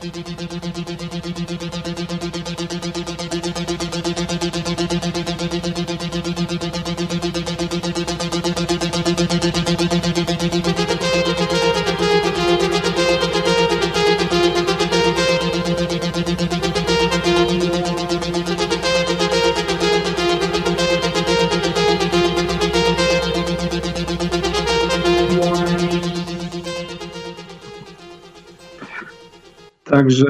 di di di di di di Takže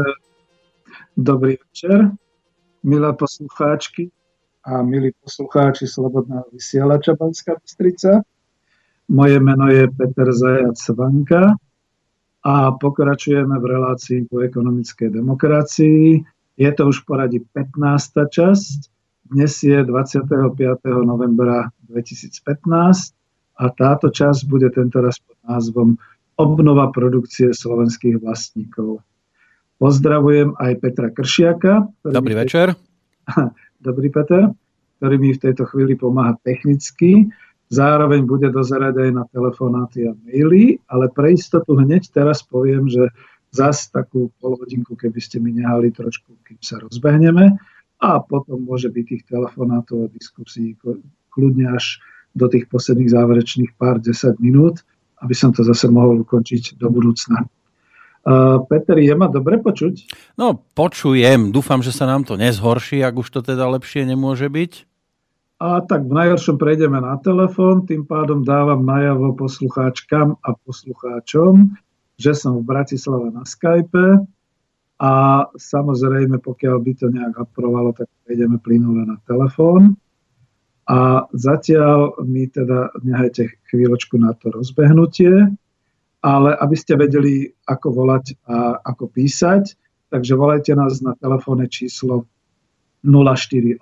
dobrý večer, milé poslucháčky a milí poslucháči Slobodného vysielača Banská Bystrica. Moje meno je Peter Zajac Vanka a pokračujeme v relácii po ekonomickej demokracii. Je to už poradí 15. časť. Dnes je 25. novembra 2015 a táto časť bude tentoraz pod názvom Obnova produkcie slovenských vlastníkov. Pozdravujem aj Petra Kršiaka. Dobrý večer. Dobrý Peter, ktorý mi v tejto chvíli pomáha technicky. Zároveň bude dozerať aj na telefonáty a maily, ale pre istotu hneď teraz poviem, že zas takú polhodinku, keby ste mi nehali trošku, kým sa rozbehneme a potom môže byť tých telefonátov a diskusí kľudne až do tých posledných záverečných pár desať minút, aby som to zase mohol ukončiť do budúcna. Uh, Peter, je ma dobre počuť? No, počujem. Dúfam, že sa nám to nezhorší, ak už to teda lepšie nemôže byť. A tak v najhoršom prejdeme na telefón, tým pádom dávam najavo poslucháčkam a poslucháčom, že som v Bratislave na Skype a samozrejme, pokiaľ by to nejak aprovalo, tak prejdeme plynule na telefón. A zatiaľ mi teda nehajte chvíľočku na to rozbehnutie ale aby ste vedeli, ako volať a ako písať, takže volajte nás na telefónne číslo 048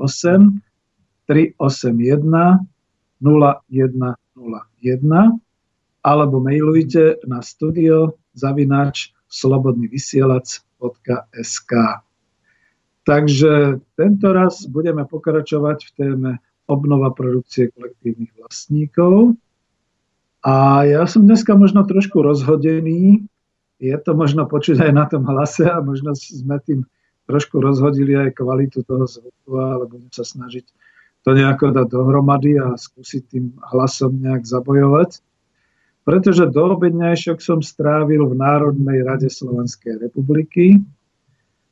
381 0101 alebo mailujte na studio zavinač slobodnyvysielac.sk Takže tento raz budeme pokračovať v téme obnova produkcie kolektívnych vlastníkov. A ja som dneska možno trošku rozhodený, je to možno počuť aj na tom hlase a možno sme tým trošku rozhodili aj kvalitu toho zvuku, ale budem sa snažiť to nejako dať dohromady a skúsiť tým hlasom nejak zabojovať. Pretože do obedňajšok som strávil v Národnej rade Slovenskej republiky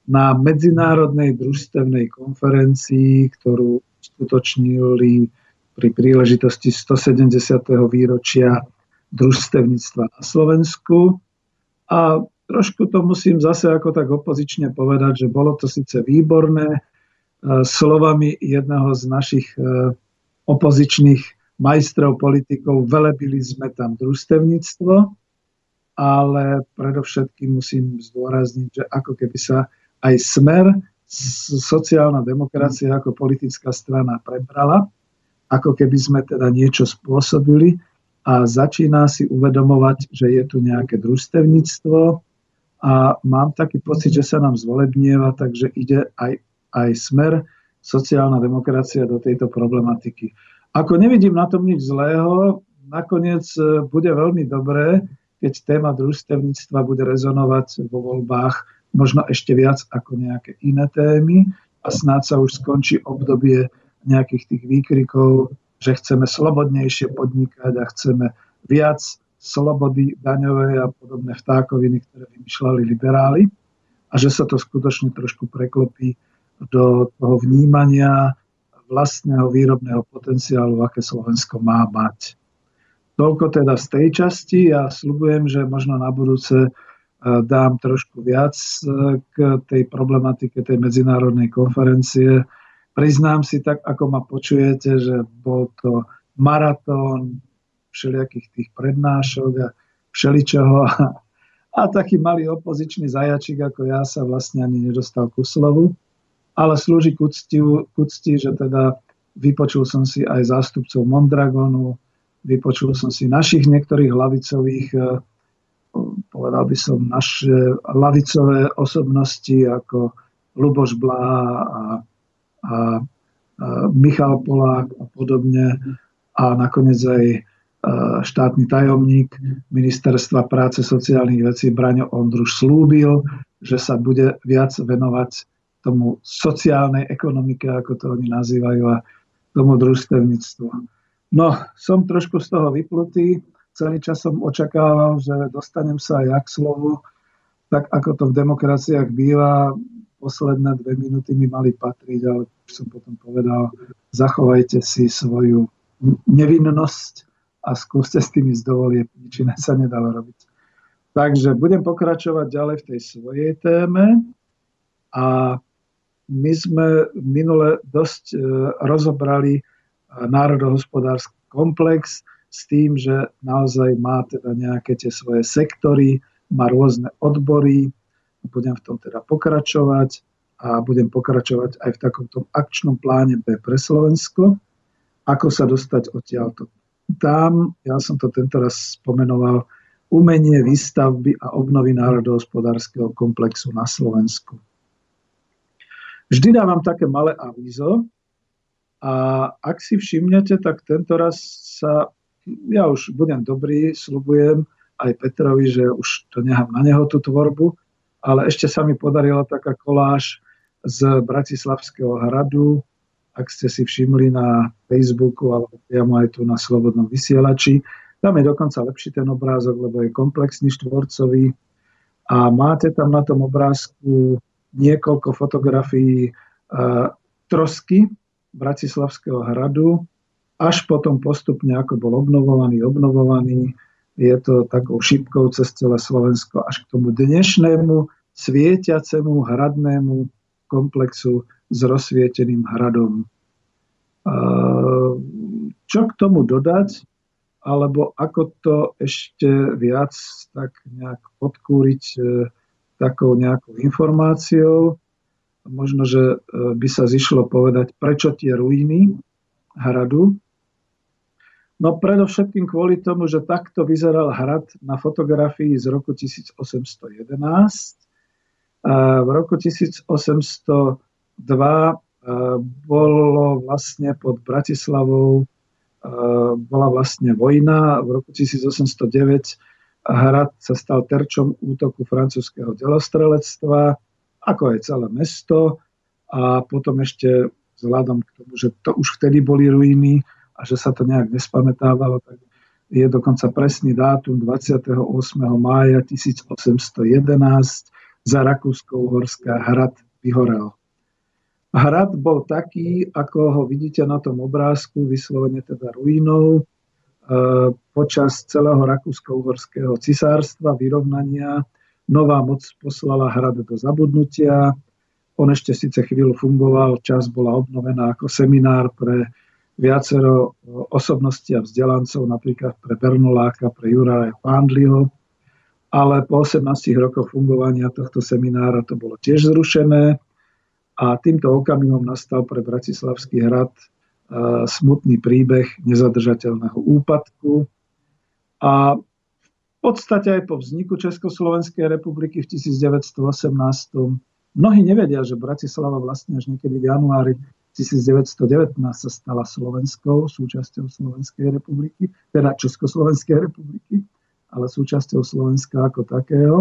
na medzinárodnej družstevnej konferencii, ktorú skutočnili pri príležitosti 170. výročia družstevníctva na Slovensku. A trošku to musím zase ako tak opozične povedať, že bolo to síce výborné. E, slovami jedného z našich e, opozičných majstrov politikov velebili sme tam družstevníctvo, ale predovšetkým musím zdôrazniť, že ako keby sa aj smer sociálna demokracia ako politická strana prebrala ako keby sme teda niečo spôsobili a začína si uvedomovať, že je tu nejaké družstevníctvo a mám taký pocit, že sa nám zvolebnieva, takže ide aj, aj smer sociálna demokracia do tejto problematiky. Ako nevidím na tom nič zlého, nakoniec e, bude veľmi dobré, keď téma družstevníctva bude rezonovať vo voľbách možno ešte viac ako nejaké iné témy a snáď sa už skončí obdobie nejakých tých výkrikov, že chceme slobodnejšie podnikať a chceme viac slobody daňovej a podobné vtákoviny, ktoré vymýšľali liberáli a že sa to skutočne trošku preklopí do toho vnímania vlastného výrobného potenciálu, aké Slovensko má mať. Toľko teda z tej časti. Ja slubujem, že možno na budúce e, dám trošku viac e, k tej problematike tej medzinárodnej konferencie, Priznám si tak, ako ma počujete, že bol to maratón všelijakých tých prednášok a všeličoho. A, a taký malý opozičný zajačik ako ja sa vlastne ani nedostal ku slovu. Ale slúži k úcti, k úcti, že teda vypočul som si aj zástupcov Mondragonu, vypočul som si našich niektorých lavicových, eh, povedal by som, naše lavicové osobnosti ako Luboš Blá a a, Michal Polák a podobne a nakoniec aj štátny tajomník ministerstva práce sociálnych vecí Braňo Ondruš slúbil, že sa bude viac venovať tomu sociálnej ekonomike, ako to oni nazývajú, a tomu družstevníctvu. No, som trošku z toho vyplutý. Celý čas som očakával, že dostanem sa aj k slovu, tak ako to v demokraciách býva, posledné dve minúty mi mali patriť, ale som potom povedal, zachovajte si svoju nevinnosť a skúste s tými zdovolie, nič iné sa nedalo robiť. Takže budem pokračovať ďalej v tej svojej téme a my sme minule dosť e, rozobrali e, národohospodársky komplex s tým, že naozaj má teda nejaké tie svoje sektory, má rôzne odbory, budem v tom teda pokračovať a budem pokračovať aj v takomto akčnom pláne B pre Slovensko, ako sa dostať odtiaľto. Tam, ja som to tento raz spomenoval, umenie výstavby a obnovy národohospodárskeho komplexu na Slovensku. Vždy dávam také malé avízo a ak si všimnete, tak tento raz sa, ja už budem dobrý, slubujem aj Petrovi, že už to nechám na neho tú tvorbu, ale ešte sa mi podarila taká koláž z Bratislavského hradu, ak ste si všimli na Facebooku alebo priamo aj tu na Slobodnom vysielači. Tam je dokonca lepší ten obrázok, lebo je komplexný štvorcový a máte tam na tom obrázku niekoľko fotografií uh, trosky Bratislavského hradu, až potom postupne, ako bol obnovovaný, obnovovaný, je to takou šipkou cez celé Slovensko až k tomu dnešnému svietiacemu hradnému komplexu s rozsvieteným hradom. Čo k tomu dodať, alebo ako to ešte viac tak nejak podkúriť e, takou nejakou informáciou. Možno, že e, by sa zišlo povedať, prečo tie ruiny hradu. No predovšetkým kvôli tomu, že takto vyzeral hrad na fotografii z roku 1811. V roku 1802 e, bolo vlastne pod Bratislavou e, bola vlastne vojna. V roku 1809 Hrad sa stal terčom útoku francúzského delostrelectva, ako aj celé mesto. A potom ešte vzhľadom k tomu, že to už vtedy boli ruiny a že sa to nejak nespamätávalo, tak je dokonca presný dátum 28. mája 1811 za Rakúsko-Uhorská hrad vyhorel. Hrad bol taký, ako ho vidíte na tom obrázku, vyslovene teda ruinou, Eh, počas celého Rakúsko-Uhorského cisárstva, vyrovnania. Nová moc poslala hrad do zabudnutia. On ešte síce chvíľu fungoval, čas bola obnovená ako seminár pre viacero eh, osobností a vzdelancov, napríklad pre Bernoláka, pre Juraja Pándliho. Ale po 18 rokoch fungovania tohto seminára to bolo tiež zrušené a týmto okamihom nastal pre Bratislavský hrad smutný príbeh nezadržateľného úpadku. A v podstate aj po vzniku Československej republiky v 1918 mnohí nevedia, že Bratislava vlastne až niekedy v januári 1919 sa stala Slovenskou, súčasťou Slovenskej republiky, teda Československej republiky, ale súčasťou Slovenska ako takého.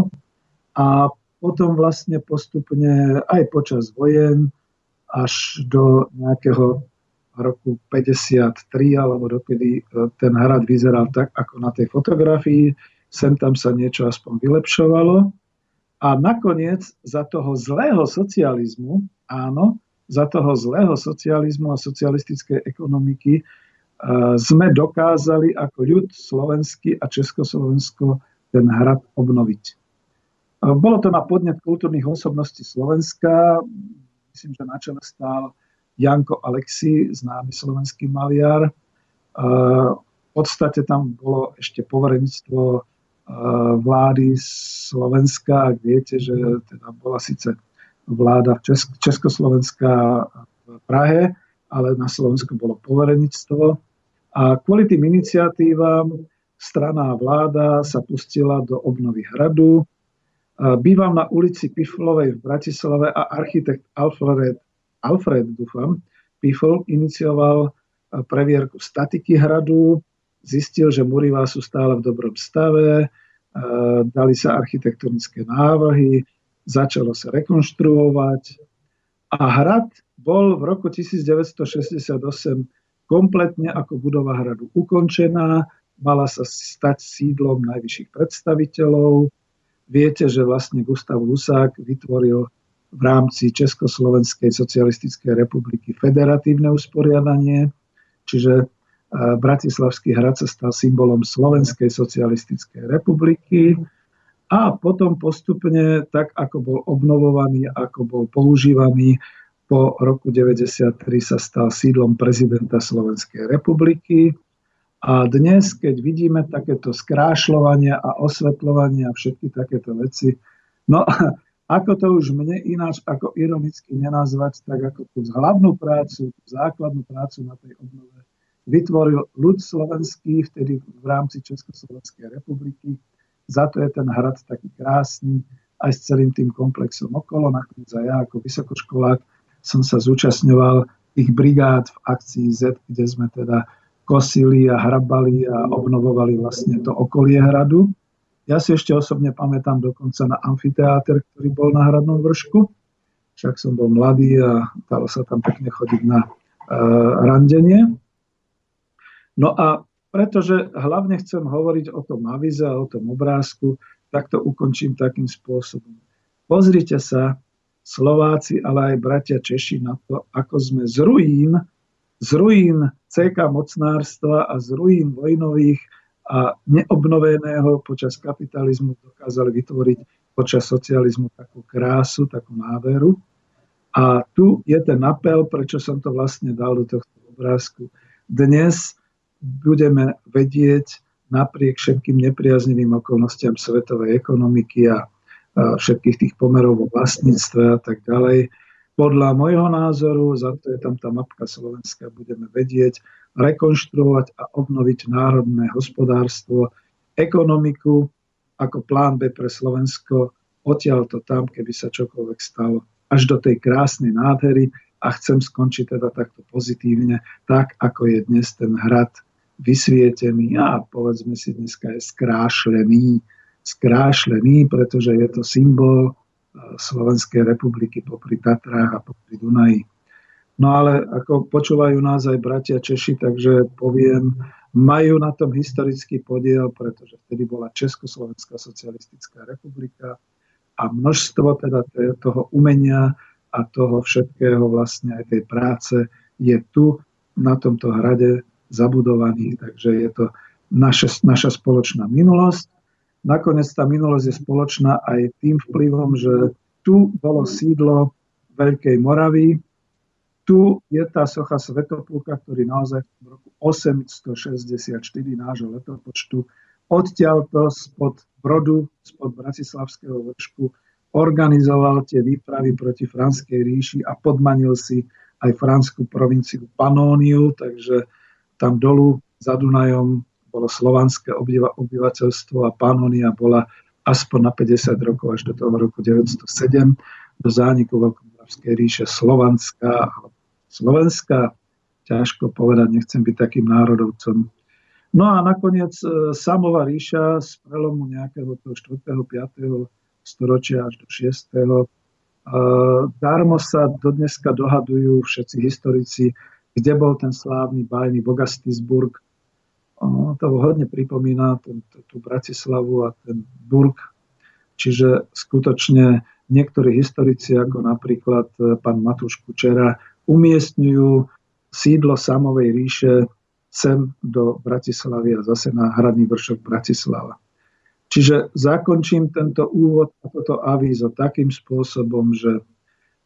A potom vlastne postupne aj počas vojen až do nejakého roku 53 alebo dokedy e, ten hrad vyzeral tak, ako na tej fotografii. Sem tam sa niečo aspoň vylepšovalo. A nakoniec za toho zlého socializmu, áno, za toho zlého socializmu a socialistickej ekonomiky sme dokázali ako ľud slovenský a Československo ten hrad obnoviť. Bolo to na podnet kultúrnych osobností Slovenska. Myslím, že na čele stál Janko Alexi, známy slovenský maliar. V podstate tam bolo ešte poverenictvo vlády Slovenska. Ak viete, že teda bola síce vláda Česk- Československá v Prahe, ale na Slovensku bolo poverenictvo. A kvôli tým iniciatívam strana vláda sa pustila do obnovy hradu. Bývam na ulici Piflovej v Bratislave a architekt Alfred Alfred, dúfam, Pifl inicioval previerku statiky hradu, zistil, že murivá sú stále v dobrom stave, dali sa architektonické návrhy, začalo sa rekonštruovať a hrad bol v roku 1968 kompletne ako budova hradu ukončená, mala sa stať sídlom najvyšších predstaviteľov. Viete, že vlastne Gustav Husák vytvoril v rámci Československej socialistickej republiky federatívne usporiadanie, čiže Bratislavský hrad sa stal symbolom Slovenskej socialistickej republiky a potom postupne, tak ako bol obnovovaný, ako bol používaný, po roku 1993 sa stal sídlom prezidenta Slovenskej republiky. A dnes, keď vidíme takéto skrášľovanie a osvetľovanie a všetky takéto veci, no ako to už mne ináč ako ironicky nenazvať, tak ako tú hlavnú prácu, tú základnú prácu na tej obnove vytvoril ľud slovenský vtedy v rámci Československej republiky. Za to je ten hrad taký krásny, aj s celým tým komplexom okolo. Nakoniec aj ja ako vysokoškolák som sa zúčastňoval ich brigád v akcii Z, kde sme teda kosili a hrabali a obnovovali vlastne to okolie hradu. Ja si ešte osobne pamätám dokonca na amfiteáter, ktorý bol na hradnom vršku. Však som bol mladý a dalo sa tam pekne chodiť na uh, randenie. No a pretože hlavne chcem hovoriť o tom avize a o tom obrázku, tak to ukončím takým spôsobom. Pozrite sa, Slováci, ale aj bratia Češi na to, ako sme z ruín, z ruín CK mocnárstva a z ruín vojnových a neobnoveného počas kapitalizmu dokázali vytvoriť počas socializmu takú krásu, takú nádheru. A tu je ten apel, prečo som to vlastne dal do tohto obrázku. Dnes budeme vedieť napriek všetkým nepriaznivým okolnostiam svetovej ekonomiky a všetkých tých pomerov vo vlastníctve a tak ďalej. Podľa môjho názoru, za to je tam tá mapka Slovenska, budeme vedieť rekonštruovať a obnoviť národné hospodárstvo, ekonomiku ako plán B pre Slovensko, odtiaľ to tam, keby sa čokoľvek stalo, až do tej krásnej nádhery a chcem skončiť teda takto pozitívne, tak ako je dnes ten hrad vysvietený a povedzme si dneska je skrášlený, skrášlený, pretože je to symbol Slovenskej republiky popri Tatrách a popri Dunaji. No ale ako počúvajú nás aj bratia Češi, takže poviem, majú na tom historický podiel, pretože vtedy bola Československá socialistická republika a množstvo teda toho umenia a toho všetkého vlastne aj tej práce je tu na tomto hrade zabudovaný, takže je to naša, naša spoločná minulosť. Nakoniec tá minulosť je spoločná aj tým vplyvom, že tu bolo sídlo Veľkej Moravy, tu je tá socha Svetopluka, ktorý naozaj v roku 864 nášho letopočtu odtiaľto spod Brodu, spod Bratislavského vršku organizoval tie výpravy proti Franskej ríši a podmanil si aj franskú provinciu Panóniu, takže tam dolu za Dunajom bolo slovanské obyvateľstvo a Panónia bola aspoň na 50 rokov až do toho roku 907 do zániku Veľkomoravskej ríše Slovanská. Slovenská, ťažko povedať, nechcem byť takým národovcom. No a nakoniec e, Samová ríša z prelomu nejakého toho 4. 5. storočia až do 6. E, darmo sa dodneska dohadujú všetci historici, kde bol ten slávny bajný Bogastisburg. Ono to hodne pripomína tú Bratislavu a ten Burg. Čiže skutočne niektorí historici, ako napríklad e, pán Matúš Kučera, umiestňujú sídlo Samovej ríše sem do Bratislavy a zase na hradný vršok Bratislava. Čiže zakončím tento úvod a toto avízo takým spôsobom, že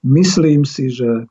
myslím si, že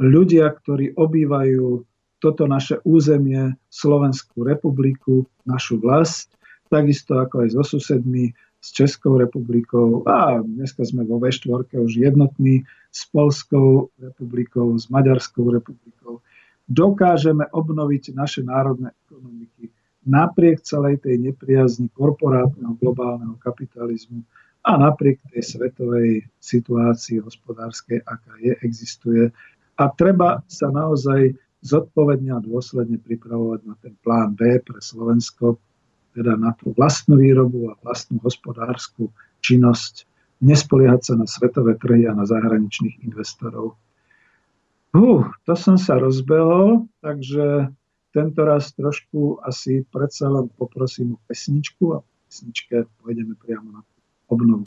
ľudia, ktorí obývajú toto naše územie, Slovenskú republiku, našu vlast, takisto ako aj so susedmi, s Českou republikou a dneska sme vo V4 už jednotní s Polskou republikou, s Maďarskou republikou. Dokážeme obnoviť naše národné ekonomiky napriek celej tej nepriazni korporátneho globálneho kapitalizmu a napriek tej svetovej situácii hospodárskej, aká je, existuje, a treba sa naozaj zodpovedne a dôsledne pripravovať na ten plán B pre Slovensko, teda na tú vlastnú výrobu a vlastnú hospodárskú činnosť nespoliehať sa na svetové trhy a na zahraničných investorov. Uh, to som sa rozbehol, takže tento raz trošku asi predsa len poprosím o pesničku a po pesničke pôjdeme priamo na obnovu.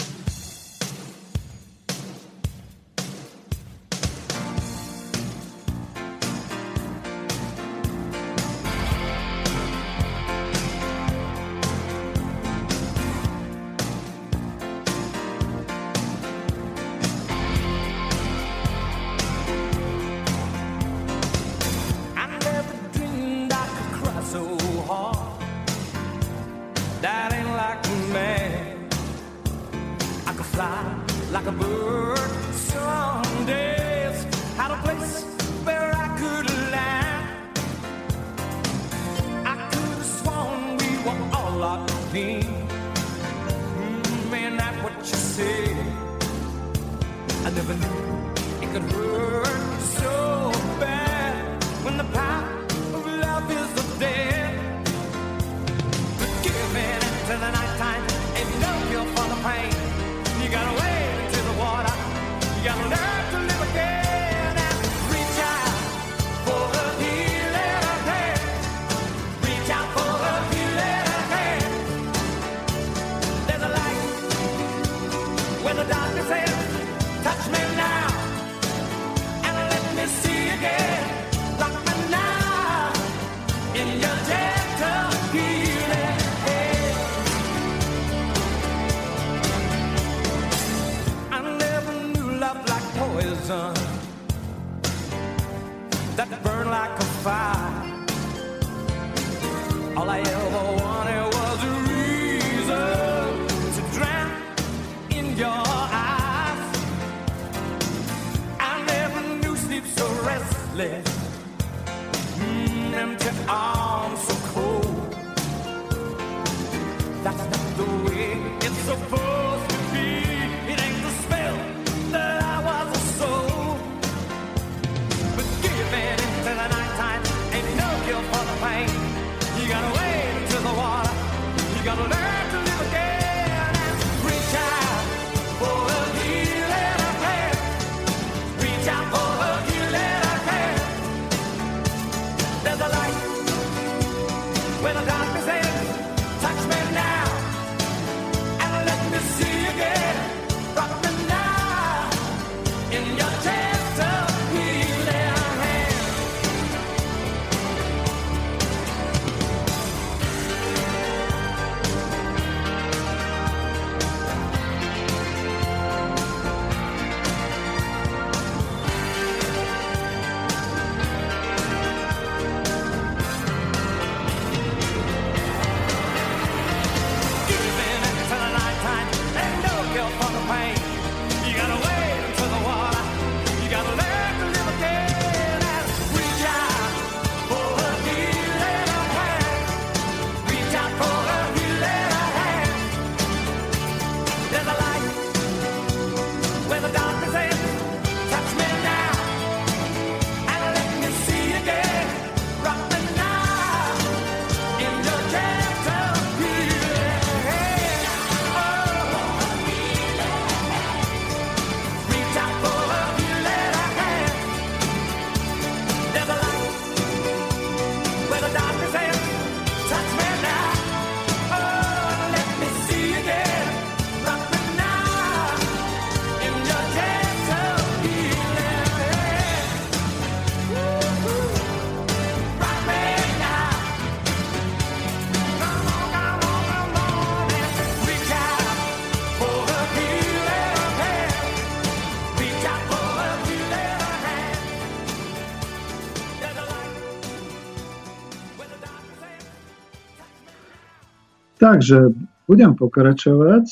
Takže budem pokračovať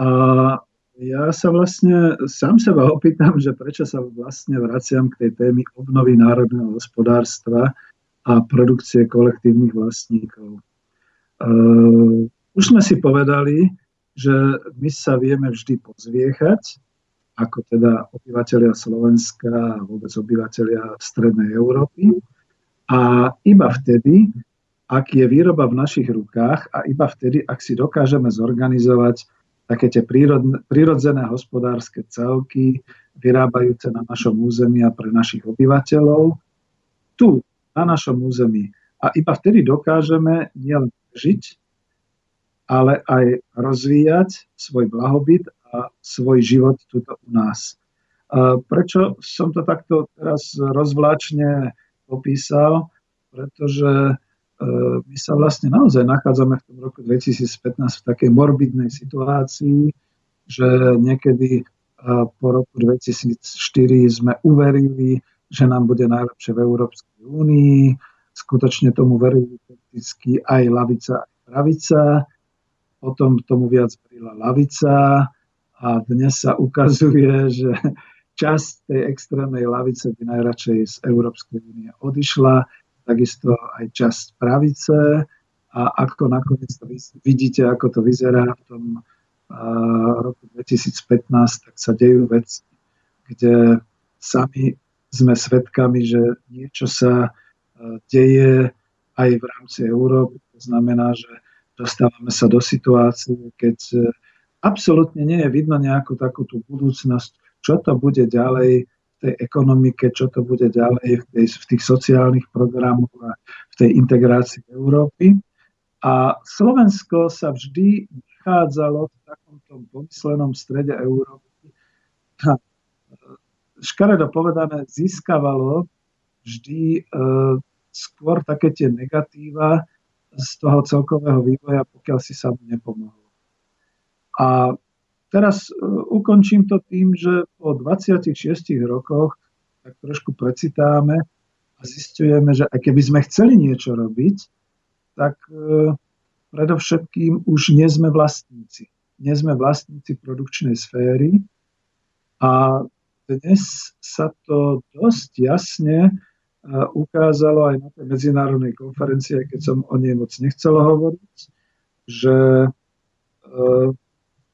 a ja sa vlastne sám seba opýtam, že prečo sa vlastne vraciam k tej témy obnovy národného hospodárstva a produkcie kolektívnych vlastníkov. Uh, už sme si povedali, že my sa vieme vždy pozviechať, ako teda obyvateľia Slovenska a vôbec obyvateľia Strednej Európy. A iba vtedy, ak je výroba v našich rukách a iba vtedy, ak si dokážeme zorganizovať také tie prírodzené hospodárske celky, vyrábajúce na našom území a pre našich obyvateľov, tu, na našom území. A iba vtedy dokážeme nielen žiť, ale aj rozvíjať svoj blahobyt a svoj život tuto u nás. Prečo som to takto teraz rozvláčne popísal? Pretože E, my sa vlastne naozaj nachádzame v tom roku 2015 v takej morbidnej situácii, že niekedy e, po roku 2004 sme uverili, že nám bude najlepšie v Európskej únii. Skutočne tomu verili prakticky aj lavica, aj pravica. Potom tomu viac verila lavica a dnes sa ukazuje, že časť tej extrémnej lavice by najradšej z Európskej únie odišla takisto aj časť pravice a ako nakoniec to vidíte, ako to vyzerá v tom roku 2015, tak sa dejú veci, kde sami sme svedkami, že niečo sa deje aj v rámci Európy. To znamená, že dostávame sa do situácie, keď e, absolútne nie je vidno nejakú takú tú budúcnosť, čo to bude ďalej tej ekonomike, čo to bude ďalej v, tej, v tých sociálnych programoch a v tej integrácii Európy. A Slovensko sa vždy nachádzalo v takomto pomyslenom strede Európy. E, škaredo povedané, získavalo vždy e, skôr také tie negatíva z toho celkového vývoja, pokiaľ si sa mu nepomohlo. A Teraz e, ukončím to tým, že po 26 rokoch tak trošku precitáme a zistujeme, že aj keby sme chceli niečo robiť, tak e, predovšetkým už nie sme vlastníci. Nie sme vlastníci produkčnej sféry a dnes sa to dosť jasne e, ukázalo aj na tej medzinárodnej konferencii, keď som o nej moc nechcel hovoriť, že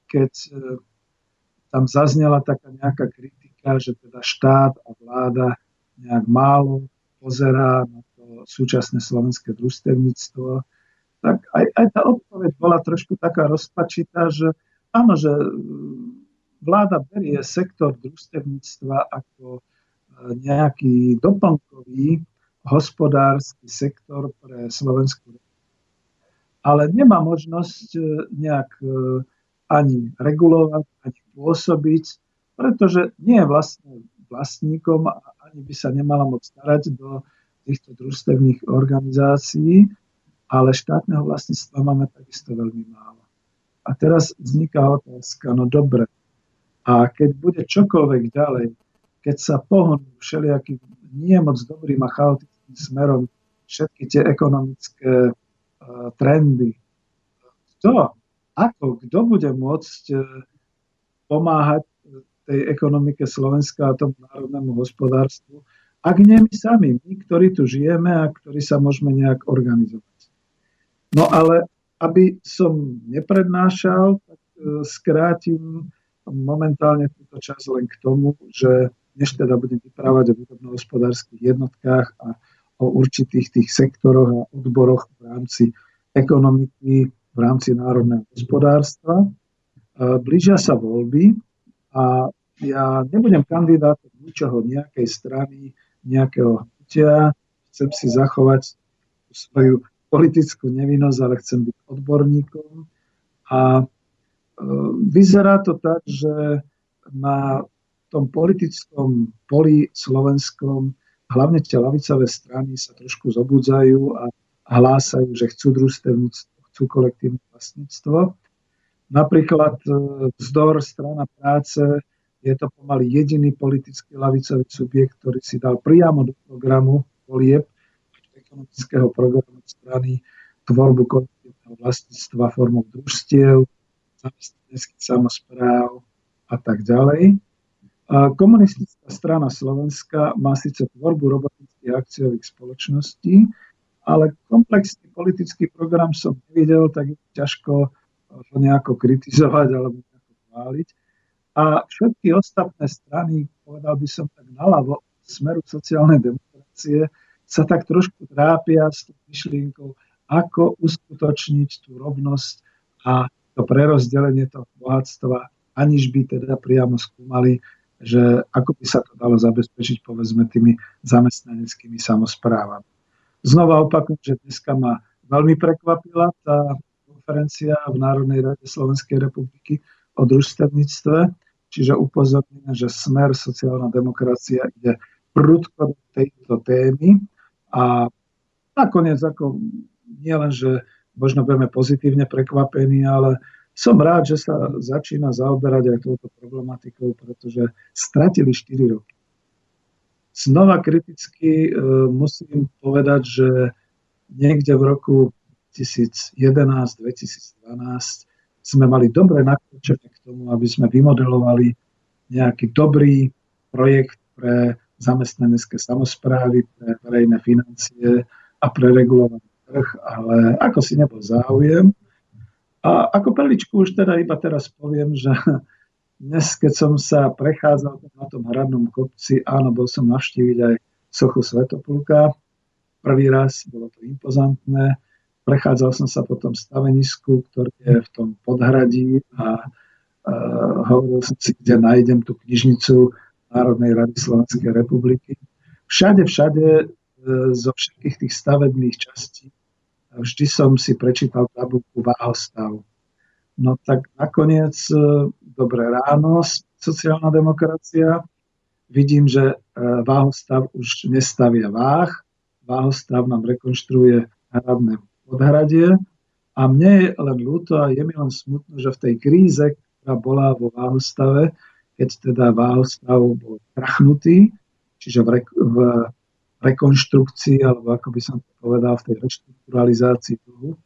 keď e, tam zaznela taká nejaká kritika, že teda štát a vláda nejak málo pozerá na to súčasné slovenské družstevníctvo, tak aj, aj tá odpoveď bola trošku taká rozpačitá, že áno, že e, vláda berie sektor družstevníctva ako e, nejaký doplnkový hospodársky sektor pre Slovenskú ale nemá možnosť nejak ani regulovať, ani pôsobiť, pretože nie je vlastne vlastníkom a ani by sa nemala moc starať do týchto družstevných organizácií, ale štátneho vlastníctva máme takisto veľmi málo. A teraz vzniká otázka, no dobre, a keď bude čokoľvek ďalej, keď sa pohnú všelijakým nie moc dobrým a chaotickým smerom všetky tie ekonomické uh, trendy, to ako, kto bude môcť e, pomáhať tej ekonomike Slovenska a tomu národnému hospodárstvu, ak nie my sami, my, ktorí tu žijeme a ktorí sa môžeme nejak organizovať. No ale aby som neprednášal, tak e, skrátim momentálne túto čas len k tomu, že než teda budem vyprávať o výrobno-hospodárskych jednotkách a o určitých tých sektoroch a odboroch v rámci ekonomiky, v rámci národného hospodárstva. Blížia sa voľby a ja nebudem kandidátom ničoho, nejakej strany, nejakého hnutia. Chcem si zachovať svoju politickú nevinnosť, ale chcem byť odborníkom. A e, vyzerá to tak, že na tom politickom poli slovenskom hlavne tie lavicové strany sa trošku zobudzajú a hlásajú, že chcú družstevníctvo chcú kolektívne vlastníctvo. Napríklad e, vzdor strana práce je to pomaly jediný politický lavicový subjekt, ktorý si dal priamo do programu volieb ekonomického programu strany tvorbu kolektívneho vlastníctva formou družstiev, zamestnaneckých samozpráv a tak ďalej. A komunistická strana Slovenska má síce tvorbu robotických akciových spoločností, ale komplexný politický program som nevidel, tak je ťažko ho nejako kritizovať alebo nejako chváliť. A všetky ostatné strany, povedal by som tak naľavo, smeru sociálnej demokracie, sa tak trošku trápia s tou myšlienkou, ako uskutočniť tú rovnosť a to prerozdelenie toho bohatstva, aniž by teda priamo skúmali, že ako by sa to dalo zabezpečiť povedzme tými zamestnaneckými samozprávami. Znova opakujem, že dneska ma veľmi prekvapila tá konferencia v Národnej rade Slovenskej republiky o družstevníctve, čiže upozorňujem, že smer sociálna demokracia ide prudko do tejto témy a nakoniec ako nie len, že možno budeme pozitívne prekvapení, ale som rád, že sa začína zaoberať aj touto problematikou, pretože stratili 4 roky. Znova kriticky e, musím povedať, že niekde v roku 2011-2012 sme mali dobre nakročenie k tomu, aby sme vymodelovali nejaký dobrý projekt pre zamestnanecké samozprávy, pre verejné financie a pre regulovaný trh, ale ako si nebol záujem, a ako perličku už teda iba teraz poviem, že dnes, keď som sa prechádzal na tom hradnom kopci, áno, bol som navštíviť aj sochu Svetopulka. Prvý raz, bolo to impozantné. Prechádzal som sa po tom stavenisku, ktoré je v tom podhradí a, a hovoril som si, kde nájdem tú knižnicu Národnej rady Slovenskej republiky. Všade, všade e, zo všetkých tých stavebných častí vždy som si prečítal tabulku váhostav. No tak nakoniec, e, dobré ráno, sociálna demokracia. Vidím, že e, váhostav už nestavia váh. Váhostav nám rekonštruuje hradné podhradie. A mne je len ľúto a je mi len smutno, že v tej kríze, ktorá bola vo váhostave, keď teda váhostav bol krachnutý, čiže v, v rekonštrukcii, alebo ako by som to povedal, v tej reštrukturalizácii dlhu,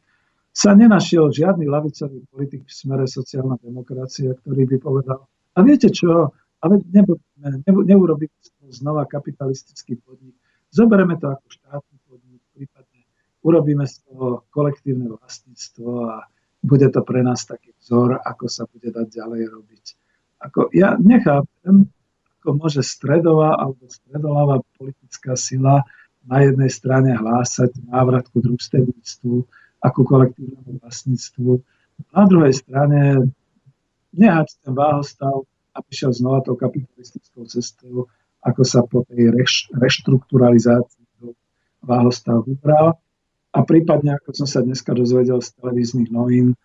sa nenašiel žiadny lavicový politik v smere sociálna demokracia, ktorý by povedal, a viete čo, ale nebudeme, neurobíme znova kapitalistický podnik, zoberieme to ako štátny podnik, prípadne urobíme z toho kolektívne vlastníctvo a bude to pre nás taký vzor, ako sa bude dať ďalej robiť. Ako, ja nechápem, ako môže stredová alebo stredoláva politická sila na jednej strane hlásať návrat ku družstevníctvu ako kolektívnemu vlastníctvu. Na druhej strane nehať ten váhostav a prišiel znova tou kapitalistickou cestou, ako sa po tej reš, reštrukturalizácii váhostav vybral. A prípadne, ako som sa dneska dozvedel z televíznych novín,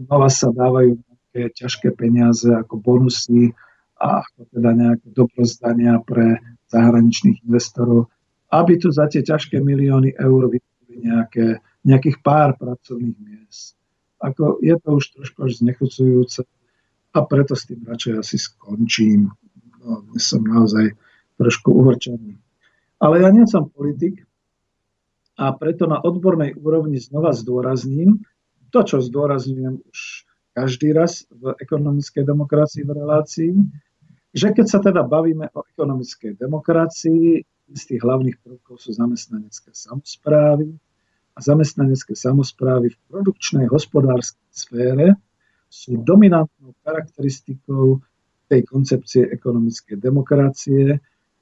znova sa dávajú nejaké ťažké peniaze ako bonusy a ako teda nejaké dobrozdania pre zahraničných investorov, aby tu za tie ťažké milióny eur vytvorili nejaké, nejakých pár pracovných miest. Ako je to už trošku až znechucujúce a preto s tým radšej asi skončím. No, som naozaj trošku uhrčený. Ale ja nie som politik a preto na odbornej úrovni znova zdôrazním to, čo zdôrazňujem už každý raz v ekonomickej demokracii v relácii, že keď sa teda bavíme o ekonomickej demokracii, z tých hlavných prvkov sú zamestnanecké samozprávy a zamestnanecké samozprávy v produkčnej hospodárskej sfére sú dominantnou charakteristikou tej koncepcie ekonomickej demokracie,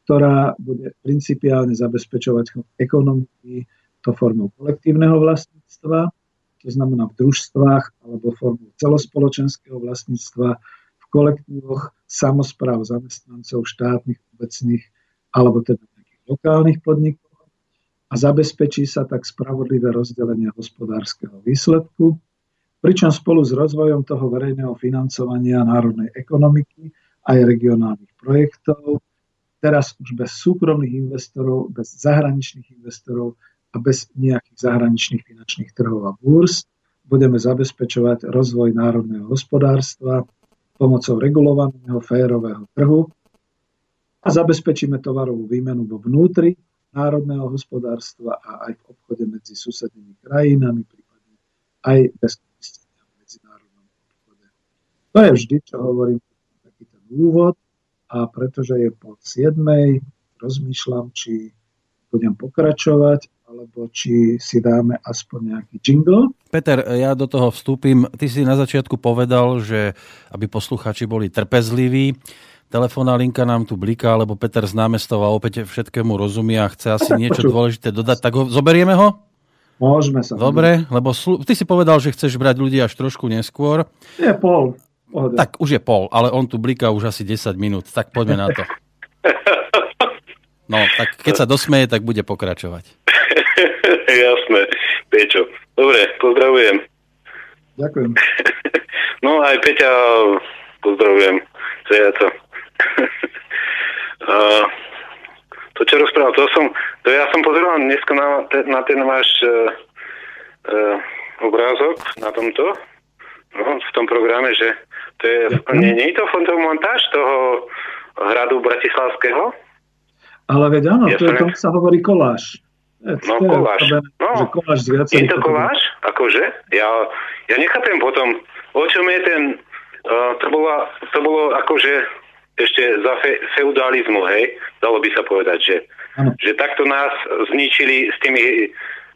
ktorá bude principiálne zabezpečovať ekonomiky to formou kolektívneho vlastníctva, to znamená v družstvách alebo formou celospoločenského vlastníctva, kolektívoch samozpráv zamestnancov štátnych, obecných alebo teda nejakých lokálnych podnikov a zabezpečí sa tak spravodlivé rozdelenie hospodárskeho výsledku, pričom spolu s rozvojom toho verejného financovania národnej ekonomiky aj regionálnych projektov, teraz už bez súkromných investorov, bez zahraničných investorov a bez nejakých zahraničných finančných trhov a búrs, budeme zabezpečovať rozvoj národného hospodárstva, pomocou regulovaného férového trhu a zabezpečíme tovarovú výmenu vo vnútri národného hospodárstva a aj v obchode medzi susednými krajinami, prípadne aj bez v medzinárodnom obchode. To je vždy, čo hovorím, taký ten úvod a pretože je po 7. rozmýšľam, či budem pokračovať alebo či si dáme aspoň nejaký jingle. Peter, ja do toho vstúpim. Ty si na začiatku povedal, že aby posluchači boli trpezliví, telefónna linka nám tu bliká, lebo Peter z námestova opäť všetkému rozumie a chce asi niečo počuť. dôležité dodať. Tak ho, zoberieme ho? Môžeme sa. Dobre, lebo slu- ty si povedal, že chceš brať ľudí až trošku neskôr. Je pol. Pohode. Tak už je pol, ale on tu bliká už asi 10 minút, tak poďme na to. No, tak keď sa dosmeje, tak bude pokračovať. Jasné, Pečo. Dobre, pozdravujem. Ďakujem. No aj Peťa pozdravujem. Zajaca. uh, to, čo rozprával, to som, to ja som pozeral dneska na, na ten váš uh, uh, obrázok na tomto, no, v tom programe, že to je, nie, nie je to fotomontáž toho hradu Bratislavského? Ale veď áno, ja to je, tomu sa hovorí koláž. No, koláž. No, koláž z je to koláž? Akože? Ja, ja nechápem potom, o čom je ten... Uh, to, bola, to bolo akože ešte za fe, feudalizmu, hej? Dalo by sa povedať, že, že takto nás zničili s tými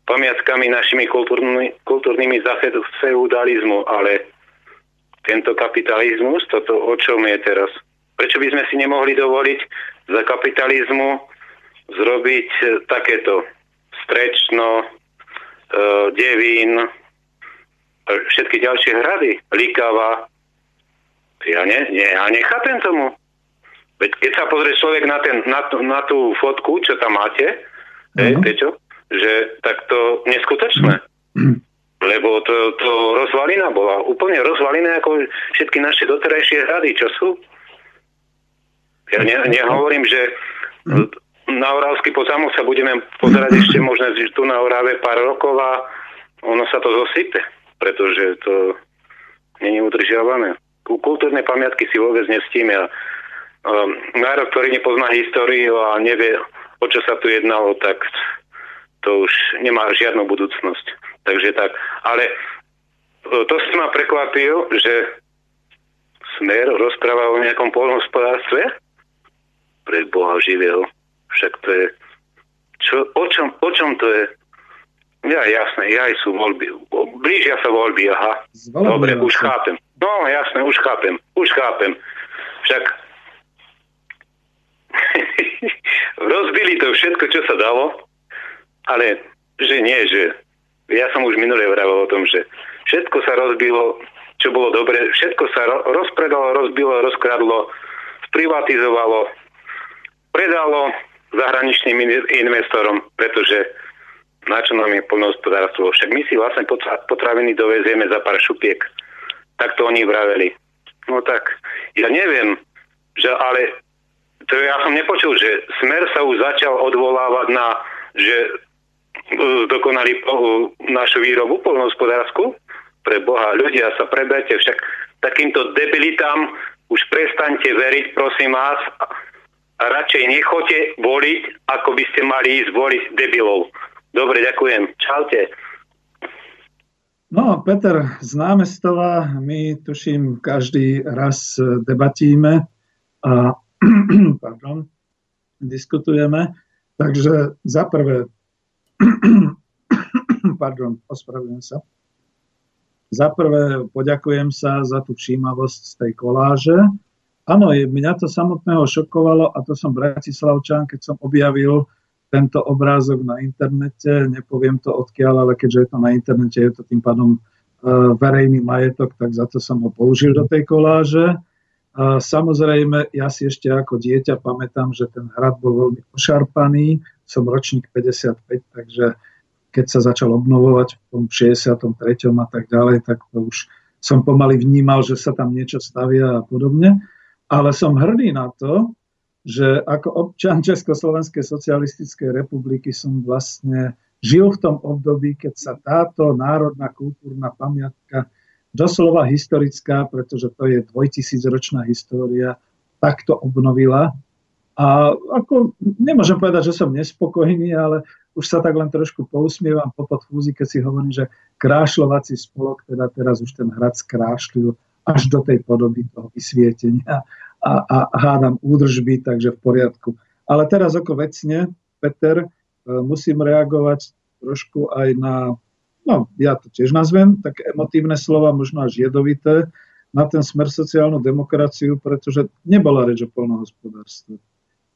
pamiatkami našimi kultúrnymi, kultúrnymi za feudalizmu, ale tento kapitalizmus, toto o čom je teraz? Prečo by sme si nemohli dovoliť za kapitalizmu zrobiť e, takéto strečno, e, devín, všetky ďalšie hrady, Likava. Ja, ne, ne, ja nechápem tomu. Veď keď sa pozrie človek na, ten, na, na tú fotku, čo tam máte, uh-huh. hej, Peťo, že tak to neskutočné. Uh-huh. Lebo to, to rozvalina bola úplne rozvalina ako všetky naše doterajšie hrady, čo sú. Ja ne, nehovorím, že na Oravský pozámok sa budeme pozerať ešte možno tu na Orave pár rokov a ono sa to zosype, pretože to není udržiavané. Kultúrne pamiatky si vôbec nestíme a um, národ, ktorý nepozná históriu a nevie, o čo sa tu jednalo, tak to už nemá žiadnu budúcnosť. Takže tak. Ale to si ma prekvapil, že Smer rozpráva o nejakom polnohospodárstve, pre Boha živého. Však to je... Čo, o, čom, o čom to je? Ja, jasné, ja sú voľby. Blížia sa voľby, aha. Dobre, už chápem. No, jasné, už chápem. Už chápem. Však rozbili to všetko, čo sa dalo, ale že nie, že ja som už minule vravel o tom, že všetko sa rozbilo, čo bolo dobre, všetko sa rozpredalo, rozbilo, rozkradlo, sprivatizovalo, predalo zahraničným investorom, pretože na čo nám je plnohospodárstvo. Však my si vlastne potraviny dovezieme za pár šupiek. Tak to oni vraveli. No tak, ja neviem, že ale to ja som nepočul, že Smer sa už začal odvolávať na, že e, dokonali našu výrobu polnohospodárskú. Pre Boha, ľudia sa preberte, však takýmto debilitám už prestaňte veriť, prosím vás, a radšej nechoďte voliť, ako by ste mali ísť voliť debilov. Dobre, ďakujem. Čaute. No, Peter, z námestova my tuším každý raz debatíme a pardon, diskutujeme. Takže za prvé, pardon, ospravedlňujem sa. Za prvé poďakujem sa za tú všímavosť z tej koláže, Áno, mňa to samotného šokovalo a to som Bratislavčan, keď som objavil tento obrázok na internete, nepoviem to odkiaľ, ale keďže je to na internete, je to tým pádom uh, verejný majetok, tak za to som ho použil do tej koláže. Uh, samozrejme, ja si ešte ako dieťa pamätám, že ten hrad bol veľmi ošarpaný, som ročník 55, takže keď sa začal obnovovať v tom 63. a tak ďalej, tak to už som pomaly vnímal, že sa tam niečo stavia a podobne. Ale som hrdý na to, že ako občan Československej socialistickej republiky som vlastne žil v tom období, keď sa táto národná kultúrna pamiatka, doslova historická, pretože to je dvojtisícročná história, takto obnovila. A ako, nemôžem povedať, že som nespokojný, ale už sa tak len trošku pousmievam po podfúzi, keď si hovorím, že krášľovací spolok, teda teraz už ten hrad skrášlil až do tej podoby toho vysvietenia a, a hádam údržby, takže v poriadku. Ale teraz ako vecne, Peter, e, musím reagovať trošku aj na, no ja to tiež nazvem, také emotívne slova, možno až jedovité, na ten smer sociálnu demokraciu, pretože nebola reč o polnohospodárstve.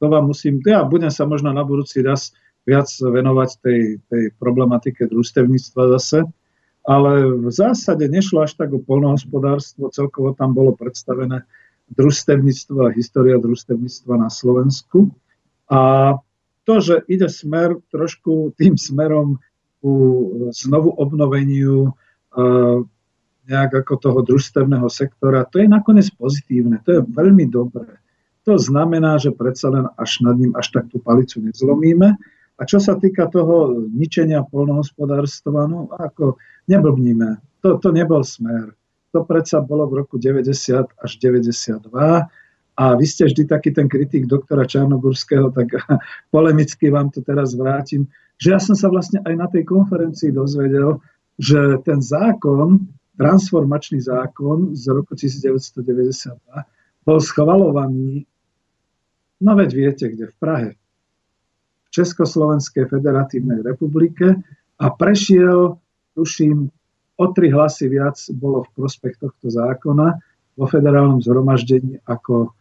To vám musím, ja budem sa možno na budúci raz viac venovať tej, tej problematike družstevníctva zase. Ale v zásade nešlo až tak o polnohospodárstvo, celkovo tam bolo predstavené družstevníctvo a história družstevníctva na Slovensku. A to, že ide smer trošku tým smerom ku znovu obnoveniu nejak ako toho družstevného sektora, to je nakoniec pozitívne, to je veľmi dobré. To znamená, že predsa len až nad ním až tak tú palicu nezlomíme. A čo sa týka toho ničenia polnohospodárstva, no ako neblbníme, to, to nebol smer. To predsa bolo v roku 90 až 92 a vy ste vždy taký ten kritik doktora Čarnogurského, tak polemicky vám to teraz vrátim, že ja som sa vlastne aj na tej konferencii dozvedel, že ten zákon, transformačný zákon z roku 1992 bol schvalovaný No veď viete, kde v Prahe. V Československej federatívnej republike a prešiel, tuším, o tri hlasy viac bolo v prospech tohto zákona vo federálnom zhromaždení, ako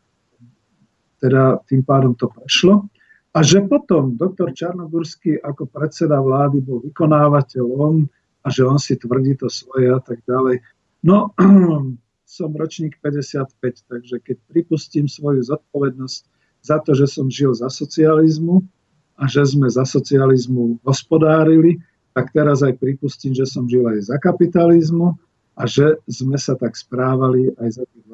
teda tým pádom to prešlo. A že potom doktor Čarnogurský ako predseda vlády bol vykonávateľom a že on si tvrdí to svoje a tak ďalej. No, som ročník 55, takže keď pripustím svoju zodpovednosť za to, že som žil za socializmu a že sme za socializmu hospodárili, tak teraz aj pripustím, že som žil aj za kapitalizmu a že sme sa tak správali aj za tých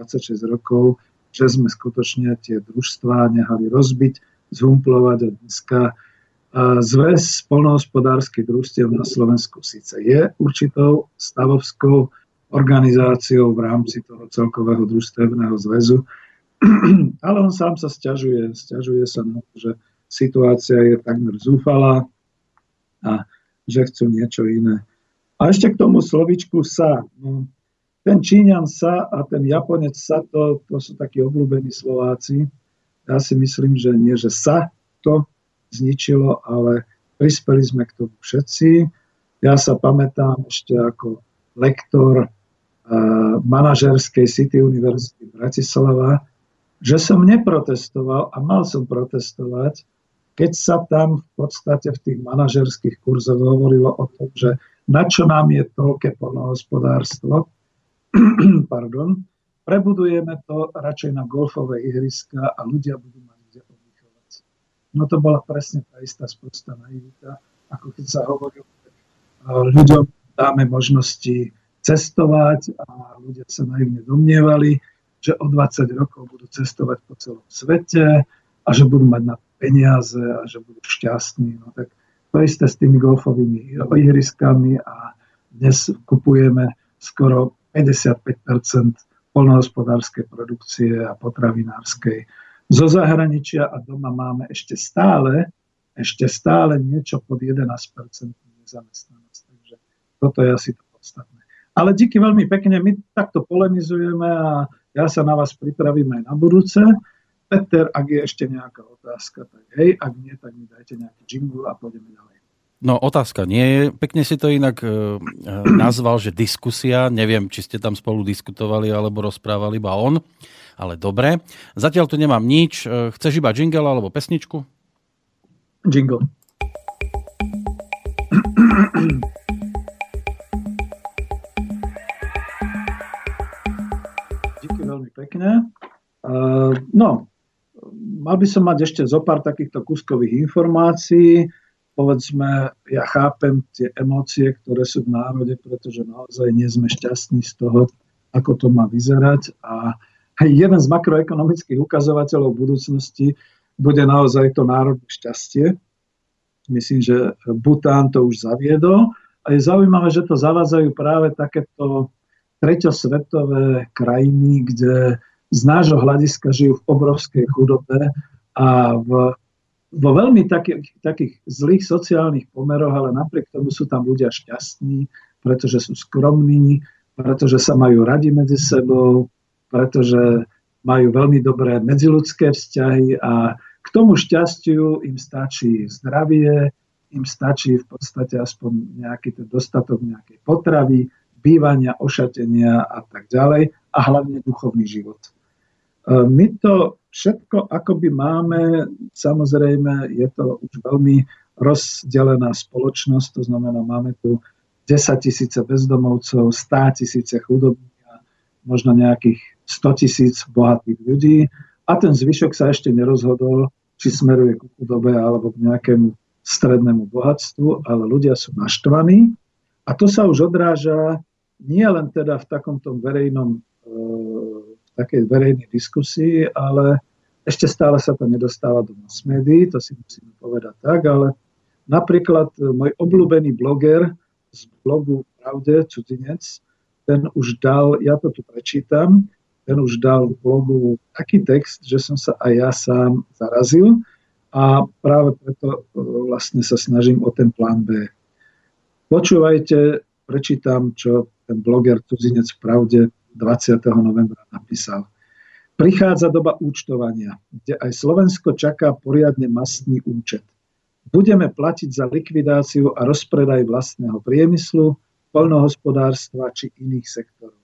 26 rokov, že sme skutočne tie družstvá nehali rozbiť, zhumplovať a dneska zväz spolnohospodárskych družstiev na Slovensku síce je určitou stavovskou organizáciou v rámci toho celkového družstevného zväzu, Ale on sám sa stiažuje, stiažuje sa na to, že situácia je takmer zúfalá a že chcú niečo iné. A ešte k tomu slovičku sa. No, ten Číňan sa a ten Japonec sa, to, to sú takí obľúbení Slováci. Ja si myslím, že nie, že sa to zničilo, ale prispeli sme k tomu všetci. Ja sa pamätám ešte ako lektor uh, manažerskej City University Bratislava, že som neprotestoval a mal som protestovať, keď sa tam v podstate v tých manažerských kurzoch hovorilo o tom, že na čo nám je toľké polnohospodárstvo, pardon, prebudujeme to radšej na golfové ihriska a ľudia budú mať kde oddychovať. No to bola presne tá istá sprostá naivita, ako keď sa hovorilo, že ľuďom dáme možnosti cestovať a ľudia sa naivne domnievali, že o 20 rokov budú cestovať po celom svete a že budú mať na peniaze a že budú šťastní. No tak to isté s tými golfovými ihriskami a dnes kupujeme skoro 55 polnohospodárskej produkcie a potravinárskej zo zahraničia a doma máme ešte stále, ešte stále niečo pod 11 nezamestnanosť. Takže toto je asi to podstatné. Ale díky veľmi pekne, my takto polemizujeme a ja sa na vás pripravím aj na budúce. Peter, ak je ešte nejaká otázka, tak hej, ak nie, tak mi dajte nejaký jingle a pôjdeme ďalej. No otázka nie je. Pekne si to inak e, e nazval, že diskusia. Neviem, či ste tam spolu diskutovali alebo rozprávali iba on. Ale dobre. Zatiaľ tu nemám nič. E, chceš iba jingle alebo pesničku? Jingle. pekne. No, mal by som mať ešte zo pár takýchto kuskových informácií. Povedzme, ja chápem tie emócie, ktoré sú v národe, pretože naozaj nie sme šťastní z toho, ako to má vyzerať. A jeden z makroekonomických ukazovateľov budúcnosti bude naozaj to národné šťastie. Myslím, že Bután to už zaviedol. A je zaujímavé, že to zavádzajú práve takéto treťosvetové krajiny, kde z nášho hľadiska žijú v obrovskej chudobe a v, vo veľmi takých, takých zlých sociálnych pomeroch, ale napriek tomu sú tam ľudia šťastní, pretože sú skromní, pretože sa majú radi medzi sebou, pretože majú veľmi dobré medziludské vzťahy a k tomu šťastiu im stačí zdravie, im stačí v podstate aspoň nejaký ten dostatok nejakej potravy, bývania, ošatenia a tak ďalej a hlavne duchovný život. E, my to všetko akoby máme, samozrejme je to už veľmi rozdelená spoločnosť, to znamená, máme tu 10 tisíce bezdomovcov, 100 tisíce chudobných a možno nejakých 100 tisíc bohatých ľudí. A ten zvyšok sa ešte nerozhodol, či smeruje ku chudobe alebo k nejakému strednému bohatstvu, ale ľudia sú naštvaní. A to sa už odráža nie len teda v takomto verejnom, e, takej verejnej diskusii, ale ešte stále sa to nedostáva do mass médií, to si musíme povedať tak, ale napríklad môj obľúbený bloger z blogu Pravde, cudzinec, ten už dal, ja to tu prečítam, ten už dal blogu taký text, že som sa aj ja sám zarazil a práve preto e, vlastne sa snažím o ten plán B. Počúvajte, prečítam, čo ten bloger Cudzinec v pravde 20. novembra napísal. Prichádza doba účtovania, kde aj Slovensko čaká poriadne mastný účet. Budeme platiť za likvidáciu a rozpredaj vlastného priemyslu, poľnohospodárstva či iných sektorov.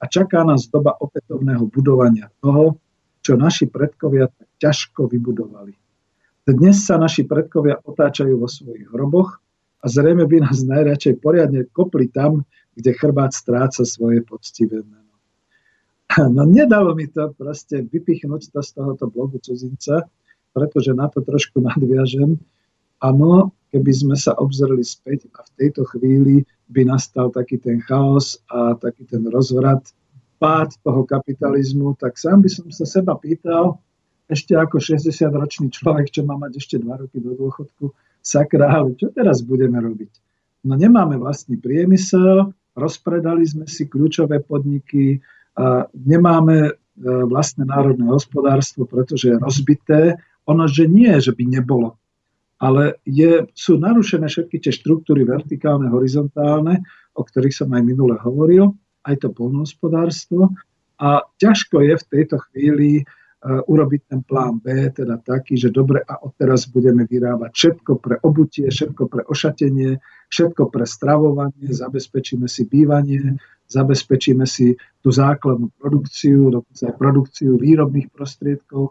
A čaká nás doba opätovného budovania toho, čo naši predkovia tak ťažko vybudovali. Dnes sa naši predkovia otáčajú vo svojich hroboch a zrejme by nás najradšej poriadne kopli tam, kde chrbát stráca svoje poctivé meno. No nedalo mi to proste vypichnúť to z tohoto blogu cudzinca, pretože na to trošku nadviažem. Áno, keby sme sa obzreli späť a v tejto chvíli by nastal taký ten chaos a taký ten rozvrat, pád toho kapitalizmu, tak sám by som sa seba pýtal, ešte ako 60-ročný človek, čo má mať ešte 2 roky do dôchodku, sakra, ale čo teraz budeme robiť? No nemáme vlastný priemysel, rozpredali sme si kľúčové podniky, a nemáme e, vlastné národné hospodárstvo, pretože je rozbité. Ono, že nie, že by nebolo, ale je, sú narušené všetky tie štruktúry vertikálne, horizontálne, o ktorých som aj minule hovoril, aj to polnohospodárstvo. A ťažko je v tejto chvíli uh, urobiť ten plán B, teda taký, že dobre, a odteraz budeme vyrábať všetko pre obutie, všetko pre ošatenie, všetko pre stravovanie, zabezpečíme si bývanie, zabezpečíme si tú základnú produkciu, dokonca aj produkciu výrobných prostriedkov,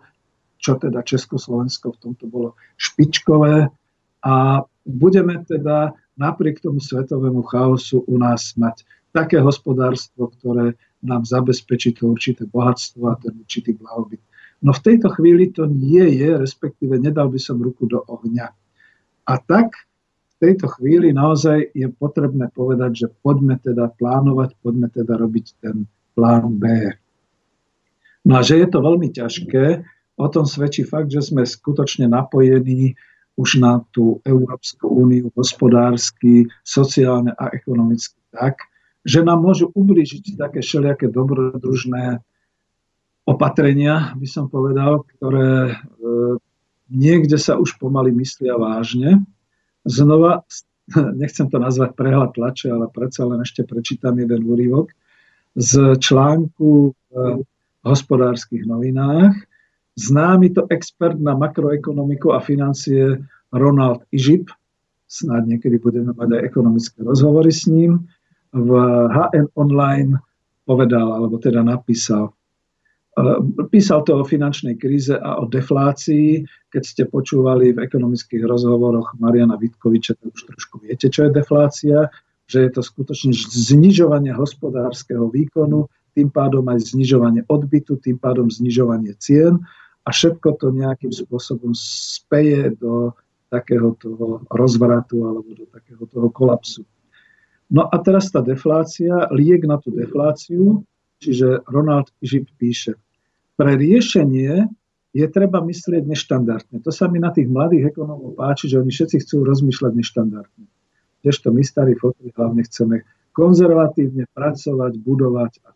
čo teda Československo v tomto bolo špičkové a budeme teda napriek tomu svetovému chaosu u nás mať také hospodárstvo, ktoré nám zabezpečí to určité bohatstvo a ten určitý blahobyt. No v tejto chvíli to nie je, respektíve nedal by som ruku do ohňa. A tak tejto chvíli naozaj je potrebné povedať, že poďme teda plánovať, poďme teda robiť ten plán B. No a že je to veľmi ťažké, O tom svedčí fakt, že sme skutočne napojení už na tú Európsku úniu hospodársky, sociálne a ekonomicky tak, že nám môžu ublížiť také všelijaké dobrodružné opatrenia, by som povedal, ktoré e, niekde sa už pomaly myslia vážne. Znova, nechcem to nazvať prehľad tlače, ale predsa len ešte prečítam jeden úrivok z článku v hospodárskych novinách, Známy to expert na makroekonomiku a financie Ronald Ižip, snáď niekedy budeme mať aj ekonomické rozhovory s ním, v HN Online povedal, alebo teda napísal, e, Písal to o finančnej kríze a o deflácii. Keď ste počúvali v ekonomických rozhovoroch Mariana Vitkoviča, tak už trošku viete, čo je deflácia, že je to skutočne znižovanie hospodárskeho výkonu, tým pádom aj znižovanie odbytu, tým pádom znižovanie cien a všetko to nejakým spôsobom speje do takého toho rozvratu alebo do takého toho kolapsu. No a teraz tá deflácia, liek na tú defláciu, čiže Ronald Žip píše, pre riešenie je treba myslieť neštandardne. To sa mi na tých mladých ekonómov páči, že oni všetci chcú rozmýšľať neštandardne. Kdežto my starí fotri hlavne chceme konzervatívne pracovať, budovať a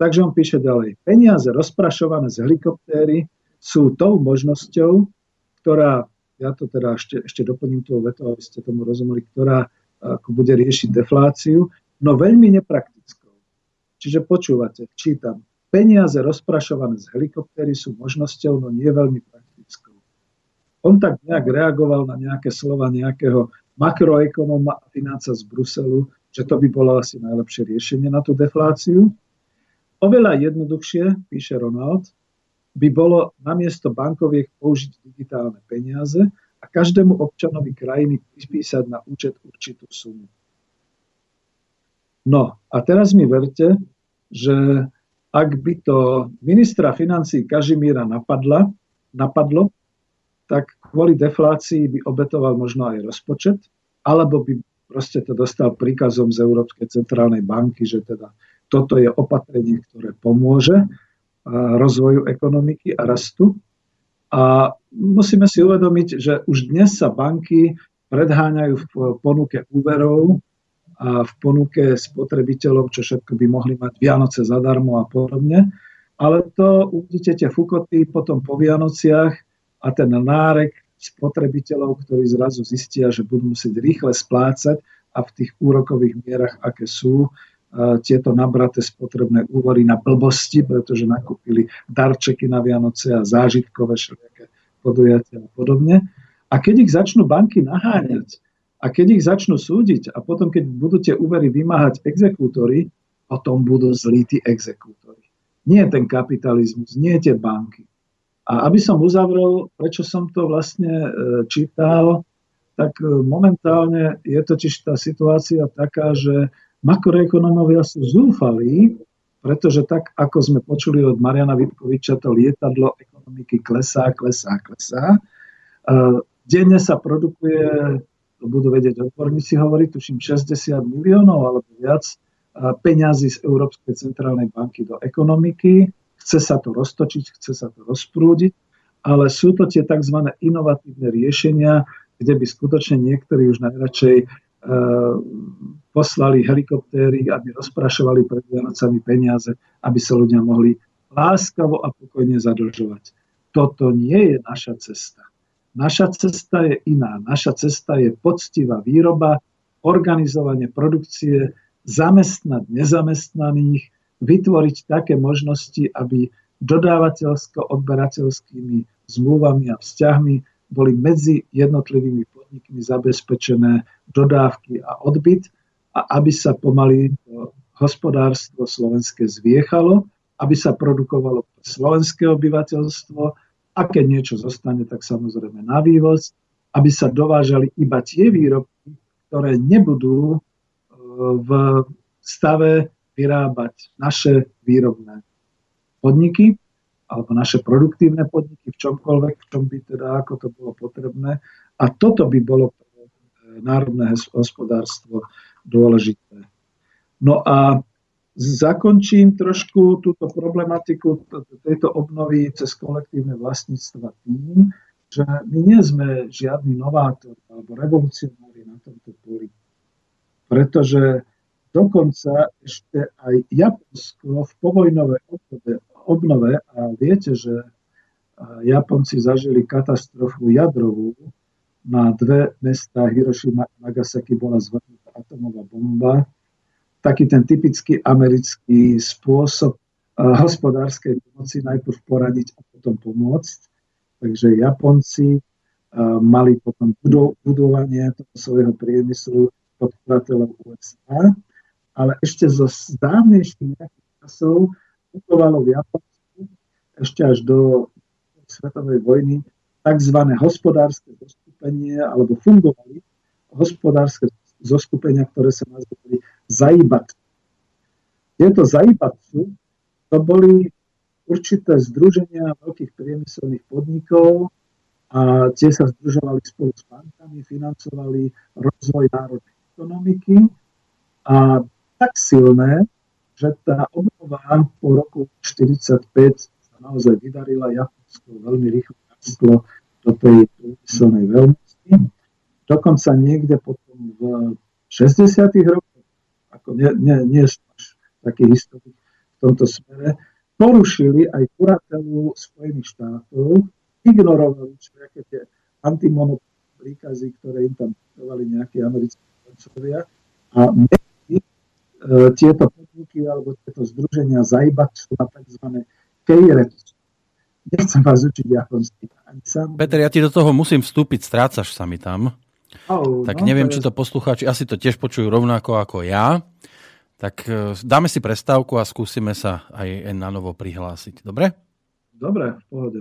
Takže on píše ďalej. Peniaze rozprašované z helikoptéry sú tou možnosťou, ktorá, ja to teda ešte, ešte doplním tú vetu, aby ste tomu rozumeli, ktorá ako bude riešiť defláciu, no veľmi nepraktickou. Čiže počúvate, čítam. Peniaze rozprašované z helikoptéry sú možnosťou, no nie veľmi praktickou. On tak nejak reagoval na nejaké slova nejakého makroekonóma a financa z Bruselu, že to by bolo asi najlepšie riešenie na tú defláciu. Oveľa jednoduchšie, píše Ronald, by bolo namiesto bankoviek použiť digitálne peniaze a každému občanovi krajiny pripísať na účet určitú sumu. No a teraz mi verte, že ak by to ministra financí Kažimíra napadla, napadlo, tak kvôli deflácii by obetoval možno aj rozpočet, alebo by proste to dostal príkazom z Európskej centrálnej banky, že teda toto je opatrenie, ktoré pomôže rozvoju ekonomiky a rastu. A musíme si uvedomiť, že už dnes sa banky predháňajú v ponuke úverov a v ponuke spotrebiteľov, čo všetko by mohli mať Vianoce zadarmo a podobne. Ale to uvidíte tie fukoty potom po Vianociach a ten nárek spotrebiteľov, ktorí zrazu zistia, že budú musieť rýchle splácať a v tých úrokových mierach, aké sú, tieto nabraté spotrebné úvory na blbosti, pretože nakúpili darčeky na Vianoce a zážitkové všelijaké podujatia a podobne. A keď ich začnú banky naháňať, a keď ich začnú súdiť a potom, keď budú tie úvery vymáhať exekútory, potom budú zlí tí exekútory. Nie ten kapitalizmus, nie tie banky. A aby som uzavrel, prečo som to vlastne e, čítal, tak e, momentálne je totiž tá situácia taká, že makroekonomovia sú zúfalí, pretože tak, ako sme počuli od Mariana Vitkoviča, to lietadlo ekonomiky klesá, klesá, klesá. E, denne sa produkuje to budú vedieť odborníci hovoriť, tuším 60 miliónov alebo viac peňazí z Európskej centrálnej banky do ekonomiky. Chce sa to roztočiť, chce sa to rozprúdiť, ale sú to tie tzv. inovatívne riešenia, kde by skutočne niektorí už najradšej e, poslali helikoptéry, aby rozprašovali pred Vianocami peniaze, aby sa ľudia mohli láskavo a pokojne zadlžovať. Toto nie je naša cesta. Naša cesta je iná. Naša cesta je poctivá výroba, organizovanie produkcie, zamestnať nezamestnaných, vytvoriť také možnosti, aby dodávateľsko-odberateľskými zmluvami a vzťahmi boli medzi jednotlivými podnikmi zabezpečené dodávky a odbyt a aby sa pomaly hospodárstvo slovenské zviechalo, aby sa produkovalo slovenské obyvateľstvo, a keď niečo zostane, tak samozrejme na vývoz, aby sa dovážali iba tie výrobky, ktoré nebudú e, v stave vyrábať naše výrobné podniky alebo naše produktívne podniky v čomkoľvek, v čom by teda, ako to bolo potrebné. A toto by bolo pre e, národné hospodárstvo dôležité. No a Zakončím trošku túto problematiku tejto obnovy cez kolektívne vlastníctva tým, že my nie sme žiadni novátori alebo revolucionári na tomto poli. Pretože dokonca ešte aj Japonsko v povojnovej obnove, a viete, že Japonci zažili katastrofu jadrovú, na dve mesta Hiroshima a Nagasaki bola zvrhnutá atomová bomba, taký ten typický americký spôsob uh, hospodárskej pomoci, najprv poradiť a potom pomôcť. Takže Japonci uh, mali potom budovanie toho svojho priemyslu podporateľov USA, ale ešte zo dávnejších nejakých časov budovalo v Japonsku ešte až do svetovej vojny tzv. hospodárske zoskupenie, alebo fungovali hospodárske zoskupenia, ktoré sa nazvali Zaibat. Tieto Zaibatsu to boli určité združenia veľkých priemyselných podnikov a tie sa združovali spolu s bankami, financovali rozvoj národnej ekonomiky a tak silné, že tá obnova po roku 1945 sa naozaj vydarila. Japonsko veľmi rýchlo rastlo do tej priemyselnej veľmosti. Dokonca niekde potom v 60. rokoch ako nie, nie, nie som až taký historik v tomto smere, porušili aj kuratelu Spojených štátov, ignorovali nejaké tie antimonopolné príkazy, ktoré im tam dávali nejakí americkí koncovia a medzi e, tieto podniky alebo tieto združenia zajbačú na tzv. kejret. Nechcem vás učiť japonsky. Peter, ja ti do toho musím vstúpiť, strácaš sa mi tam. Oh, tak no, neviem, či to poslucháči asi to tiež počujú rovnako ako ja. Tak e, dáme si prestávku a skúsime sa aj na novo prihlásiť. Dobre? Dobre, v pohode.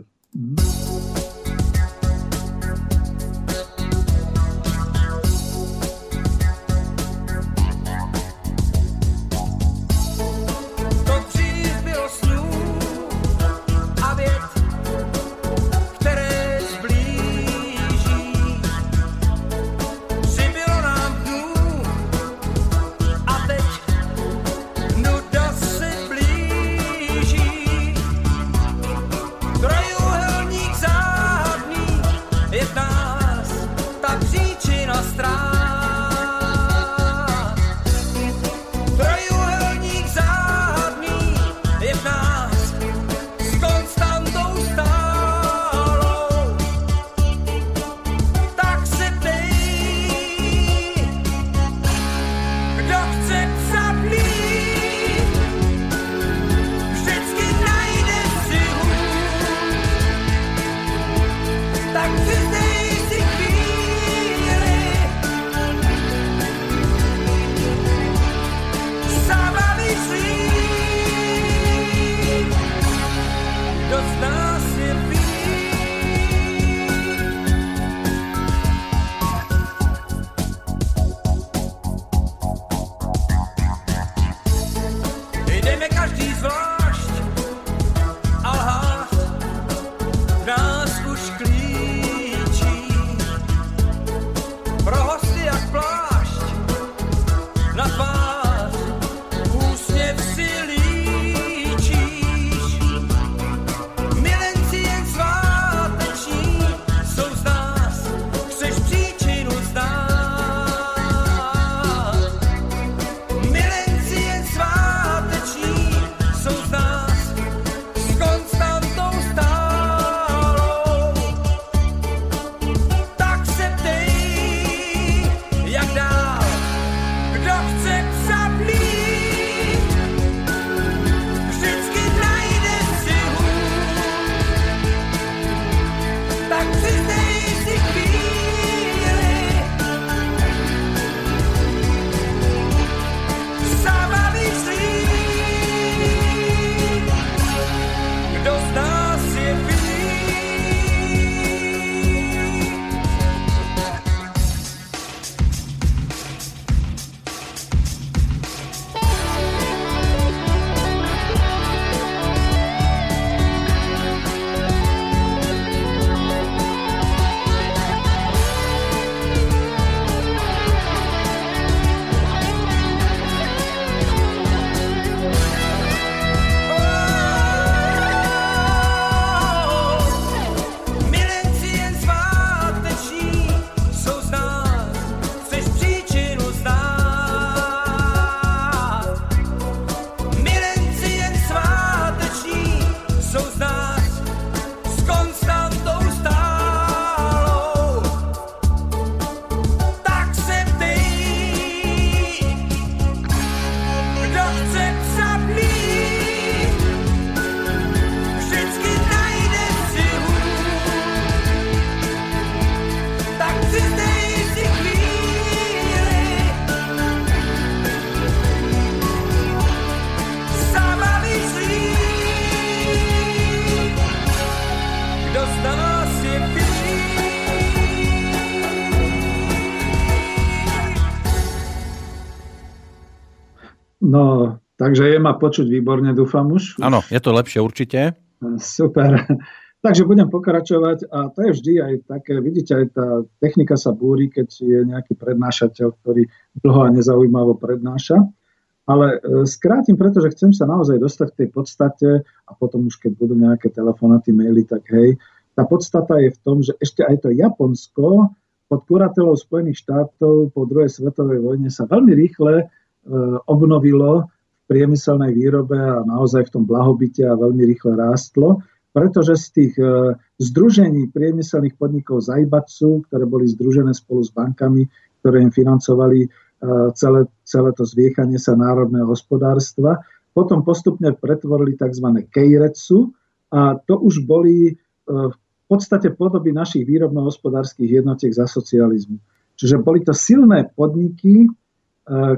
Takže je ma počuť výborne, dúfam už. Áno, je to lepšie určite. Super. Takže budem pokračovať a to je vždy aj také, vidíte, aj tá technika sa búri, keď je nejaký prednášateľ, ktorý dlho a nezaujímavo prednáša. Ale e, skrátim, pretože chcem sa naozaj dostať k tej podstate a potom už keď budú nejaké telefonaty, maily, tak hej. Tá podstata je v tom, že ešte aj to Japonsko pod kuratelou Spojených štátov po druhej svetovej vojne sa veľmi rýchle E, obnovilo priemyselnej výrobe a naozaj v tom blahobite a veľmi rýchle rástlo, pretože z tých e, združení priemyselných podnikov Zajbacu, ktoré boli združené spolu s bankami, ktoré im financovali e, celé, celé to zviechanie sa národného hospodárstva, potom postupne pretvorili tzv. Keiretsu a to už boli v podstate podoby našich výrobno-hospodárskych jednotiek za socializmu. Čiže boli to silné podniky,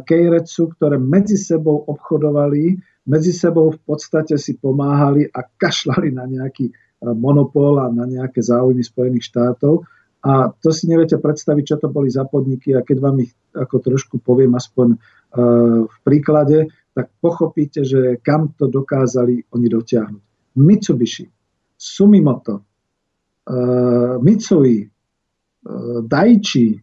Kejrecu, ktoré medzi sebou obchodovali, medzi sebou v podstate si pomáhali a kašľali na nejaký e, monopol a na nejaké záujmy Spojených štátov. A to si neviete predstaviť, čo to boli za podniky a keď vám ich ako trošku poviem aspoň e, v príklade, tak pochopíte, že kam to dokázali oni dotiahnuť. Mitsubishi, Sumimoto, e, Mitsui, Daichi,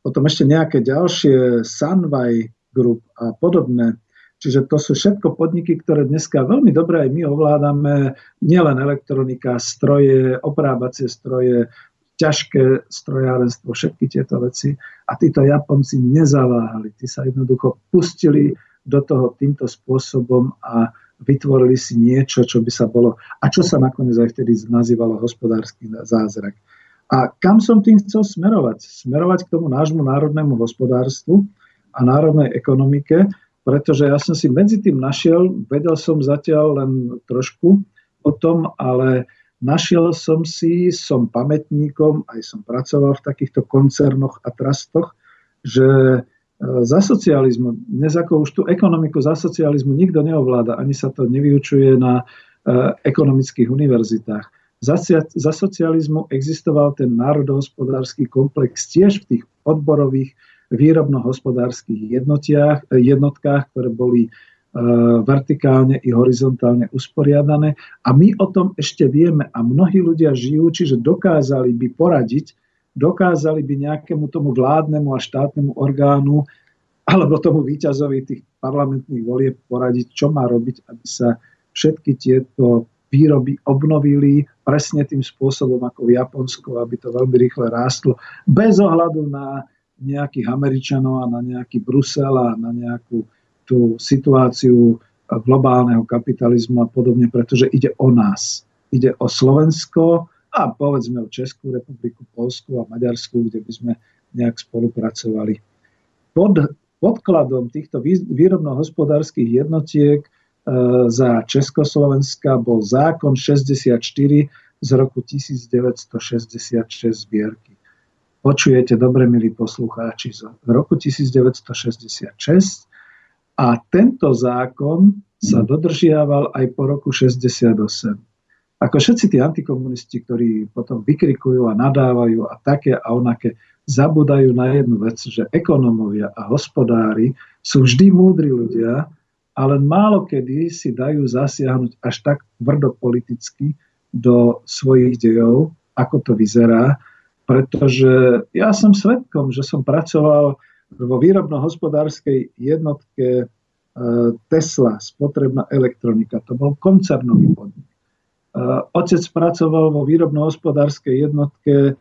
potom ešte nejaké ďalšie, Sunway Group a podobné. Čiže to sú všetko podniky, ktoré dneska veľmi dobre aj my ovládame, nielen elektronika, stroje, oprábacie stroje, ťažké strojárenstvo, všetky tieto veci. A títo Japonci nezaváhali, tí sa jednoducho pustili do toho týmto spôsobom a vytvorili si niečo, čo by sa bolo, a čo sa nakoniec aj vtedy nazývalo hospodársky zázrak. A kam som tým chcel smerovať? Smerovať k tomu nášmu národnému hospodárstvu a národnej ekonomike, pretože ja som si medzi tým našiel, vedel som zatiaľ len trošku o tom, ale našiel som si, som pamätníkom, aj som pracoval v takýchto koncernoch a trastoch, že e, za socializmu, dnes ako už tú ekonomiku za socializmu nikto neovláda, ani sa to nevyučuje na e, ekonomických univerzitách. Za, za socializmu existoval ten národohospodársky komplex tiež v tých odborových výrobno-hospodárskych jednotkách, ktoré boli E, vertikálne i horizontálne usporiadané. A my o tom ešte vieme a mnohí ľudia žijú, čiže dokázali by poradiť, dokázali by nejakému tomu vládnemu a štátnemu orgánu alebo tomu výťazovi tých parlamentných volieb poradiť, čo má robiť, aby sa všetky tieto výroby obnovili presne tým spôsobom ako v Japonsku, aby to veľmi rýchle rástlo, bez ohľadu na nejakých Američanov a na nejaký Brusel a na nejakú tú situáciu globálneho kapitalizmu a podobne, pretože ide o nás. Ide o Slovensko a povedzme o Českú republiku, Polsku a Maďarsku, kde by sme nejak spolupracovali. Pod podkladom týchto výrobno-hospodárskych jednotiek za Československa bol zákon 64 z roku 1966 zbierky. Počujete dobre, milí poslucháči, z roku 1966 a tento zákon sa mhm. dodržiaval aj po roku 68. Ako všetci tí antikomunisti, ktorí potom vykrikujú a nadávajú a také a onaké, zabudajú na jednu vec, že ekonomovia a hospodári sú vždy múdri ľudia, ale málo kedy si dajú zasiahnuť až tak tvrdopoliticky do svojich dejov, ako to vyzerá, pretože ja som svetkom, že som pracoval vo výrobno-hospodárskej jednotke e, Tesla, spotrebná elektronika. To bol koncernový podnik. E, otec pracoval vo výrobno-hospodárskej jednotke e,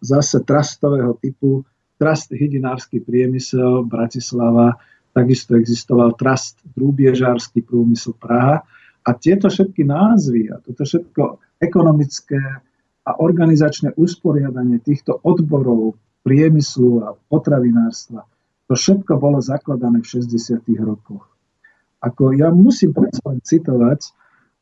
zase trastového typu, Trast hydinársky priemysel Bratislava, takisto existoval Trast drúbiežársky priemysel Praha. A tieto všetky názvy a toto všetko ekonomické a organizačné usporiadanie týchto odborov priemyslu a potravinárstva. To všetko bolo zakladané v 60. rokoch. Ako ja musím predsa len citovať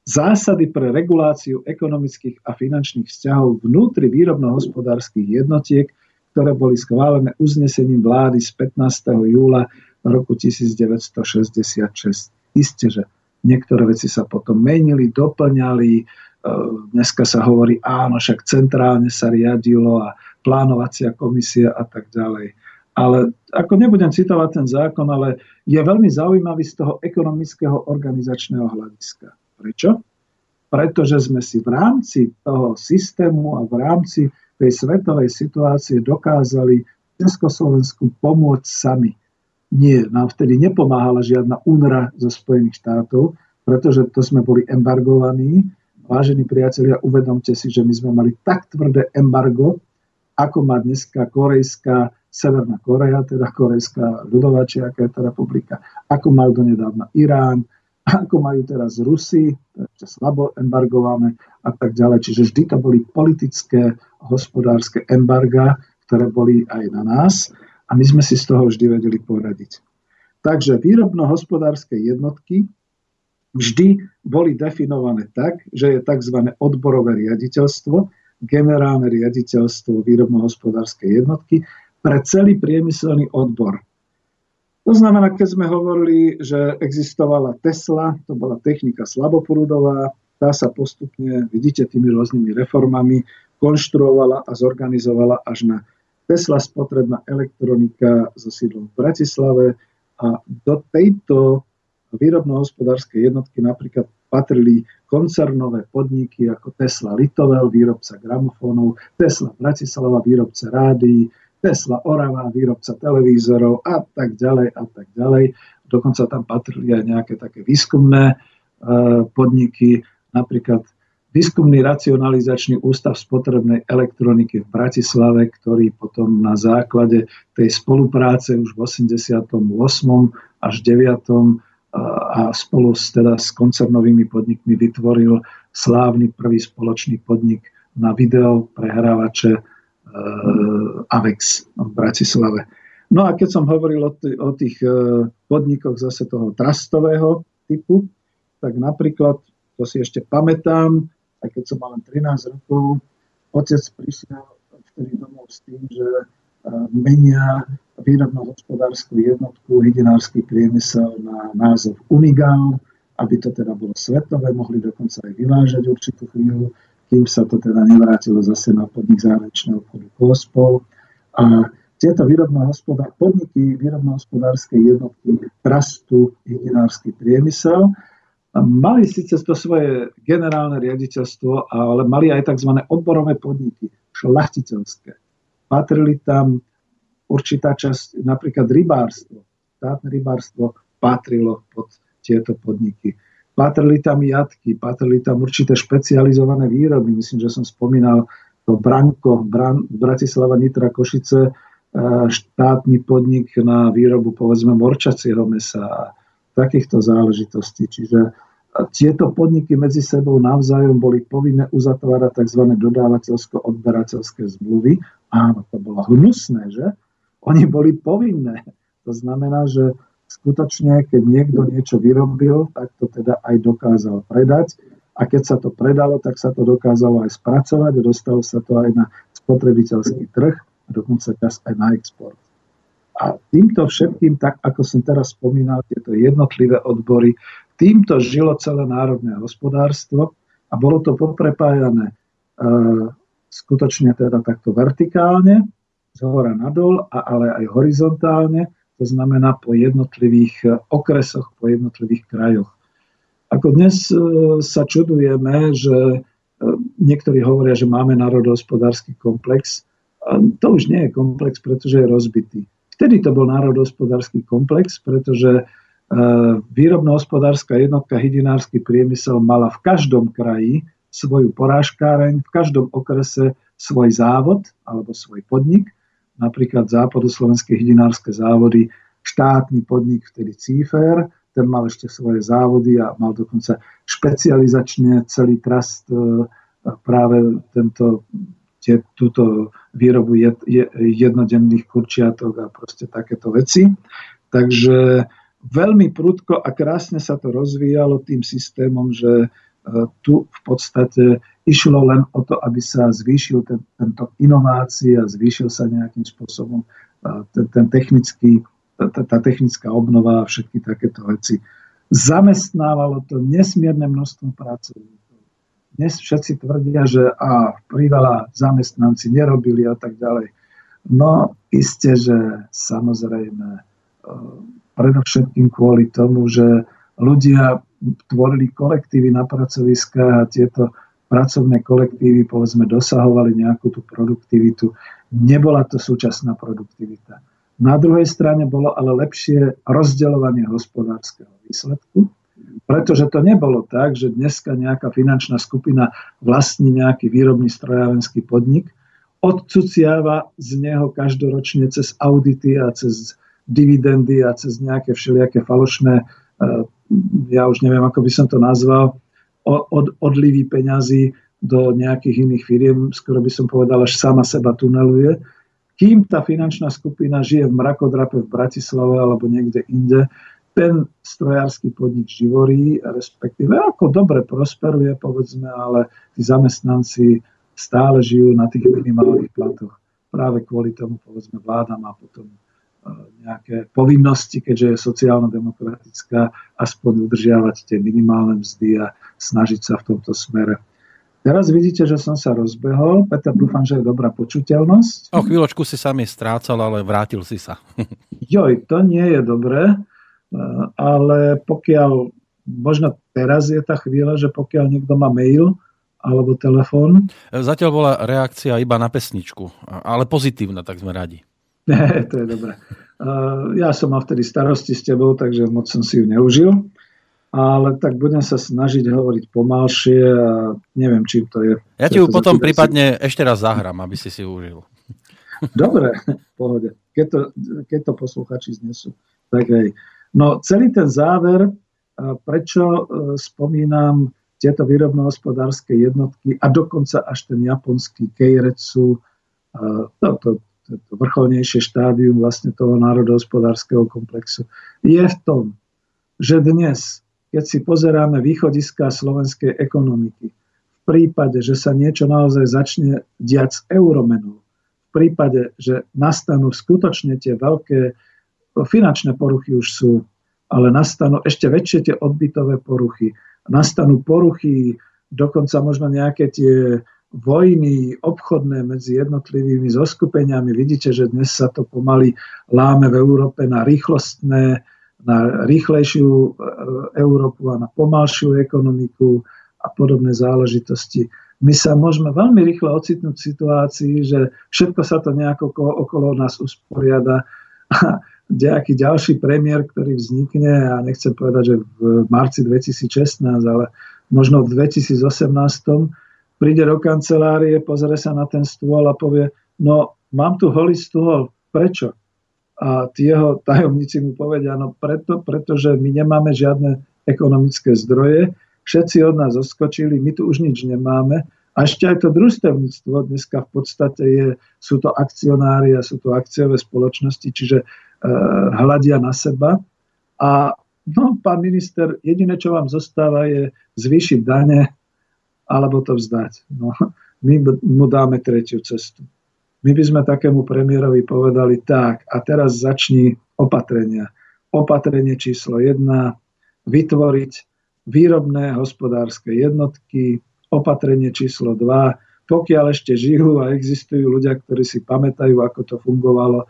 zásady pre reguláciu ekonomických a finančných vzťahov vnútri výrobno-hospodárskych jednotiek, ktoré boli schválené uznesením vlády z 15. júla roku 1966. Isté, že niektoré veci sa potom menili, doplňali, e, dneska sa hovorí, áno, však centrálne sa riadilo a plánovacia komisia a tak ďalej. Ale ako nebudem citovať ten zákon, ale je veľmi zaujímavý z toho ekonomického organizačného hľadiska. Prečo? Pretože sme si v rámci toho systému a v rámci tej svetovej situácie dokázali Československu pomôcť sami. Nie, nám vtedy nepomáhala žiadna UNRA zo Spojených štátov, pretože to sme boli embargovaní. Vážení priatelia, uvedomte si, že my sme mali tak tvrdé embargo ako má dneska korejská Severná Korea, teda korejská ľudová či aká je to republika, ako mal donedávna Irán, ako majú teraz Rusi, to je slabo embargované a tak ďalej. Čiže vždy to boli politické, hospodárske embarga, ktoré boli aj na nás a my sme si z toho vždy vedeli poradiť. Takže výrobno-hospodárske jednotky vždy boli definované tak, že je tzv. odborové riaditeľstvo, generálne riaditeľstvo výrobno-hospodárskej jednotky pre celý priemyselný odbor. To znamená, keď sme hovorili, že existovala Tesla, to bola technika slaboprúdová, tá sa postupne, vidíte, tými rôznymi reformami konštruovala a zorganizovala až na Tesla spotrebná elektronika so sídlom v Bratislave a do tejto výrobno-hospodárskej jednotky napríklad patrili koncernové podniky ako Tesla Litovel, výrobca gramofónov, Tesla Bratislava, výrobca rádií, Tesla Orava, výrobca televízorov a tak ďalej a tak ďalej. Dokonca tam patrili aj nejaké také výskumné e, podniky, napríklad Výskumný racionalizačný ústav spotrebnej elektroniky v Bratislave, ktorý potom na základe tej spolupráce už v 88. až 9 a spolu s, teda s koncernovými podnikmi vytvoril slávny prvý spoločný podnik na video prehrávače e, AVEX v Bratislave. No a keď som hovoril o, t- o tých e, podnikoch zase toho trastového typu, tak napríklad, to si ešte pamätám, aj keď som mal len 13 rokov, otec prišiel vtedy domov s tým, že menia výrobno-hospodárskú jednotku hydinársky priemysel na názov Unigal, aby to teda bolo svetové, mohli dokonca aj vyvážať určitú chvíľu, kým sa to teda nevrátilo zase na podnik zahraničného obchodu Kospol. A tieto výrobno podniky výrobno-hospodárskej jednotky rastu hydinársky priemysel mali síce to svoje generálne riaditeľstvo, ale mali aj tzv. odborové podniky, šlachtiteľské. Patrili tam určitá časť, napríklad rybárstvo. Štátne rybárstvo patrilo pod tieto podniky. Patrili tam jatky, patrili tam určité špecializované výroby. Myslím, že som spomínal to Branko, Bran, Bratislava, Nitra, Košice, e, štátny podnik na výrobu povedzme morčacieho mesa takýchto záležitostí. Čiže tieto podniky medzi sebou navzájom boli povinné uzatvárať tzv. dodávateľsko-odberateľské zmluvy. Áno, to bolo hnusné, že? Oni boli povinné. To znamená, že skutočne, keď niekto niečo vyrobil, tak to teda aj dokázal predať. A keď sa to predalo, tak sa to dokázalo aj spracovať dostalo sa to aj na spotrebiteľský trh a dokonca čas aj na export. A týmto všetkým, tak ako som teraz spomínal, tieto jednotlivé odbory, týmto žilo celé národné hospodárstvo a bolo to poprepájané e, skutočne teda takto vertikálne, z hora nadol, a, ale aj horizontálne, to znamená po jednotlivých e, okresoch, po jednotlivých krajoch. Ako dnes e, sa čudujeme, že e, niektorí hovoria, že máme národohospodársky komplex, to už nie je komplex, pretože je rozbitý. Vtedy to bol národohospodársky komplex, pretože výrobno-hospodárska jednotka hydinársky priemysel mala v každom kraji svoju porážkáreň, v každom okrese svoj závod alebo svoj podnik. Napríklad západoslovenské hydinárske závody, štátny podnik, vtedy Cífer, ten mal ešte svoje závody a mal dokonca špecializačne celý trast e, práve tento, tie, túto výrobu jed, jednodenných kurčiatok a proste takéto veci. Takže veľmi prudko a krásne sa to rozvíjalo tým systémom, že tu v podstate išlo len o to, aby sa zvýšil ten, tento inovácie a zvýšil sa nejakým spôsobom ten, ten technický, tá, tá technická obnova a všetky takéto veci. Zamestnávalo to nesmierne množstvo pracovníkov. Dnes všetci tvrdia, že a priveľa zamestnanci nerobili a tak ďalej. No isté, že samozrejme e, predovšetkým kvôli tomu, že ľudia tvorili kolektívy na pracoviskách a tieto pracovné kolektívy povedzme dosahovali nejakú tú produktivitu. Nebola to súčasná produktivita. Na druhej strane bolo ale lepšie rozdeľovanie hospodárskeho výsledku, pretože to nebolo tak, že dneska nejaká finančná skupina vlastní nejaký výrobný strojárenský podnik, odcuciava z neho každoročne cez audity a cez dividendy a cez nejaké všelijaké falošné E, ja už neviem, ako by som to nazval, od, odlivy peňazí do nejakých iných firiem, skoro by som povedal, až sama seba tuneluje. Kým tá finančná skupina žije v mrakodrape v Bratislave alebo niekde inde, ten strojársky podnik živorí, respektíve ako dobre prosperuje, povedzme, ale tí zamestnanci stále žijú na tých minimálnych platoch. Práve kvôli tomu, povedzme, vláda má potom nejaké povinnosti, keďže je sociálno-demokratická, aspoň udržiavať tie minimálne mzdy a snažiť sa v tomto smere. Teraz vidíte, že som sa rozbehol. Peter, dúfam, že je dobrá počuteľnosť. O chvíľočku si sa mi strácal, ale vrátil si sa. Joj, to nie je dobré, ale pokiaľ, možno teraz je tá chvíľa, že pokiaľ niekto má mail alebo telefón. Zatiaľ bola reakcia iba na pesničku, ale pozitívna, tak sme radi. To je dobré. Ja som mal vtedy starosti s tebou, takže moc som si ju neužil. Ale tak budem sa snažiť hovoriť pomalšie a neviem, čím to je. Ja ti ju potom prípadne si... ešte raz zahrám, aby si si užil. Dobre, pohode. Keď to, keď to posluchači znesú. Tak hej. No celý ten záver, prečo e, spomínam tieto výrobno-hospodárske jednotky a dokonca až ten japonský Keiretsu, to, to, to vrcholnejšie štádium vlastne toho národohospodárskeho komplexu, je v tom, že dnes, keď si pozeráme východiska slovenskej ekonomiky, v prípade, že sa niečo naozaj začne diať s euromenou, v prípade, že nastanú skutočne tie veľké finančné poruchy už sú, ale nastanú ešte väčšie tie odbytové poruchy, nastanú poruchy, dokonca možno nejaké tie vojny obchodné medzi jednotlivými zoskupeniami. Vidíte, že dnes sa to pomaly láme v Európe na rýchlostné, na rýchlejšiu e, Európu a na pomalšiu ekonomiku a podobné záležitosti. My sa môžeme veľmi rýchle ocitnúť v situácii, že všetko sa to nejako okolo nás usporiada nejaký ďalší premiér, ktorý vznikne, a nechcem povedať, že v marci 2016, ale možno v 2018 príde do kancelárie, pozrie sa na ten stôl a povie, no mám tu holý stôl, prečo? A tí jeho tajomníci mu povedia, no preto, pretože my nemáme žiadne ekonomické zdroje, všetci od nás zoskočili, my tu už nič nemáme. A ešte aj to družstevníctvo dneska v podstate je, sú to akcionári a sú to akciové spoločnosti, čiže hľadia na seba. A no, pán minister, jediné, čo vám zostáva, je zvýšiť dane, alebo to vzdať. No, my mu dáme tretiu cestu. My by sme takému premiérovi povedali tak, a teraz začni opatrenia. Opatrenie číslo jedna, vytvoriť výrobné hospodárske jednotky, opatrenie číslo dva, pokiaľ ešte žijú a existujú ľudia, ktorí si pamätajú, ako to fungovalo,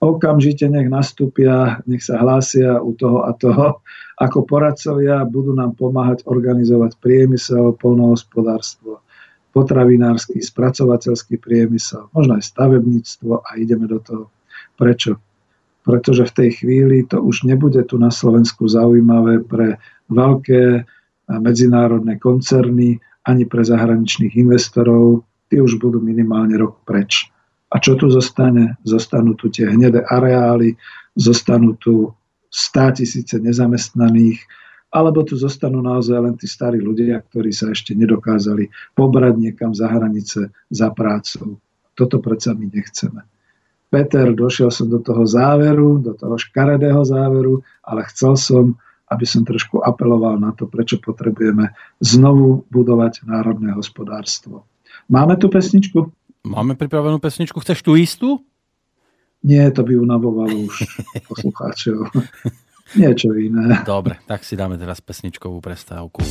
okamžite nech nastúpia, nech sa hlásia u toho a toho ako poradcovia, budú nám pomáhať organizovať priemysel, polnohospodárstvo, potravinársky, spracovateľský priemysel, možno aj stavebníctvo a ideme do toho. Prečo? Pretože v tej chvíli to už nebude tu na Slovensku zaujímavé pre veľké medzinárodné koncerny ani pre zahraničných investorov. Tí už budú minimálne rok preč. A čo tu zostane? Zostanú tu tie hnedé areály, zostanú tu 100 tisíce nezamestnaných, alebo tu zostanú naozaj len tí starí ľudia, ktorí sa ešte nedokázali pobrať niekam za hranice za prácou. Toto predsa my nechceme. Peter, došiel som do toho záveru, do toho škaredého záveru, ale chcel som, aby som trošku apeloval na to, prečo potrebujeme znovu budovať národné hospodárstvo. Máme tu pesničku? Máme pripravenú pesničku. Chceš tú istú? Nie, to by unavovalo už poslucháčov. Niečo iné. Dobre, tak si dáme teraz pesničkovú prestávku.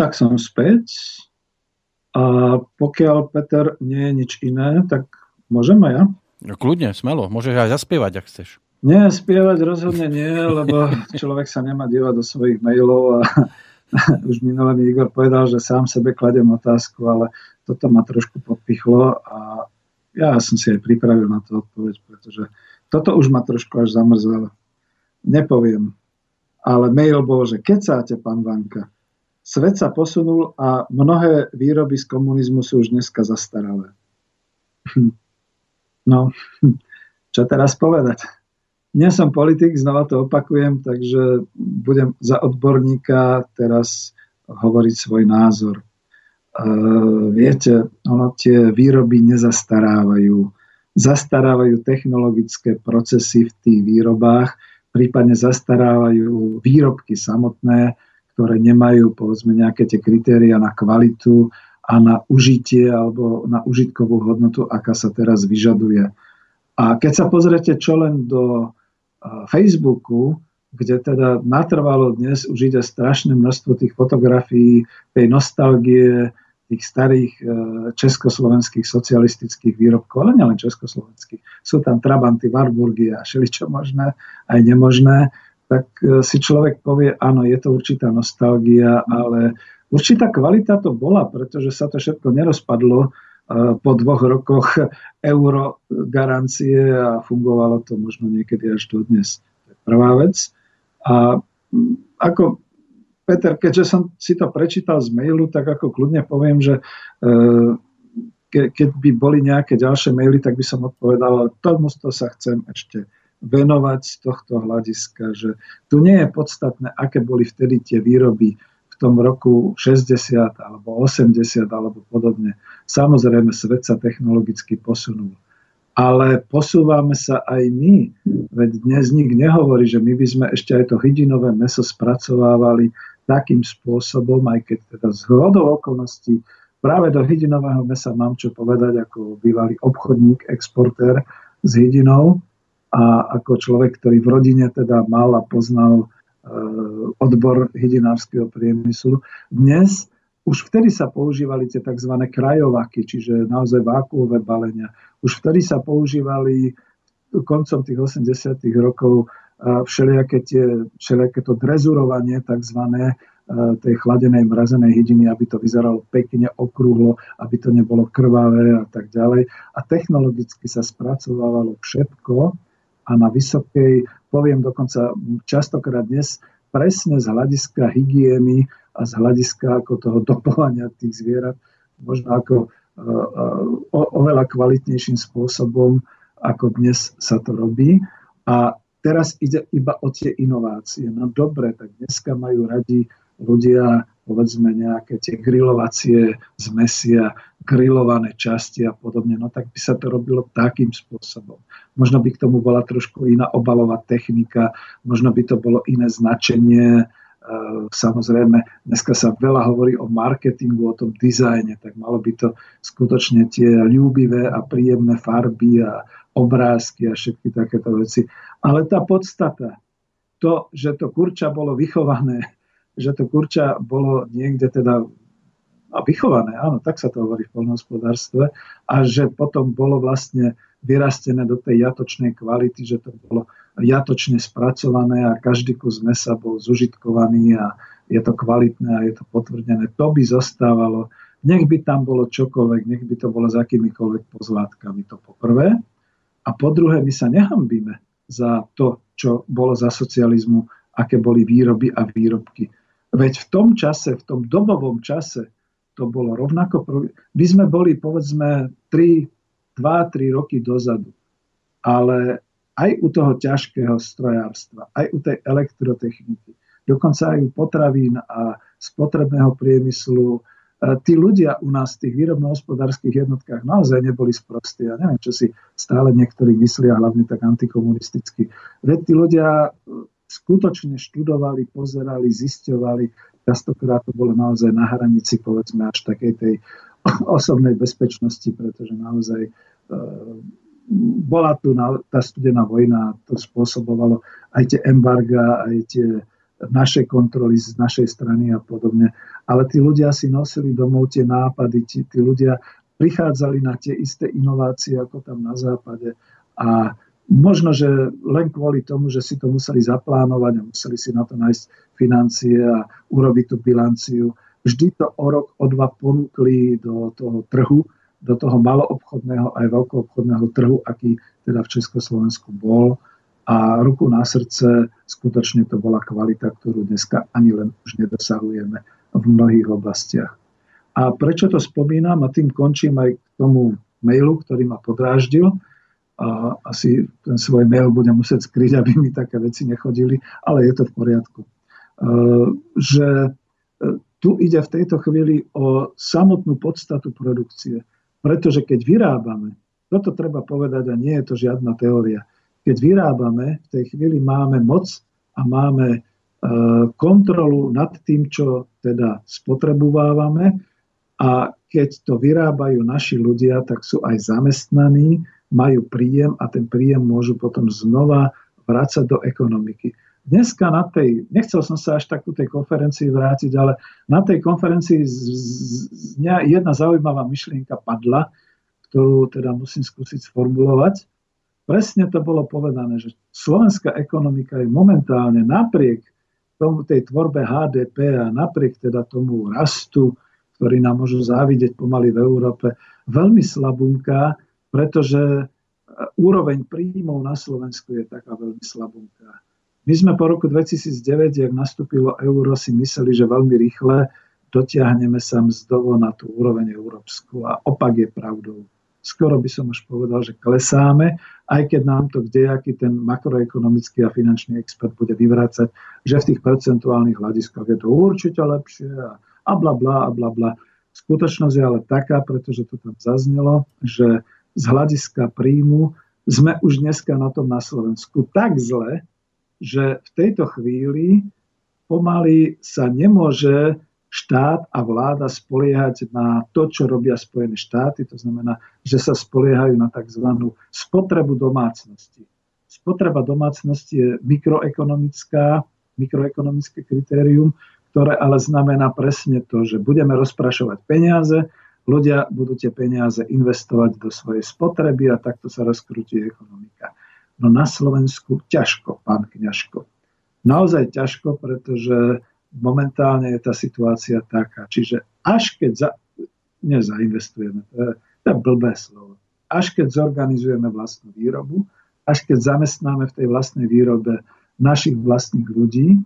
Tak som späť. A pokiaľ Peter nie je nič iné, tak môžeme ja? No, kľudne, smelo. Môžeš aj zaspievať, ak chceš. Nie, spievať rozhodne nie, lebo človek sa nemá dívať do svojich mailov a už minulé mi Igor povedal, že sám sebe kladem otázku, ale toto ma trošku podpichlo a ja som si aj pripravil na to odpoveď, pretože toto už ma trošku až zamrzelo. Nepoviem, ale mail bol, že kecáte, pán Vanka. Svet sa posunul a mnohé výroby z komunizmu sú už dneska zastaralé. No, čo teraz povedať? Nie som politik, znova to opakujem, takže budem za odborníka teraz hovoriť svoj názor. E, viete, ono tie výroby nezastarávajú. Zastarávajú technologické procesy v tých výrobách, prípadne zastarávajú výrobky samotné, ktoré nemajú povedzme nejaké tie kritéria na kvalitu a na užitie alebo na užitkovú hodnotu, aká sa teraz vyžaduje. A keď sa pozriete čo len do Facebooku, kde teda natrvalo dnes už ide strašné množstvo tých fotografií, tej nostalgie, tých starých e, československých socialistických výrobkov, ale nielen československých. Sú tam Trabanty, Warburgy a všeličo možné, aj nemožné. Tak e, si človek povie, áno, je to určitá nostalgia, ale určitá kvalita to bola, pretože sa to všetko nerozpadlo po dvoch rokoch euro garancie a fungovalo to možno niekedy až do dnes. To prvá vec. A ako Peter, keďže som si to prečítal z mailu, tak ako kľudne poviem, že e, keď by boli nejaké ďalšie maily, tak by som odpovedal, ale tomu sa chcem ešte venovať z tohto hľadiska, že tu nie je podstatné, aké boli vtedy tie výroby tom roku 60 alebo 80 alebo podobne. Samozrejme, svet sa technologicky posunul. Ale posúvame sa aj my. Veď dnes nik nehovorí, že my by sme ešte aj to hydinové meso spracovávali takým spôsobom, aj keď teda z hodou okolností práve do hydinového mesa mám čo povedať ako bývalý obchodník, exportér s hydinou a ako človek, ktorý v rodine teda mal a poznal Eh, odbor hydinárskeho priemyslu. Dnes už vtedy sa používali tie tzv. krajovaky, čiže naozaj vákuové balenia. Už vtedy sa používali koncom tých 80. rokov eh, všelijaké, tie, všelijaké to drezurovanie tzv. Eh, tej chladenej mrazenej hydiny, aby to vyzeralo pekne, okrúhlo, aby to nebolo krvavé a tak ďalej. A technologicky sa spracovávalo všetko a na vysokej poviem dokonca častokrát dnes, presne z hľadiska hygieny a z hľadiska ako toho dopovania tých zvierat, možno ako e, e, o, oveľa kvalitnejším spôsobom, ako dnes sa to robí. A teraz ide iba o tie inovácie. No dobre, tak dneska majú radi ľudia povedzme nejaké tie grilovacie zmesia, grilované časti a podobne, no tak by sa to robilo takým spôsobom. Možno by k tomu bola trošku iná obalová technika, možno by to bolo iné značenie, e, Samozrejme, dneska sa veľa hovorí o marketingu, o tom dizajne, tak malo by to skutočne tie ľúbivé a príjemné farby a obrázky a všetky takéto veci. Ale tá podstata, to, že to kurča bolo vychované že to kurča bolo niekde teda a vychované, áno, tak sa to hovorí v poľnohospodárstve, a že potom bolo vlastne vyrastené do tej jatočnej kvality, že to bolo jatočne spracované a každý kus mesa bol zužitkovaný a je to kvalitné a je to potvrdené. To by zostávalo, nech by tam bolo čokoľvek, nech by to bolo s akýmikoľvek pozlátkami, to poprvé. A po druhé, my sa nehambíme za to, čo bolo za socializmu, aké boli výroby a výrobky. Veď v tom čase, v tom dobovom čase, to bolo rovnako. My sme boli, povedzme, 3, 2-3 roky dozadu. Ale aj u toho ťažkého strojárstva, aj u tej elektrotechniky, dokonca aj u potravín a spotrebného priemyslu, e, tí ľudia u nás v tých výrobno-hospodárskych jednotkách naozaj neboli sprostí. Ja neviem, čo si stále niektorí myslia, hlavne tak antikomunisticky. Veď tí ľudia skutočne študovali, pozerali, zisťovali. Častokrát to bolo naozaj na hranici, povedzme, až takej tej osobnej bezpečnosti, pretože naozaj e, bola tu tá studená vojna, to spôsobovalo aj tie embarga, aj tie našej kontroly z našej strany a podobne. Ale tí ľudia si nosili domov tie nápady, tí, tí ľudia prichádzali na tie isté inovácie ako tam na západe a možno, že len kvôli tomu, že si to museli zaplánovať a museli si na to nájsť financie a urobiť tú bilanciu, vždy to o rok, o dva ponúkli do toho trhu, do toho maloobchodného aj veľkoobchodného trhu, aký teda v Československu bol a ruku na srdce, skutočne to bola kvalita, ktorú dneska ani len už nedosahujeme v mnohých oblastiach. A prečo to spomínam a tým končím aj k tomu mailu, ktorý ma podráždil. A asi ten svoj mail budem musieť skryť, aby mi také veci nechodili, ale je to v poriadku. E, že e, tu ide v tejto chvíli o samotnú podstatu produkcie. Pretože keď vyrábame, toto treba povedať a nie je to žiadna teória, keď vyrábame, v tej chvíli máme moc a máme e, kontrolu nad tým, čo teda spotrebovávame a keď to vyrábajú naši ľudia, tak sú aj zamestnaní, majú príjem a ten príjem môžu potom znova vrácať do ekonomiky. Dneska na tej, nechcel som sa až tak ku tej konferencii vrátiť, ale na tej konferencii z, z, z, jedna zaujímavá myšlienka padla, ktorú teda musím skúsiť sformulovať presne to bolo povedané, že slovenská ekonomika je momentálne napriek tomu, tej tvorbe HDP a napriek teda tomu rastu, ktorý nám môžu závidieť pomaly v Európe, veľmi slabunká, pretože e, úroveň príjmov na Slovensku je taká veľmi slabunká. My sme po roku 2009, jak nastúpilo euro, si mysleli, že veľmi rýchle dotiahneme sa mzdovo na tú úroveň európsku a opak je pravdou skoro by som už povedal, že klesáme, aj keď nám to kdejaký ten makroekonomický a finančný expert bude vyvrácať, že v tých percentuálnych hľadiskách je to určite lepšie a bla bla a bla bla. Skutočnosť je ale taká, pretože to tam zaznelo, že z hľadiska príjmu sme už dneska na tom na Slovensku tak zle, že v tejto chvíli pomaly sa nemôže štát a vláda spoliehať na to, čo robia Spojené štáty, to znamená, že sa spoliehajú na tzv. spotrebu domácnosti. Spotreba domácnosti je mikroekonomická, mikroekonomické kritérium, ktoré ale znamená presne to, že budeme rozprašovať peniaze, ľudia budú tie peniaze investovať do svojej spotreby a takto sa rozkrúti ekonomika. No na Slovensku ťažko, pán Kňažko. Naozaj ťažko, pretože momentálne je tá situácia taká. Čiže až keď za, nezainvestujeme, to je, to je blbé slovo, až keď zorganizujeme vlastnú výrobu, až keď zamestnáme v tej vlastnej výrobe našich vlastných ľudí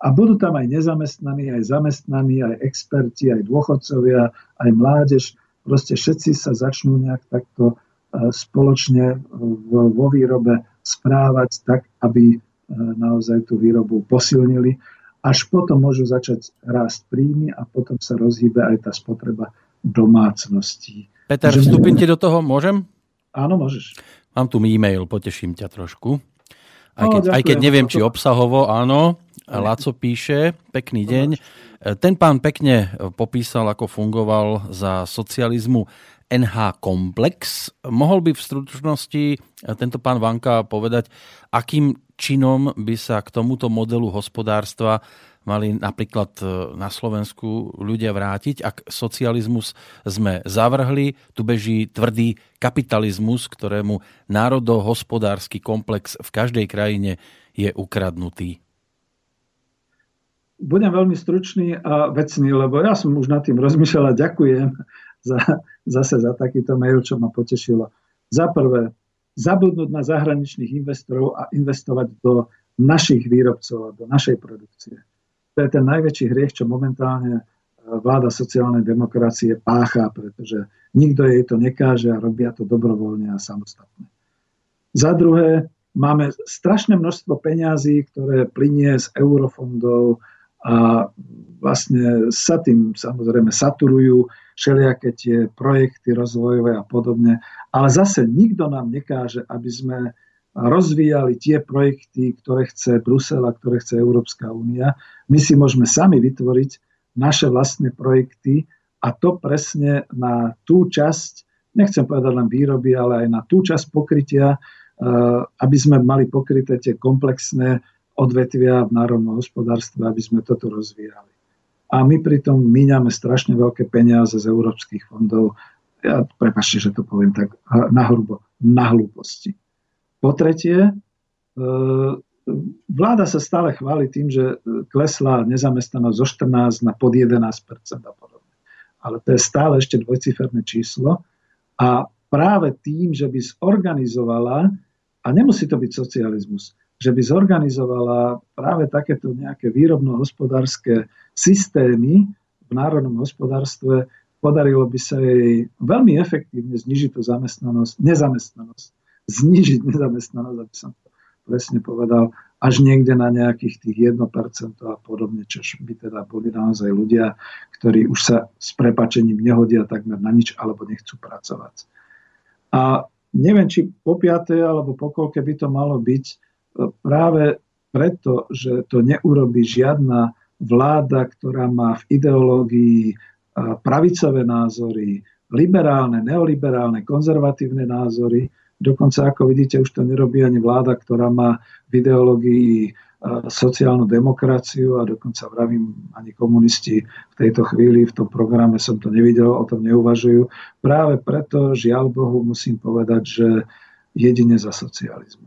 a budú tam aj nezamestnaní, aj zamestnaní, aj experti, aj dôchodcovia, aj mládež, proste všetci sa začnú nejak takto e, spoločne vo výrobe správať tak, aby e, naozaj tú výrobu posilnili až potom môžu začať rásť príjmy a potom sa rozhýbe aj tá spotreba domácností. Peter, že vstúpim ti do toho, môžem? Áno, môžeš. Mám tu e-mail, poteším ťa trošku. Aj keď, no, aj keď neviem, či obsahovo, áno. Laco píše, pekný deň. Ten pán pekne popísal, ako fungoval za socializmu NH Komplex. Mohol by v stručnosti tento pán Vanka povedať, akým činom by sa k tomuto modelu hospodárstva mali napríklad e, na Slovensku ľudia vrátiť, ak socializmus sme zavrhli, tu beží tvrdý kapitalizmus, ktorému národohospodársky komplex v každej krajine je ukradnutý. Budem veľmi stručný a vecný, lebo ja som už nad tým rozmýšľal a ďakujem za, zase za takýto mail, čo ma potešilo. Za prvé, zabudnúť na zahraničných investorov a investovať do našich výrobcov a do našej produkcie. To je ten najväčší hriech, čo momentálne e, vláda sociálnej demokracie pácha, pretože nikto jej to nekáže a robia to dobrovoľne a samostatne. Za druhé, máme strašné množstvo peňazí, ktoré plinie z eurofondov a vlastne sa tým samozrejme saturujú všelijaké tie projekty rozvojové a podobne. Ale zase nikto nám nekáže, aby sme rozvíjali tie projekty, ktoré chce Brusel a ktoré chce Európska únia. My si môžeme sami vytvoriť naše vlastné projekty a to presne na tú časť, nechcem povedať len výroby, ale aj na tú časť pokrytia, eh, aby sme mali pokryté tie komplexné odvetvia v národnom hospodárstve, aby sme toto rozvíjali. A my pritom míňame strašne veľké peniaze z európskych fondov. Ja prepašte, že to poviem tak nahrubo, na hlúposti. Po tretie, e, vláda sa stále chváli tým, že klesla nezamestnanosť zo 14 na pod 11 a podobne. Ale to je stále ešte dvojciferné číslo. A práve tým, že by zorganizovala, a nemusí to byť socializmus, že by zorganizovala práve takéto nejaké výrobno-hospodárske systémy v národnom hospodárstve, podarilo by sa jej veľmi efektívne znižiť tú zamestnanosť, nezamestnanosť, znižiť nezamestnanosť, aby som to presne povedal, až niekde na nejakých tých 1% a podobne, čo by teda boli naozaj ľudia, ktorí už sa s prepačením nehodia takmer na nič alebo nechcú pracovať. A neviem, či po piaté alebo po koľke by to malo byť práve preto, že to neurobi žiadna vláda, ktorá má v ideológii pravicové názory, liberálne, neoliberálne, konzervatívne názory. Dokonca, ako vidíte, už to nerobí ani vláda, ktorá má v ideológii sociálnu demokraciu a dokonca vravím, ani komunisti v tejto chvíli v tom programe som to nevidel, o tom neuvažujú. Práve preto, žiaľ Bohu, musím povedať, že jedine za socializmu.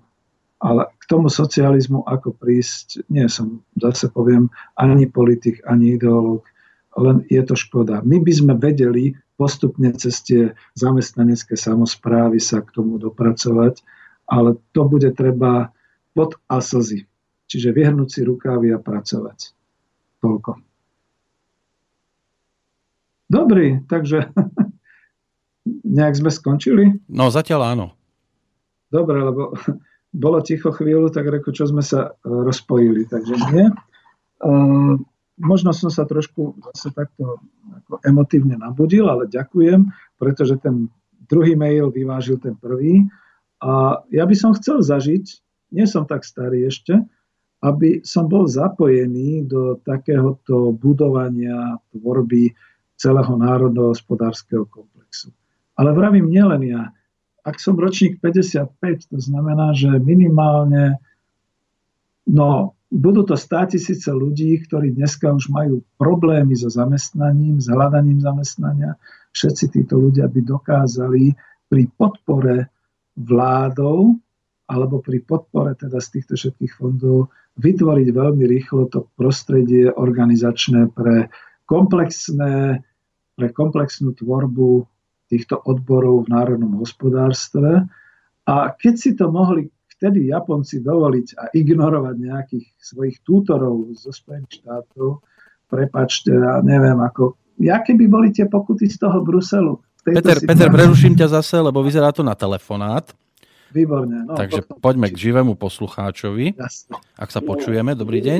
Ale k tomu socializmu ako prísť, nie som, zase poviem, ani politik, ani ideológ, len je to škoda. My by sme vedeli postupne cez tie zamestnanecké samozprávy sa k tomu dopracovať, ale to bude treba pod a slzy. Čiže vyhrnúť si rukávy a pracovať. Toľko. Dobrý, takže nejak sme skončili? No zatiaľ áno. Dobre, lebo bolo ticho chvíľu, tak reku, čo sme sa e, rozpojili, takže nie. Uh, možno som sa trošku zase takto ako emotívne nabudil, ale ďakujem, pretože ten druhý mail vyvážil ten prvý. A ja by som chcel zažiť, nie som tak starý ešte, aby som bol zapojený do takéhoto budovania tvorby celého národno-hospodárskeho komplexu. Ale vravím nielen ja. Ak som ročník 55, to znamená, že minimálne no, budú to 100 tisíce ľudí, ktorí dneska už majú problémy so zamestnaním, s hľadaním zamestnania. Všetci títo ľudia by dokázali pri podpore vládou alebo pri podpore teda z týchto všetkých fondov vytvoriť veľmi rýchlo to prostredie organizačné pre komplexné, pre komplexnú tvorbu týchto odborov v národnom hospodárstve. A keď si to mohli vtedy Japonci dovoliť a ignorovať nejakých svojich tútorov zo Spojených štátov, prepačte, ja neviem, ako, jaké by boli tie pokuty z toho Bruselu? Peter, Peter, preruším ťa zase, lebo vyzerá to na telefonát. Výborne. No, Takže potom... poďme k živému poslucháčovi. Jasne. Ak sa počujeme, dobrý deň.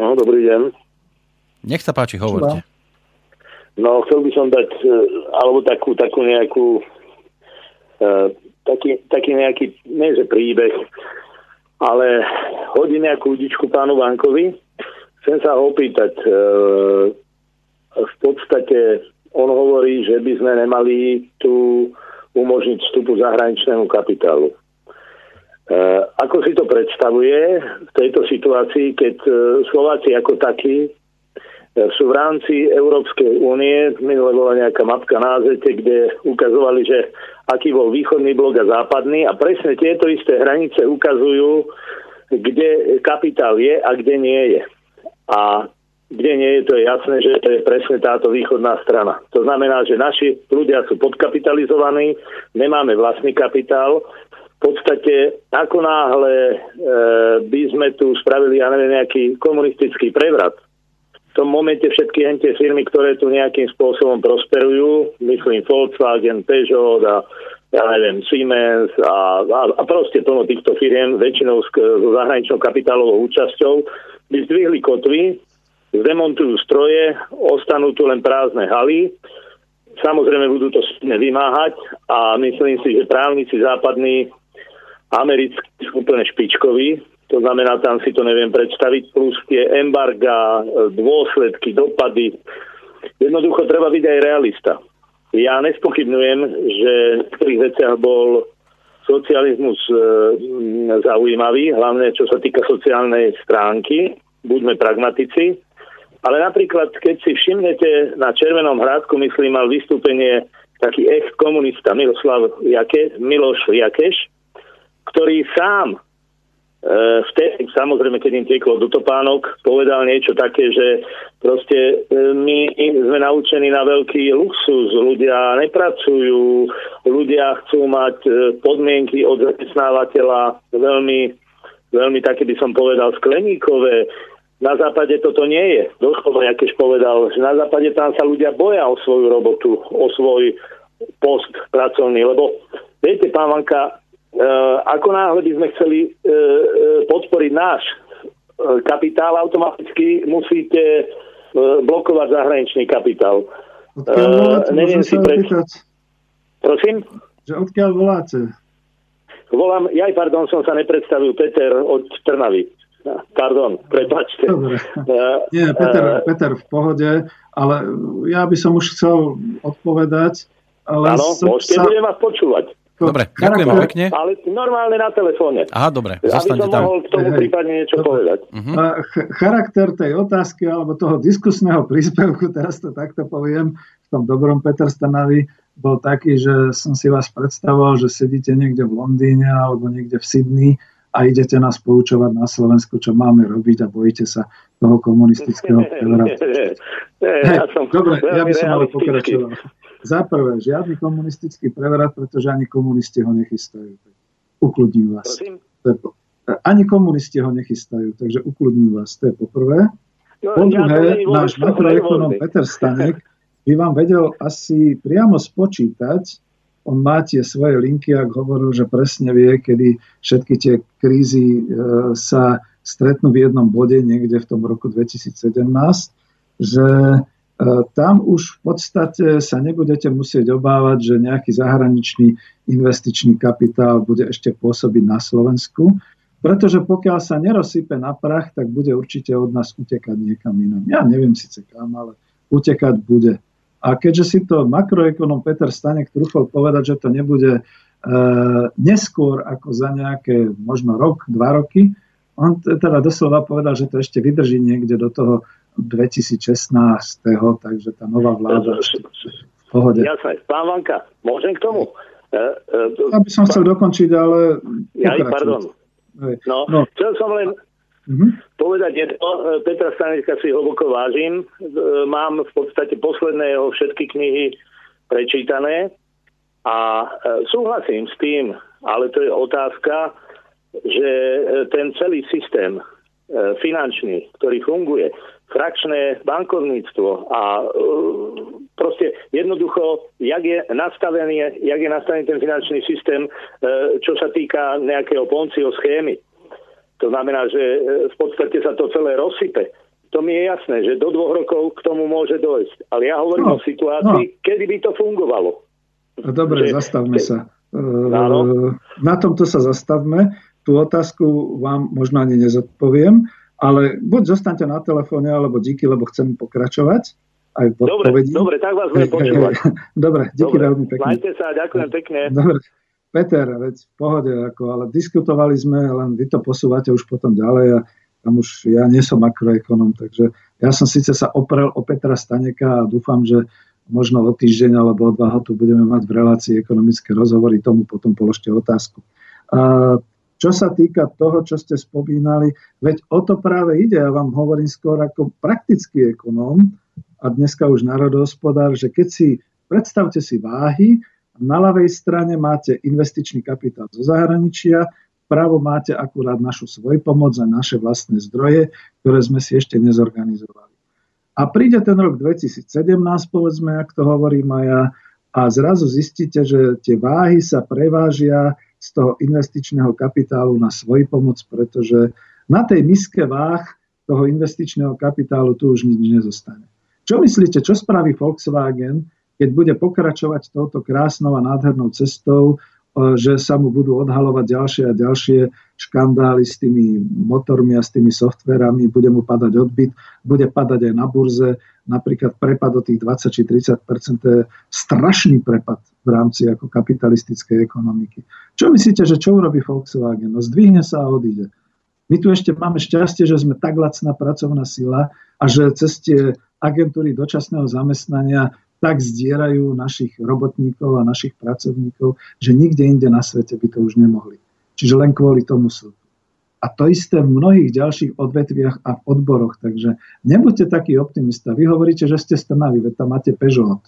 No, dobrý deň. Nech sa páči, hovorte. No, chcel by som dať, e, alebo takú, takú nejakú, uh, taký, taký nejaký, nie že príbeh, ale hodí nejakú udičku pánu Vankovi. Chcem sa ho opýtať, uh, v podstate on hovorí, že by sme nemali tu umožniť vstupu zahraničnému kapitálu. E, ako si to predstavuje v tejto situácii, keď e, Slováci ako takí e, sú v rámci Európskej únie, minule bola nejaká mapka na Azete, kde ukazovali, že aký bol východný blok a západný a presne tieto isté hranice ukazujú, kde kapitál je a kde nie je. A kde nie je, to je jasné, že to je presne táto východná strana. To znamená, že naši ľudia sú podkapitalizovaní, nemáme vlastný kapitál. V podstate, ako náhle e, by sme tu spravili, ja neviem, nejaký komunistický prevrat, tom momente všetky tie firmy, ktoré tu nejakým spôsobom prosperujú, myslím Volkswagen, Peugeot a ja neviem, Siemens a, a, a proste plno týchto firiem, väčšinou s, s zahraničnou kapitálovou účasťou, by zdvihli kotvy zdemontujú stroje, ostanú tu len prázdne haly. Samozrejme budú to vymáhať a myslím si, že právnici západní americkí sú úplne špičkoví, to znamená, tam si to neviem predstaviť, plus tie embarga, dôsledky, dopady. Jednoducho treba byť aj realista. Ja nespochybnujem, že v niektorých veciach bol socializmus e, zaujímavý, hlavne čo sa týka sociálnej stránky, buďme pragmatici, ale napríklad, keď si všimnete na Červenom hrádku, myslím, mal vystúpenie taký ex-komunista Miroslav Jake, Miloš Jakeš, ktorý sám E, vtedy, samozrejme, keď im tieklo do topánok, povedal niečo také, že proste e, my sme naučení na veľký luxus. Ľudia nepracujú, ľudia chcú mať e, podmienky od zamestnávateľa veľmi, veľmi také by som povedal skleníkové. Na západe toto nie je. Doslova, Jakeš povedal, že na západe tam sa ľudia boja o svoju robotu, o svoj post pracovný, lebo viete, pán Vanka, Eh, ako náhle by sme chceli eh, eh, podporiť náš kapitál, automaticky musíte blokovať zahraničný kapitál. Odkiaľ voláte, neviem si pre... Prosím? Že odkiaľ voláte? Volám, jaj, pardon, som sa nepredstavil, Peter od Trnavy. Pardon, prepačte. Dobre. Nie, Peter, Peter v pohode, ale ja by som už chcel odpovedať. Áno, môžete, sa... budem vás počúvať. Dobre, ďakujem pekne. Ale normálne na telefóne. Aha, dobre, zostaňte tam. mohol k tomu prípadne niečo dobre. povedať. Uh-huh. Charakter tej otázky alebo toho diskusného príspevku, teraz to takto poviem, v tom dobrom Peter Stanavi, bol taký, že som si vás predstavoval, že sedíte niekde v Londýne alebo niekde v Sydney a idete nás poučovať na Slovensku, čo máme robiť a bojíte sa toho komunistického prevratu. Ja Dobre, ja by som mal pokračovať. Za prvé, žiadny komunistický prevrat, pretože ani komunisti ho nechystajú. Ukludním vás. To je po, ani komunisti ho nechystajú, takže ukludním vás. To je po prvé. No, po druhé, náš makroekonom Peter Stanek by vám vedel asi priamo spočítať, on má tie svoje linky, ak hovoril, že presne vie, kedy všetky tie krízy e, sa stretnú v jednom bode niekde v tom roku 2017, že E, tam už v podstate sa nebudete musieť obávať, že nejaký zahraničný investičný kapitál bude ešte pôsobiť na Slovensku, pretože pokiaľ sa nerozsype na prach, tak bude určite od nás utekať niekam inam. Ja neviem síce kam, ale utekať bude. A keďže si to makroekonom Peter Stanek trúfol povedať, že to nebude e, neskôr ako za nejaké možno rok, dva roky, on teda doslova povedal, že to ešte vydrží niekde do toho 2016. Takže tá nová vláda v pohode. Jasné. Pán Vanka, môžem k tomu? E, e, ja by som chcel dokončiť, ale... Ja, pardon. No, no, chcel som len uh-huh. povedať jedno. Petra Stanecka si hlboko vážim. E, mám v podstate posledné jeho všetky knihy prečítané a súhlasím s tým, ale to je otázka, že ten celý systém finančný, ktorý funguje, frakčné bankovníctvo a e, proste jednoducho, jak je nastavený, jak je nastavený ten finančný systém, e, čo sa týka nejakého poncio schémy. To znamená, že e, v podstate sa to celé rozsype. To mi je jasné, že do dvoch rokov k tomu môže dojsť. Ale ja hovorím no, o situácii, no. kedy by to fungovalo. Dobre, že, zastavme sa. Áno. Na tomto sa zastavme. Tú otázku vám možno ani nezodpoviem. Ale buď zostaňte na telefóne, alebo díky, lebo chcem pokračovať aj v odpovedí. Dobre, dobre, tak vás budem počúvať. dobre, díky dobre. veľmi pekne. Majte sa, ďakujem pekne. Dobre. Peter, veď v pohode, ako, ale diskutovali sme, len vy to posúvate už potom ďalej a tam už ja nie som makroekonom, takže ja som síce sa oprel o Petra Staneka a dúfam, že možno o týždeň alebo o dva tu budeme mať v relácii ekonomické rozhovory, tomu potom položte otázku. A čo sa týka toho, čo ste spomínali, veď o to práve ide, ja vám hovorím skôr ako praktický ekonóm a dneska už národohospodár, že keď si, predstavte si váhy, na ľavej strane máte investičný kapitál zo zahraničia, vpravo máte akurát našu svojpomoc a naše vlastné zdroje, ktoré sme si ešte nezorganizovali. A príde ten rok 2017, povedzme, ak to hovorím aj ja, a zrazu zistíte, že tie váhy sa prevážia z toho investičného kapitálu na svoj pomoc, pretože na tej miske váh toho investičného kapitálu tu už nič nezostane. Čo myslíte, čo spraví Volkswagen, keď bude pokračovať touto krásnou a nádhernou cestou že sa mu budú odhalovať ďalšie a ďalšie škandály s tými motormi a s tými softverami, bude mu padať odbyt, bude padať aj na burze, napríklad prepad o tých 20 či 30 to je strašný prepad v rámci ako kapitalistickej ekonomiky. Čo myslíte, že čo urobí Volkswagen? No zdvihne sa a odíde. My tu ešte máme šťastie, že sme tak lacná pracovná sila a že cez tie agentúry dočasného zamestnania tak zdierajú našich robotníkov a našich pracovníkov, že nikde inde na svete by to už nemohli. Čiže len kvôli tomu sú. A to isté v mnohých ďalších odvetviach a v odboroch. Takže nebuďte taký optimista. Vy hovoríte, že ste strnaví, veď tam máte Peugeot.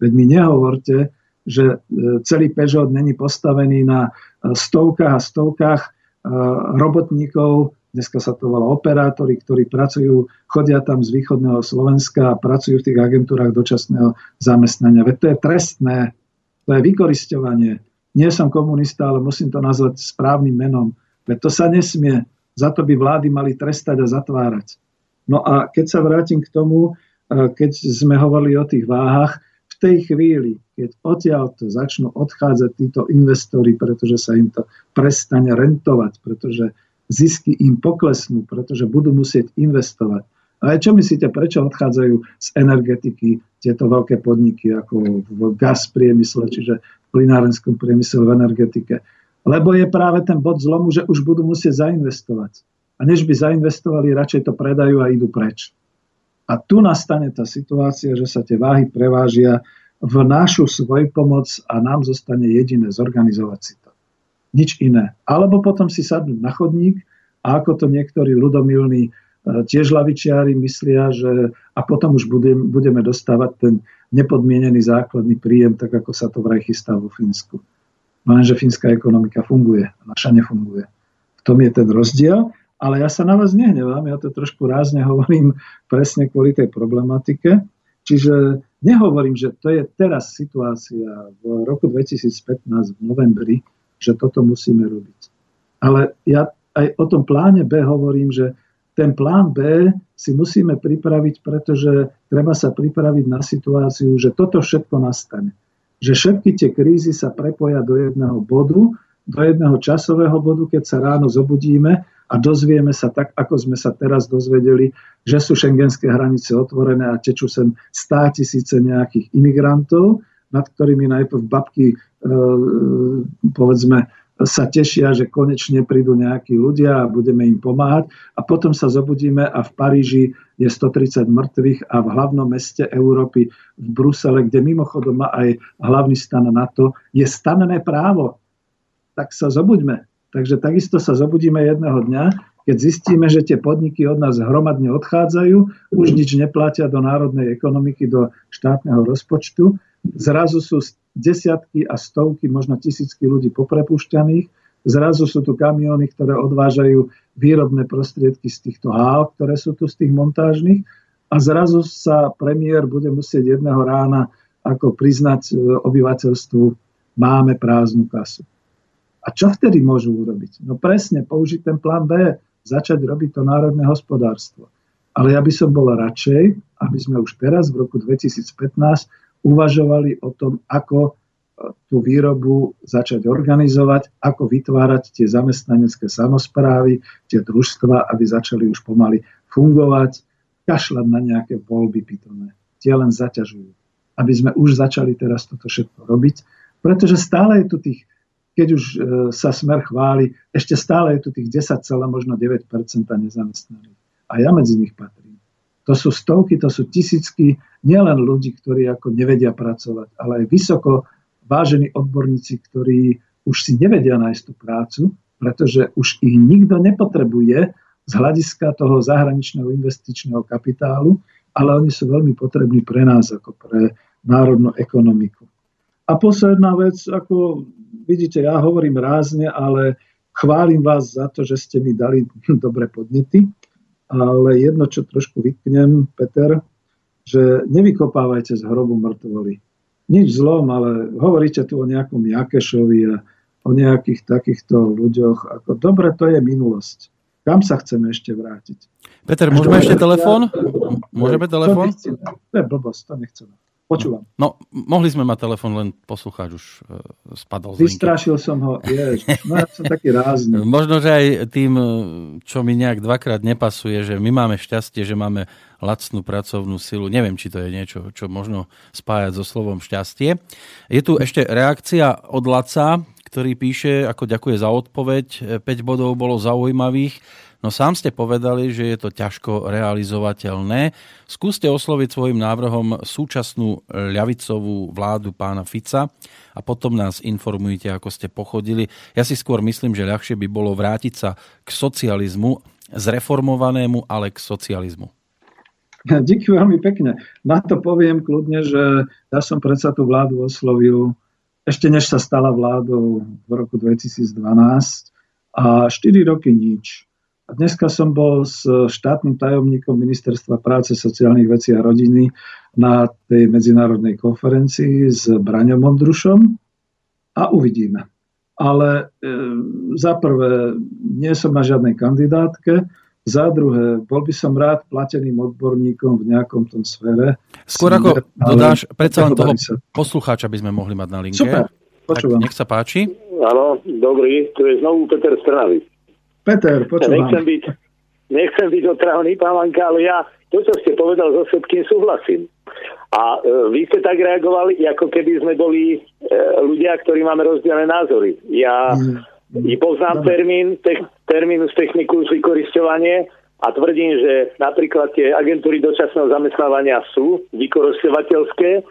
Veď mi nehovorte, že e, celý Peugeot není postavený na e, stovkách a stovkách e, robotníkov, dneska sa to volá operátori, ktorí pracujú, chodia tam z východného Slovenska a pracujú v tých agentúrach dočasného zamestnania. Veď to je trestné, to je vykoristovanie. Nie som komunista, ale musím to nazvať správnym menom. Veď to sa nesmie. Za to by vlády mali trestať a zatvárať. No a keď sa vrátim k tomu, e, keď sme hovorili o tých váhach, v tej chvíli, keď odtiaľ to začnú odchádzať títo investori, pretože sa im to prestane rentovať, pretože zisky im poklesnú, pretože budú musieť investovať. A čo myslíte, prečo odchádzajú z energetiky tieto veľké podniky ako v gaz priemysle, čiže v plinárenskom priemysle, v energetike? Lebo je práve ten bod zlomu, že už budú musieť zainvestovať. A než by zainvestovali, radšej to predajú a idú preč. A tu nastane tá situácia, že sa tie váhy prevážia v našu svoj pomoc a nám zostane jediné zorganizovať si nič iné. Alebo potom si sadnúť na chodník a ako to niektorí ľudomilní e, tiež lavičiari myslia, že a potom už budem, budeme dostávať ten nepodmienený základný príjem, tak ako sa to vraj chystá vo Fínsku. No lenže fínska ekonomika funguje, naša nefunguje. V tom je ten rozdiel, ale ja sa na vás nehnevám, ja to trošku rázne hovorím presne kvôli tej problematike. Čiže nehovorím, že to je teraz situácia v roku 2015 v novembri, že toto musíme robiť. Ale ja aj o tom pláne B hovorím, že ten plán B si musíme pripraviť, pretože treba sa pripraviť na situáciu, že toto všetko nastane. Že všetky tie krízy sa prepoja do jedného bodu, do jedného časového bodu, keď sa ráno zobudíme a dozvieme sa tak, ako sme sa teraz dozvedeli, že sú šengenské hranice otvorené a tečú sem stá tisíce nejakých imigrantov, nad ktorými najprv babky povedzme, sa tešia, že konečne prídu nejakí ľudia a budeme im pomáhať. A potom sa zobudíme a v Paríži je 130 mŕtvych a v hlavnom meste Európy, v Brusele, kde mimochodom má aj hlavný stan NATO, je stanné právo. Tak sa zobuďme. Takže takisto sa zobudíme jedného dňa, keď zistíme, že tie podniky od nás hromadne odchádzajú, už nič neplatia do národnej ekonomiky, do štátneho rozpočtu. Zrazu sú desiatky a stovky, možno tisícky ľudí poprepušťaných. Zrazu sú tu kamiony, ktoré odvážajú výrobné prostriedky z týchto hál, ktoré sú tu z tých montážnych. A zrazu sa premiér bude musieť jedného rána ako priznať e, obyvateľstvu, máme prázdnu kasu. A čo vtedy môžu urobiť? No presne, použiť ten plán B, začať robiť to národné hospodárstvo. Ale ja by som bol radšej, aby sme už teraz v roku 2015 uvažovali o tom, ako e, tú výrobu začať organizovať, ako vytvárať tie zamestnanecké samozprávy, tie družstva, aby začali už pomaly fungovať, kašľať na nejaké voľby pitomé. Tie len zaťažujú. Aby sme už začali teraz toto všetko robiť, pretože stále je tu tých, keď už e, sa smer chváli, ešte stále je tu tých 10, možno 9% nezamestnaných. A ja medzi nich patrím. To sú stovky, to sú tisícky nielen ľudí, ktorí ako nevedia pracovať, ale aj vysoko vážení odborníci, ktorí už si nevedia nájsť tú prácu, pretože už ich nikto nepotrebuje z hľadiska toho zahraničného investičného kapitálu, ale oni sú veľmi potrební pre nás, ako pre národnú ekonomiku. A posledná vec, ako vidíte, ja hovorím rázne, ale chválim vás za to, že ste mi dali dobre podnety ale jedno, čo trošku vytknem, Peter, že nevykopávajte z hrobu mŕtvoly. Nič zlom, ale hovoríte tu o nejakom Jakešovi a o nejakých takýchto ľuďoch. Ako, dobre, to je minulosť. Kam sa chceme ešte vrátiť? Peter, môžeme ešte telefón? Môžeme telefón? To, je blbosť, to nechceme. Počúvam. No, mohli sme mať telefon, len poslucháč už e, spadol z. Vystrašil som ho, no ja som taký rázny. Možno, že aj tým, e, čo mi nejak dvakrát nepasuje, že my máme šťastie, že máme lacnú pracovnú silu. Neviem, či to je niečo, čo možno spájať so slovom šťastie. Je tu ešte reakcia od Laca, ktorý píše, ako ďakuje za odpoveď. 5 bodov bolo zaujímavých. No sám ste povedali, že je to ťažko realizovateľné. Skúste osloviť svojim návrhom súčasnú ľavicovú vládu pána Fica a potom nás informujte, ako ste pochodili. Ja si skôr myslím, že ľahšie by bolo vrátiť sa k socializmu, zreformovanému, ale k socializmu. Díky veľmi pekne. Na to poviem kľudne, že ja som predsa tú vládu oslovil ešte než sa stala vládou v roku 2012 a 4 roky nič. A dneska som bol s štátnym tajomníkom Ministerstva práce, sociálnych vecí a rodiny na tej medzinárodnej konferencii s Braňom Ondrušom a uvidíme. Ale e, za prvé, nie som na žiadnej kandidátke, za druhé, bol by som rád plateným odborníkom v nejakom tom sfére. Skôr ako dodáš, predsa len toho sa. poslucháča by sme mohli mať na linke. Super, počúvam. Tak nech sa páči. Áno, dobrý, tu je znovu Peter Strnavy. Peter, počúvam. Nechcem byť, nechcem byť otravný, pán Vanka, ale ja to, čo ste povedal, so všetkým súhlasím. A e, vy ste tak reagovali, ako keby sme boli e, ľudia, ktorí máme rozdielne názory. Ja mm. poznám termín, te, terminus technicus vykoristovanie a tvrdím, že napríklad tie agentúry dočasného zamestnávania sú vykoristovateľské.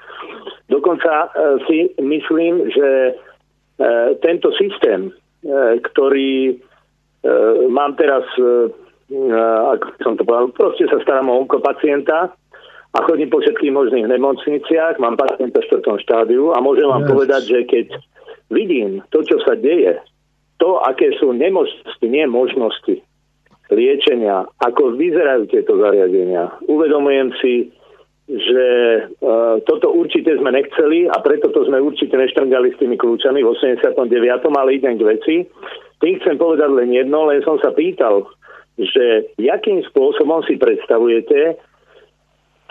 Dokonca e, si myslím, že e, tento systém, e, ktorý mám teraz, e, e, ako som to povedal, proste sa starám o onkopacienta a chodím po všetkých možných nemocniciach, mám pacienta v štvrtom štádiu a môžem vám yes. povedať, že keď vidím to, čo sa deje, to, aké sú nemožnosti, nie možnosti liečenia, ako vyzerajú tieto zariadenia, uvedomujem si, že e, toto určite sme nechceli a preto to sme určite neštrngali s tými kľúčami v 89. ale idem k veci. Tým chcem povedať len jedno, len som sa pýtal, že jakým spôsobom si predstavujete,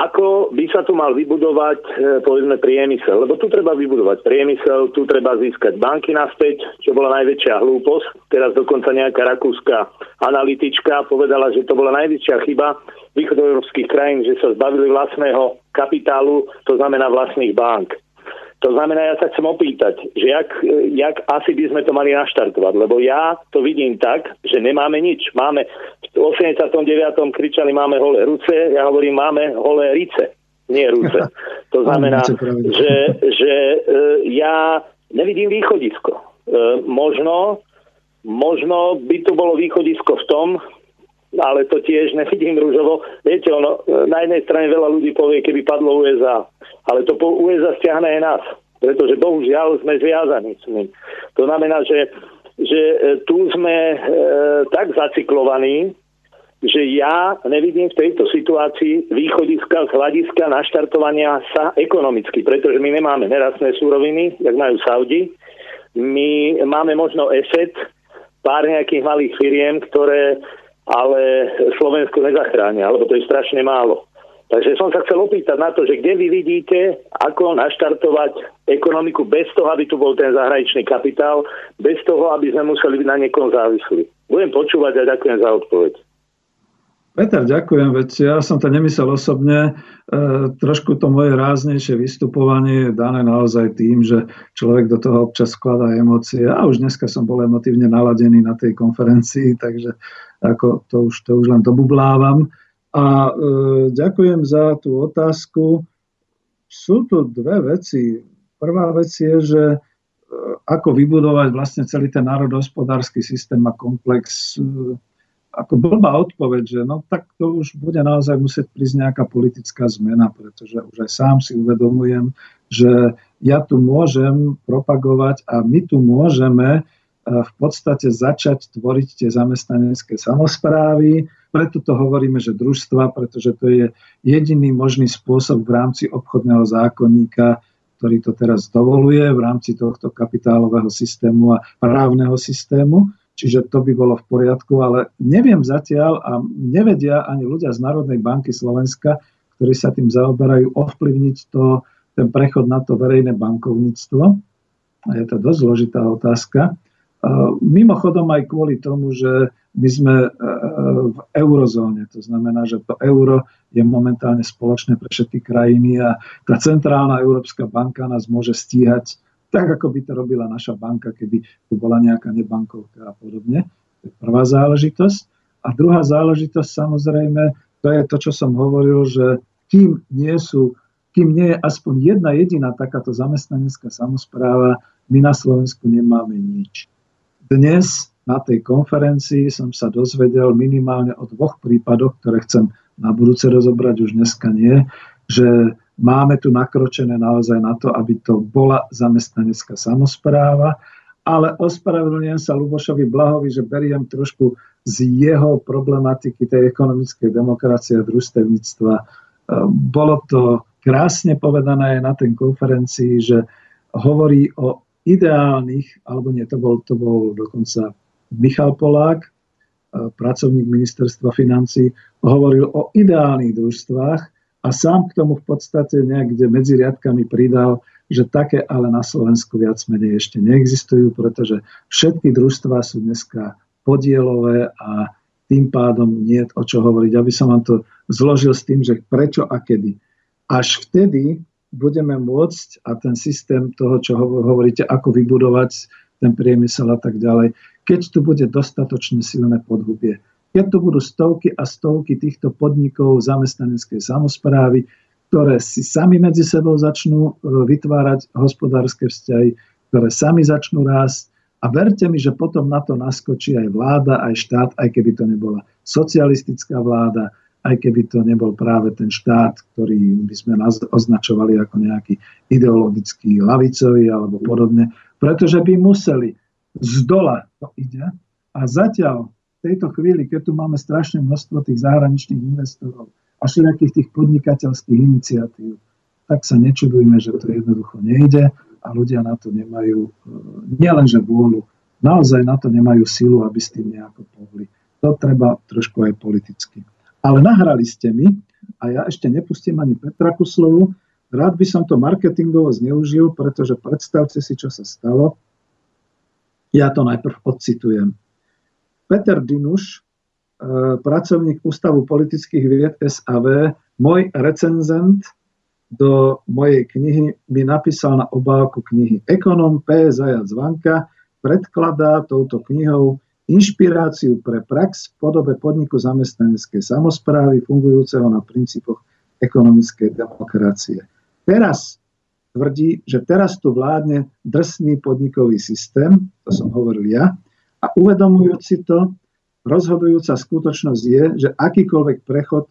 ako by sa tu mal vybudovať, e, povedzme, priemysel. Lebo tu treba vybudovať priemysel, tu treba získať banky naspäť, čo bola najväčšia hlúposť. Teraz dokonca nejaká rakúska analytička povedala, že to bola najväčšia chyba východoeurópskych krajín, že sa zbavili vlastného kapitálu, to znamená vlastných bank. To znamená, ja sa chcem opýtať, že jak, jak asi by sme to mali naštartovať, lebo ja to vidím tak, že nemáme nič. Máme v 89. kričali máme holé ruce, ja hovorím máme holé rice, nie ruce. To znamená, že, že e, ja nevidím východisko. E, možno, možno by to bolo východisko v tom, ale to tiež nevidím rúžovo. Viete, ono, na jednej strane veľa ľudí povie, keby padlo USA, ale to po USA stiahne aj nás, pretože bohužiaľ sme zviazaní s ním. To znamená, že, že e, tu sme e, tak zaciklovaní, že ja nevidím v tejto situácii východiska z hľadiska naštartovania sa ekonomicky, pretože my nemáme nerastné súroviny, jak majú Saudi. My máme možno ESET, pár nejakých malých firiem, ktoré ale Slovensko nezachránia, lebo to je strašne málo. Takže som sa chcel opýtať na to, že kde vy vidíte, ako naštartovať ekonomiku bez toho, aby tu bol ten zahraničný kapitál, bez toho, aby sme museli byť na niekom závislí. Budem počúvať a ďakujem za odpoveď. Peter, ďakujem, veď ja som to nemyslel osobne. E, trošku to moje ráznejšie vystupovanie je dané naozaj tým, že človek do toho občas skladá emócie. A už dneska som bol emotívne naladený na tej konferencii, takže ako to už, to už len dobublávam. A e, ďakujem za tú otázku. Sú tu dve veci. Prvá vec je, že e, ako vybudovať vlastne celý ten národohospodársky systém a komplex e, ako blbá odpoveď, že no tak to už bude naozaj musieť prísť nejaká politická zmena, pretože už aj sám si uvedomujem, že ja tu môžem propagovať a my tu môžeme v podstate začať tvoriť tie zamestnanecké samozprávy. Preto to hovoríme, že družstva, pretože to je jediný možný spôsob v rámci obchodného zákonníka, ktorý to teraz dovoluje v rámci tohto kapitálového systému a právneho systému. Čiže to by bolo v poriadku, ale neviem zatiaľ a nevedia ani ľudia z Národnej banky Slovenska, ktorí sa tým zaoberajú, ovplyvniť to ten prechod na to verejné bankovníctvo. A je to dosť zložitá otázka. Mimochodom aj kvôli tomu, že my sme e, v eurozóne, to znamená, že to euro je momentálne spoločné pre všetky krajiny a tá centrálna Európska banka nás môže stíhať tak, ako by to robila naša banka, keby tu bola nejaká nebankovka a podobne. To je prvá záležitosť. A druhá záležitosť samozrejme, to je to, čo som hovoril, že kým nie sú kým nie je aspoň jedna jediná takáto zamestnanecká samozpráva, my na Slovensku nemáme nič. Dnes na tej konferencii som sa dozvedel minimálne o dvoch prípadoch, ktoré chcem na budúce rozobrať, už dneska nie, že máme tu nakročené naozaj na to, aby to bola zamestnanecká samozpráva, ale ospravedlňujem sa Lubošovi Blahovi, že beriem trošku z jeho problematiky tej ekonomickej demokracie a družstevníctva. Bolo to krásne povedané na tej konferencii, že hovorí o ideálnych, alebo nie, to bol, to bol dokonca Michal Polák, e, pracovník ministerstva financí, hovoril o ideálnych družstvách a sám k tomu v podstate niekde medzi riadkami pridal, že také ale na Slovensku viac menej ešte neexistujú, pretože všetky družstvá sú dneska podielové a tým pádom nie o čo hovoriť. Aby som vám to zložil s tým, že prečo a kedy. Až vtedy budeme môcť a ten systém toho, čo hovoríte, ako vybudovať ten priemysel a tak ďalej, keď tu bude dostatočne silné podhubie. Keď tu budú stovky a stovky týchto podnikov zamestnaneckej samozprávy, ktoré si sami medzi sebou začnú e, vytvárať hospodárske vzťahy, ktoré sami začnú rásť. A verte mi, že potom na to naskočí aj vláda, aj štát, aj keby to nebola socialistická vláda, aj keby to nebol práve ten štát, ktorý by sme označovali ako nejaký ideologický lavicový alebo podobne, pretože by museli z dola to ide a zatiaľ v tejto chvíli, keď tu máme strašné množstvo tých zahraničných investorov a všetkých tých podnikateľských iniciatív, tak sa nečudujme, že to jednoducho nejde a ľudia na to nemajú e, nielenže vôľu, naozaj na to nemajú silu, aby s tým nejako pohli. To treba trošku aj politicky. Ale nahrali ste mi a ja ešte nepustím ani Petra Kuslovu. Rád by som to marketingovo zneužil, pretože predstavte si, čo sa stalo. Ja to najprv odcitujem. Peter Dinuš, e, pracovník Ústavu politických vied SAV, môj recenzent do mojej knihy mi napísal na obálku knihy Ekonom P. Zajac Vanka predkladá touto knihou inšpiráciu pre prax v podobe podniku zamestnaneckej samozprávy fungujúceho na princípoch ekonomickej demokracie. Teraz tvrdí, že teraz tu vládne drsný podnikový systém, to som hovoril ja, a uvedomujúci to, rozhodujúca skutočnosť je, že akýkoľvek prechod e,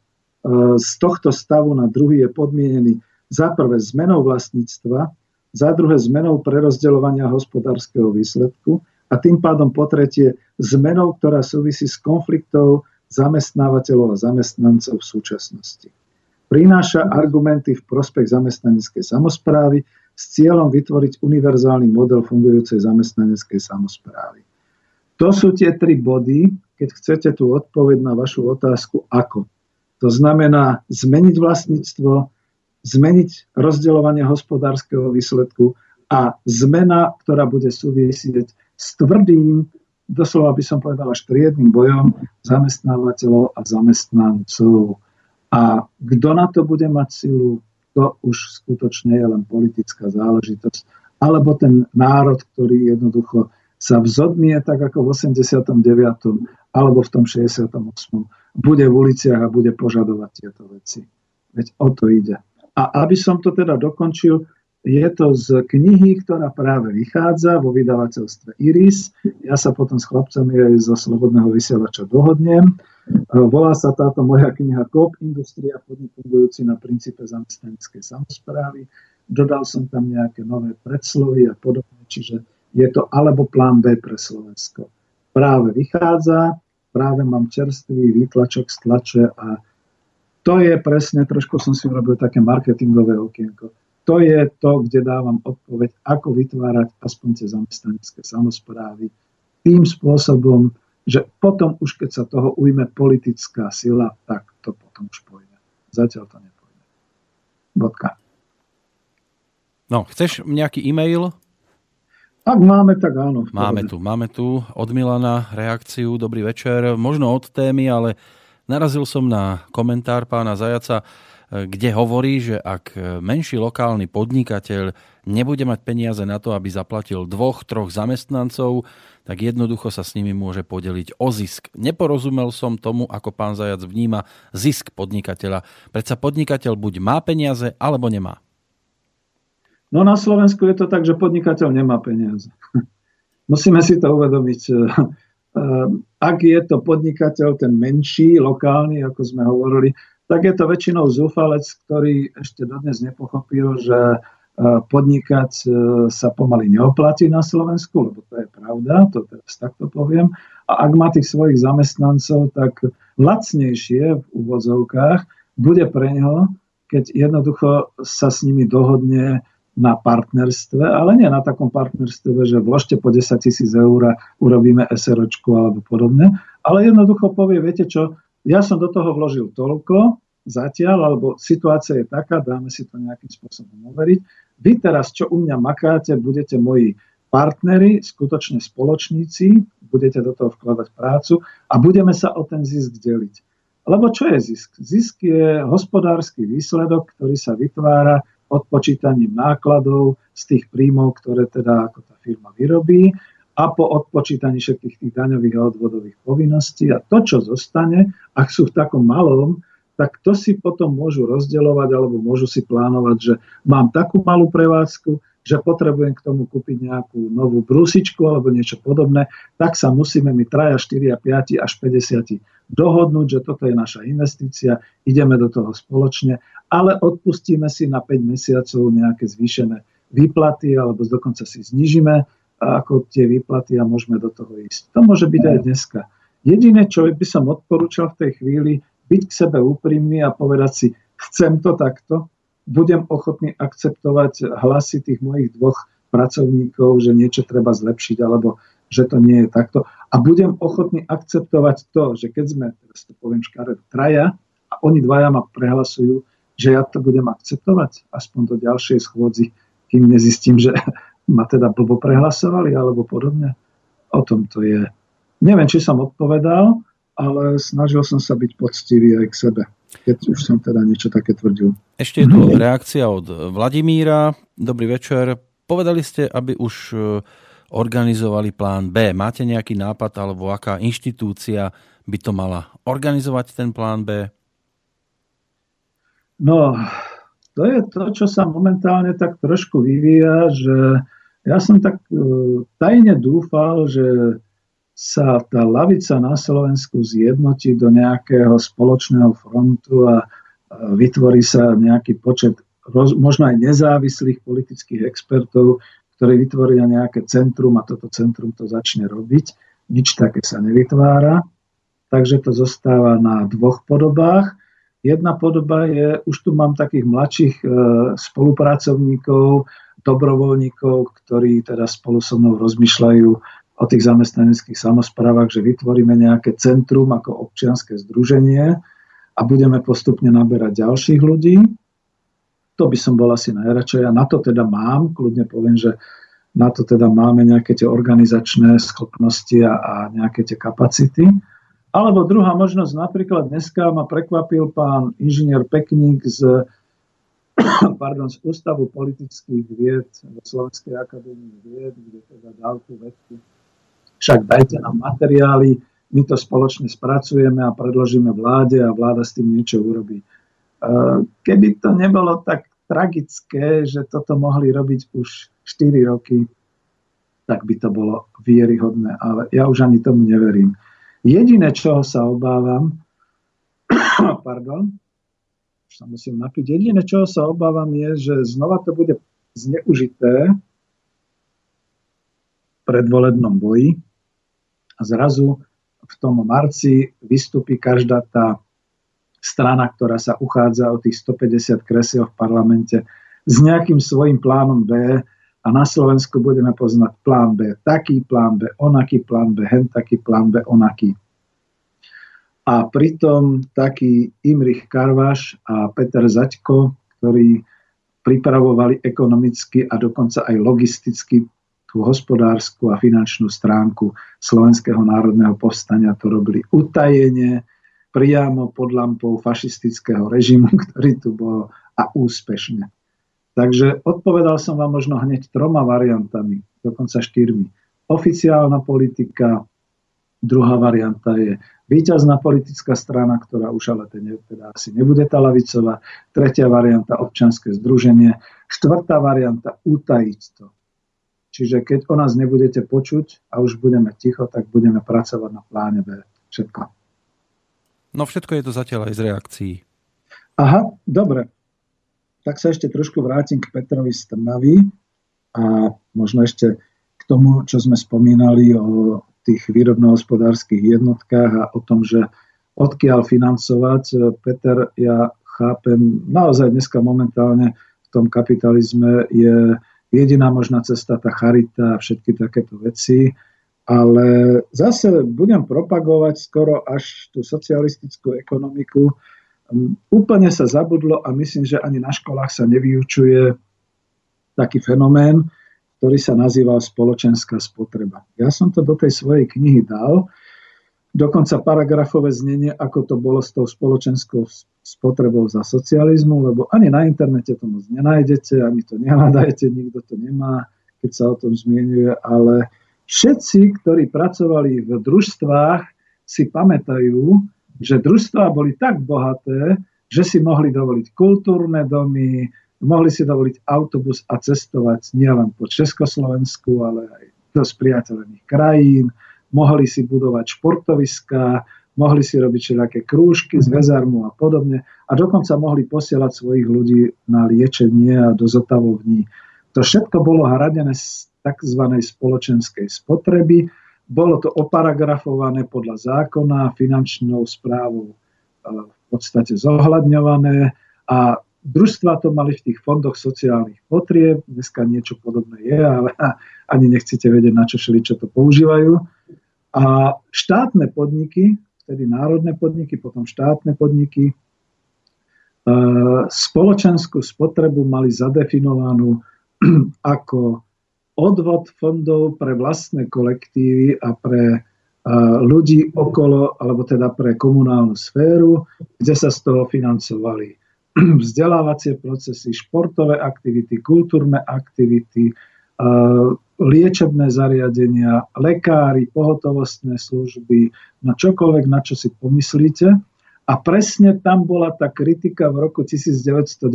z tohto stavu na druhý je podmienený za prvé zmenou vlastníctva, za druhé zmenou prerozdeľovania hospodárskeho výsledku a tým pádom po tretie zmenou, ktorá súvisí s konfliktov zamestnávateľov a zamestnancov v súčasnosti. Prináša argumenty v prospech zamestnaneckej samozprávy s cieľom vytvoriť univerzálny model fungujúcej zamestnaneckej samozprávy. To sú tie tri body, keď chcete tú odpoveď na vašu otázku, ako. To znamená zmeniť vlastníctvo, zmeniť rozdeľovanie hospodárskeho výsledku a zmena, ktorá bude súvisieť s tvrdým, doslova by som povedal až triedným bojom zamestnávateľov a zamestnancov. A kto na to bude mať silu, to už skutočne je len politická záležitosť. Alebo ten národ, ktorý jednoducho sa vzodmie tak ako v 89. alebo v tom 68. bude v uliciach a bude požadovať tieto veci. Veď o to ide. A aby som to teda dokončil, je to z knihy, ktorá práve vychádza vo vydavateľstve Iris. Ja sa potom s chlapcami aj zo Slobodného vysielača dohodnem. E, volá sa táto moja kniha KOP, Industria podnik fungujúci na princípe zamestnaneckej samozprávy. Dodal som tam nejaké nové predslovy a podobne, čiže je to alebo plán B pre Slovensko. Práve vychádza, práve mám čerstvý výtlačok z tlače a to je presne, trošku som si urobil také marketingové okienko to je to, kde dávam odpoveď, ako vytvárať aspoň tie zamestnanecké samozprávy tým spôsobom, že potom už keď sa toho ujme politická sila, tak to potom už pôjde. Zatiaľ to nepôjde. Bodka. No, chceš nejaký e-mail? Ak máme, tak áno. Máme tu, máme tu od Milana reakciu. Dobrý večer. Možno od témy, ale narazil som na komentár pána Zajaca, kde hovorí, že ak menší lokálny podnikateľ nebude mať peniaze na to, aby zaplatil dvoch, troch zamestnancov, tak jednoducho sa s nimi môže podeliť o zisk. Neporozumel som tomu, ako pán Zajac vníma zisk podnikateľa. Predsa podnikateľ buď má peniaze, alebo nemá. No na Slovensku je to tak, že podnikateľ nemá peniaze. Musíme si to uvedomiť. E, e, ak je to podnikateľ ten menší, lokálny, ako sme hovorili, tak je to väčšinou zúfalec, ktorý ešte dodnes nepochopil, že e, podnikať sa pomaly neoplatí na Slovensku, lebo to je pravda, to teraz takto poviem. A ak má tých svojich zamestnancov, tak lacnejšie v úvozovkách bude pre neho, keď jednoducho sa s nimi dohodne na partnerstve, ale nie na takom partnerstve, že vložte po 10 tisíc eur urobíme SROčku alebo podobne, ale jednoducho povie, viete čo, ja som do toho vložil toľko zatiaľ, alebo situácia je taká, dáme si to nejakým spôsobom overiť. Vy teraz, čo u mňa makáte, budete moji partneri, skutočne spoločníci, budete do toho vkladať prácu a budeme sa o ten zisk deliť. Lebo čo je zisk? Zisk je hospodársky výsledok, ktorý sa vytvára odpočítaním nákladov z tých príjmov, ktoré teda ako tá firma vyrobí a po odpočítaní všetkých tých daňových a odvodových povinností. A to, čo zostane, ak sú v takom malom, tak to si potom môžu rozdeľovať alebo môžu si plánovať, že mám takú malú prevádzku, že potrebujem k tomu kúpiť nejakú novú brúsičku alebo niečo podobné, tak sa musíme my 3, 4, 5 až 50 dohodnúť, že toto je naša investícia, ideme do toho spoločne, ale odpustíme si na 5 mesiacov nejaké zvýšené výplaty alebo dokonca si znižíme ako tie výplaty a môžeme do toho ísť. To môže byť aj dneska. Jediné, čo by som odporúčal v tej chvíli, byť k sebe úprimný a povedať si, chcem to takto, budem ochotný akceptovať hlasy tých mojich dvoch pracovníkov, že niečo treba zlepšiť alebo že to nie je takto. A budem ochotný akceptovať to, že keď sme, teraz to poviem škaredo, traja a oni dvaja ma prehlasujú, že ja to budem akceptovať aspoň do ďalšej schôdzi, kým nezistím, že ma teda blbo prehlasovali alebo podobne. O tom to je. Neviem, či som odpovedal, ale snažil som sa byť poctivý aj k sebe, keď už som teda niečo také tvrdil. Ešte je tu reakcia od Vladimíra. Dobrý večer. Povedali ste, aby už organizovali plán B. Máte nejaký nápad alebo aká inštitúcia by to mala organizovať ten plán B? No, to je to, čo sa momentálne tak trošku vyvíja, že ja som tak e, tajne dúfal, že sa tá lavica na Slovensku zjednotí do nejakého spoločného frontu a vytvorí sa nejaký počet možno aj nezávislých politických expertov, ktorí vytvoria nejaké centrum a toto centrum to začne robiť. Nič také sa nevytvára, takže to zostáva na dvoch podobách. Jedna podoba je, už tu mám takých mladších e, spolupracovníkov, dobrovoľníkov, ktorí teda spolu so mnou rozmýšľajú o tých zamestnaneckých samozprávach, že vytvoríme nejaké centrum ako občianske združenie a budeme postupne naberať ďalších ľudí. To by som bol asi najradšej. A na to teda mám, kľudne poviem, že na to teda máme nejaké tie organizačné schopnosti a, a nejaké tie kapacity. Alebo druhá možnosť, napríklad dneska ma prekvapil pán inžinier Pekník z, pardon, z Ústavu politických vied v Slovenskej akadémii vied, kde teda dal tú vetu. Však dajte nám materiály, my to spoločne spracujeme a predložíme vláde a vláda s tým niečo urobí. Keby to nebolo tak tragické, že toto mohli robiť už 4 roky, tak by to bolo vieryhodné. Ale ja už ani tomu neverím. Jediné, čoho sa obávam, pardon, už sa musím napiť, jediné, čoho sa obávam je, že znova to bude zneužité v predvolebnom boji a zrazu v tom marci vystupí každá tá strana, ktorá sa uchádza o tých 150 kresiel v parlamente s nejakým svojim plánom B a na Slovensku budeme poznať plán B taký, plán B onaký, plán B hen taký, plán B onaký. A pritom taký Imrich Karvaš a Peter Zaďko, ktorí pripravovali ekonomicky a dokonca aj logisticky tú hospodárskú a finančnú stránku Slovenského národného povstania. To robili utajene, priamo pod lampou fašistického režimu, ktorý tu bol a úspešne. Takže odpovedal som vám možno hneď troma variantami, dokonca štyrmi. Oficiálna politika, druhá varianta je víťazná politická strana, ktorá už ale teda asi nebude tá lavicová, tretia varianta občanské združenie, štvrtá varianta utajiť to. Čiže keď o nás nebudete počuť a už budeme ticho, tak budeme pracovať na pláne B. Všetko. No všetko je to zatiaľ aj z reakcií. Aha, dobre tak sa ešte trošku vrátim k Petrovi Strnavi a možno ešte k tomu, čo sme spomínali o tých výrobnohospodárskych jednotkách a o tom, že odkiaľ financovať. Peter, ja chápem, naozaj dneska momentálne v tom kapitalizme je jediná možná cesta tá charita a všetky takéto veci, ale zase budem propagovať skoro až tú socialistickú ekonomiku, Úplne sa zabudlo a myslím, že ani na školách sa nevyučuje taký fenomén, ktorý sa nazýval spoločenská spotreba. Ja som to do tej svojej knihy dal, dokonca paragrafové znenie, ako to bolo s tou spoločenskou spotrebou za socializmu, lebo ani na internete to moc nenájdete, ani to nehľadajte, nikto to nemá, keď sa o tom zmienuje, ale všetci, ktorí pracovali v družstvách, si pamätajú, že družstvá boli tak bohaté, že si mohli dovoliť kultúrne domy, mohli si dovoliť autobus a cestovať nielen po Československu, ale aj do spriateľených krajín, mohli si budovať športoviská, mohli si robiť všelijaké krúžky z väzarmu a podobne a dokonca mohli posielať svojich ľudí na liečenie a do zotavovní. To všetko bolo hradené z tzv. spoločenskej spotreby bolo to oparagrafované podľa zákona, finančnou správou e, v podstate zohľadňované a družstva to mali v tých fondoch sociálnych potrieb. Dneska niečo podobné je, ale ani nechcete vedieť, na čo šli, čo to používajú. A štátne podniky, vtedy národné podniky, potom štátne podniky, e, spoločenskú spotrebu mali zadefinovanú ako odvod fondov pre vlastné kolektívy a pre ľudí okolo, alebo teda pre komunálnu sféru, kde sa z toho financovali vzdelávacie procesy, športové aktivity, kultúrne aktivity, liečebné zariadenia, lekári, pohotovostné služby, na čokoľvek, na čo si pomyslíte. A presne tam bola tá kritika v roku 1990,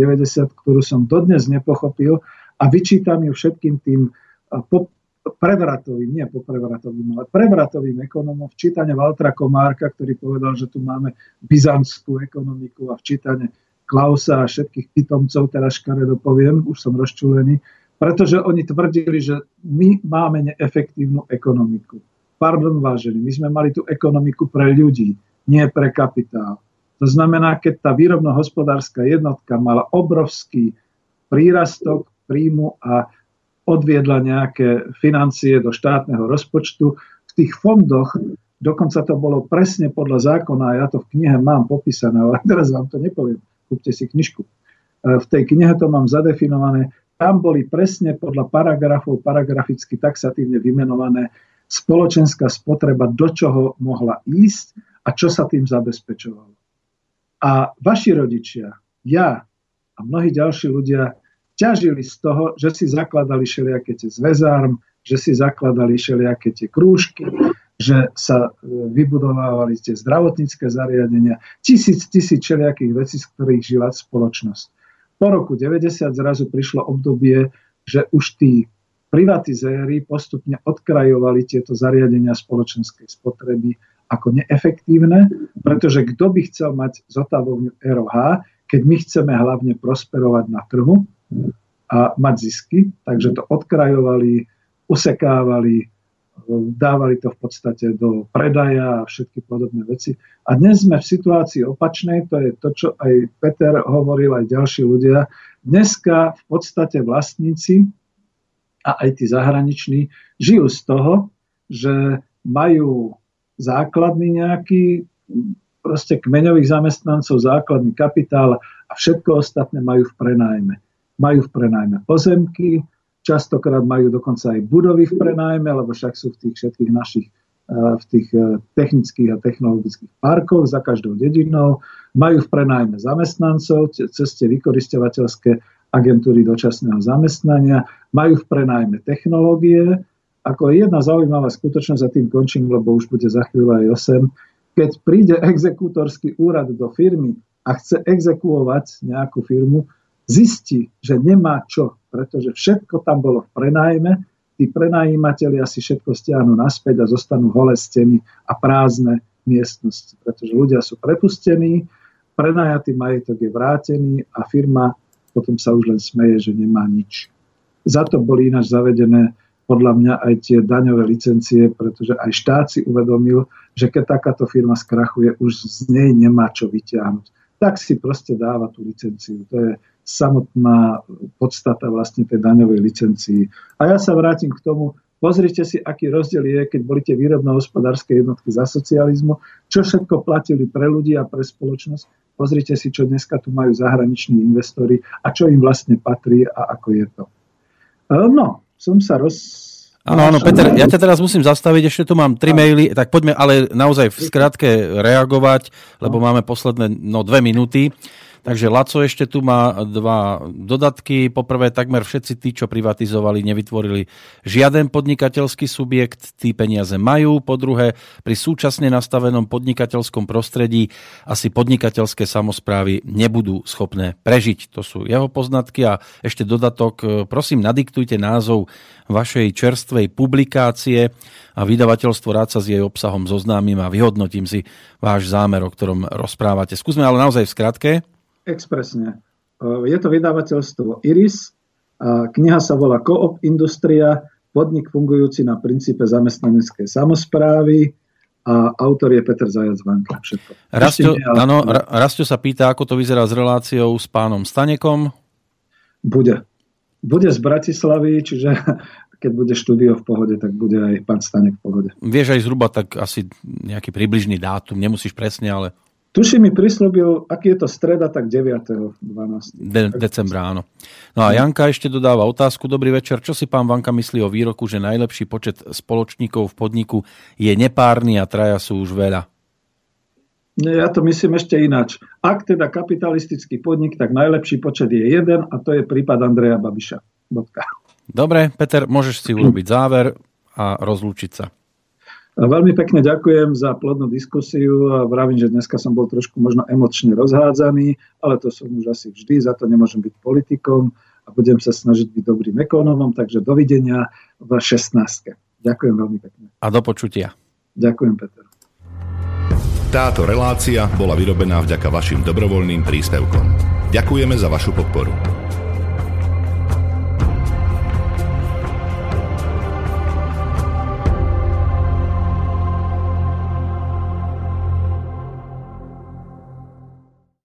ktorú som dodnes nepochopil a vyčítam ju všetkým tým po prevratovým, nie po prevratovým, ale prevratovým ekonomom v čítane Valtra Komárka, ktorý povedal, že tu máme byzantskú ekonomiku a v čítane Klausa a všetkých pitomcov, teraz škaredo poviem, už som rozčulený, pretože oni tvrdili, že my máme neefektívnu ekonomiku. Pardon, vážení, my sme mali tú ekonomiku pre ľudí, nie pre kapitál. To znamená, keď tá výrobno-hospodárska jednotka mala obrovský prírastok príjmu a odviedla nejaké financie do štátneho rozpočtu. V tých fondoch dokonca to bolo presne podľa zákona, a ja to v knihe mám popísané, ale teraz vám to nepoviem, kúpte si knižku. E, v tej knihe to mám zadefinované, tam boli presne podľa paragrafov, paragraficky taxatívne vymenované spoločenská spotreba, do čoho mohla ísť a čo sa tým zabezpečovalo. A vaši rodičia, ja a mnohí ďalší ľudia ťažili z toho, že si zakladali všelijaké tie zväzárm, že si zakladali všelijaké tie krúžky, že sa e, vybudovávali tie zdravotnícke zariadenia, tisíc, tisíc všelijakých vecí, z ktorých žila spoločnosť. Po roku 90 zrazu prišlo obdobie, že už tí privatizéri postupne odkrajovali tieto zariadenia spoločenskej spotreby ako neefektívne, pretože kto by chcel mať zotavovňu ROH, keď my chceme hlavne prosperovať na trhu, a mať zisky, takže to odkrajovali, usekávali, dávali to v podstate do predaja a všetky podobné veci. A dnes sme v situácii opačnej, to je to, čo aj Peter hovoril, aj ďalší ľudia. Dneska v podstate vlastníci a aj tí zahraniční žijú z toho, že majú základný nejaký proste kmeňových zamestnancov, základný kapitál a všetko ostatné majú v prenájme. Majú v prenajme pozemky, častokrát majú dokonca aj budovy v prenajme, lebo však sú v tých všetkých našich v tých technických a technologických parkoch za každou dedinou, majú v prenajme zamestnancov cez tie vykoristovateľské agentúry dočasného zamestnania, majú v prenajme technológie, ako jedna zaujímavá skutočnosť, za tým končím, lebo už bude za chvíľu aj 8, keď príde exekútorský úrad do firmy a chce exekuovať nejakú firmu, zistí, že nemá čo, pretože všetko tam bolo v prenajme, tí prenajímatelia si všetko stiahnu naspäť a zostanú holé steny a prázdne miestnosti, pretože ľudia sú prepustení, prenajatý majetok je vrátený a firma potom sa už len smeje, že nemá nič. Za to boli ináč zavedené podľa mňa aj tie daňové licencie, pretože aj štát si uvedomil, že keď takáto firma skrachuje, už z nej nemá čo vyťahnuť. Tak si proste dáva tú licenciu. To je samotná podstata vlastne tej daňovej licencii. A ja sa vrátim k tomu, pozrite si, aký rozdiel je, keď boli tie výrobno-hospodárske jednotky za socializmu, čo všetko platili pre ľudí a pre spoločnosť. Pozrite si, čo dneska tu majú zahraniční investori a čo im vlastne patrí a ako je to. No, som sa roz... Áno, áno, Peter, ja ťa teraz musím zastaviť, ešte tu mám tri maily, tak poďme ale naozaj v skratke reagovať, lebo máme posledné no, dve minúty. Takže Laco ešte tu má dva dodatky. Poprvé, takmer všetci tí, čo privatizovali, nevytvorili žiaden podnikateľský subjekt, tí peniaze majú. Po druhé, pri súčasne nastavenom podnikateľskom prostredí asi podnikateľské samozprávy nebudú schopné prežiť. To sú jeho poznatky a ešte dodatok, prosím, nadiktujte názov vašej čerstvej publikácie a vydavateľstvo rád sa s jej obsahom zoznámim a vyhodnotím si váš zámer, o ktorom rozprávate. Skúsme ale naozaj v skratke. Expresne. Je to vydavateľstvo Iris, a kniha sa volá Coop Industria, podnik fungujúci na princípe zamestnaneckej samozprávy a autor je Peter Zajac Vanka. Všetko. Rastio, áno, Rastio sa pýta, ako to vyzerá s reláciou s pánom Stanekom. Bude. Bude z Bratislavy, čiže keď bude štúdio v pohode, tak bude aj pán Stanek v pohode. Vieš aj zhruba tak asi nejaký približný dátum, nemusíš presne, ale Tuši mi prislúbil, aký je to streda, tak 9. 12. De- decembra, áno. No a Janka ešte dodáva otázku. Dobrý večer. Čo si pán Vanka myslí o výroku, že najlepší počet spoločníkov v podniku je nepárny a traja sú už veľa? Nie, ja to myslím ešte ináč. Ak teda kapitalistický podnik, tak najlepší počet je jeden a to je prípad Andreja Babiša. Bodka. Dobre, Peter, môžeš si urobiť záver a rozlúčiť sa. Veľmi pekne ďakujem za plodnú diskusiu a vravím, že dneska som bol trošku možno emočne rozhádzaný, ale to som už asi vždy, za to nemôžem byť politikom a budem sa snažiť byť dobrým ekonómom, takže dovidenia v 16. Ďakujem veľmi pekne. A do počutia. Ďakujem, Peter. Táto relácia bola vyrobená vďaka vašim dobrovoľným príspevkom. Ďakujeme za vašu podporu.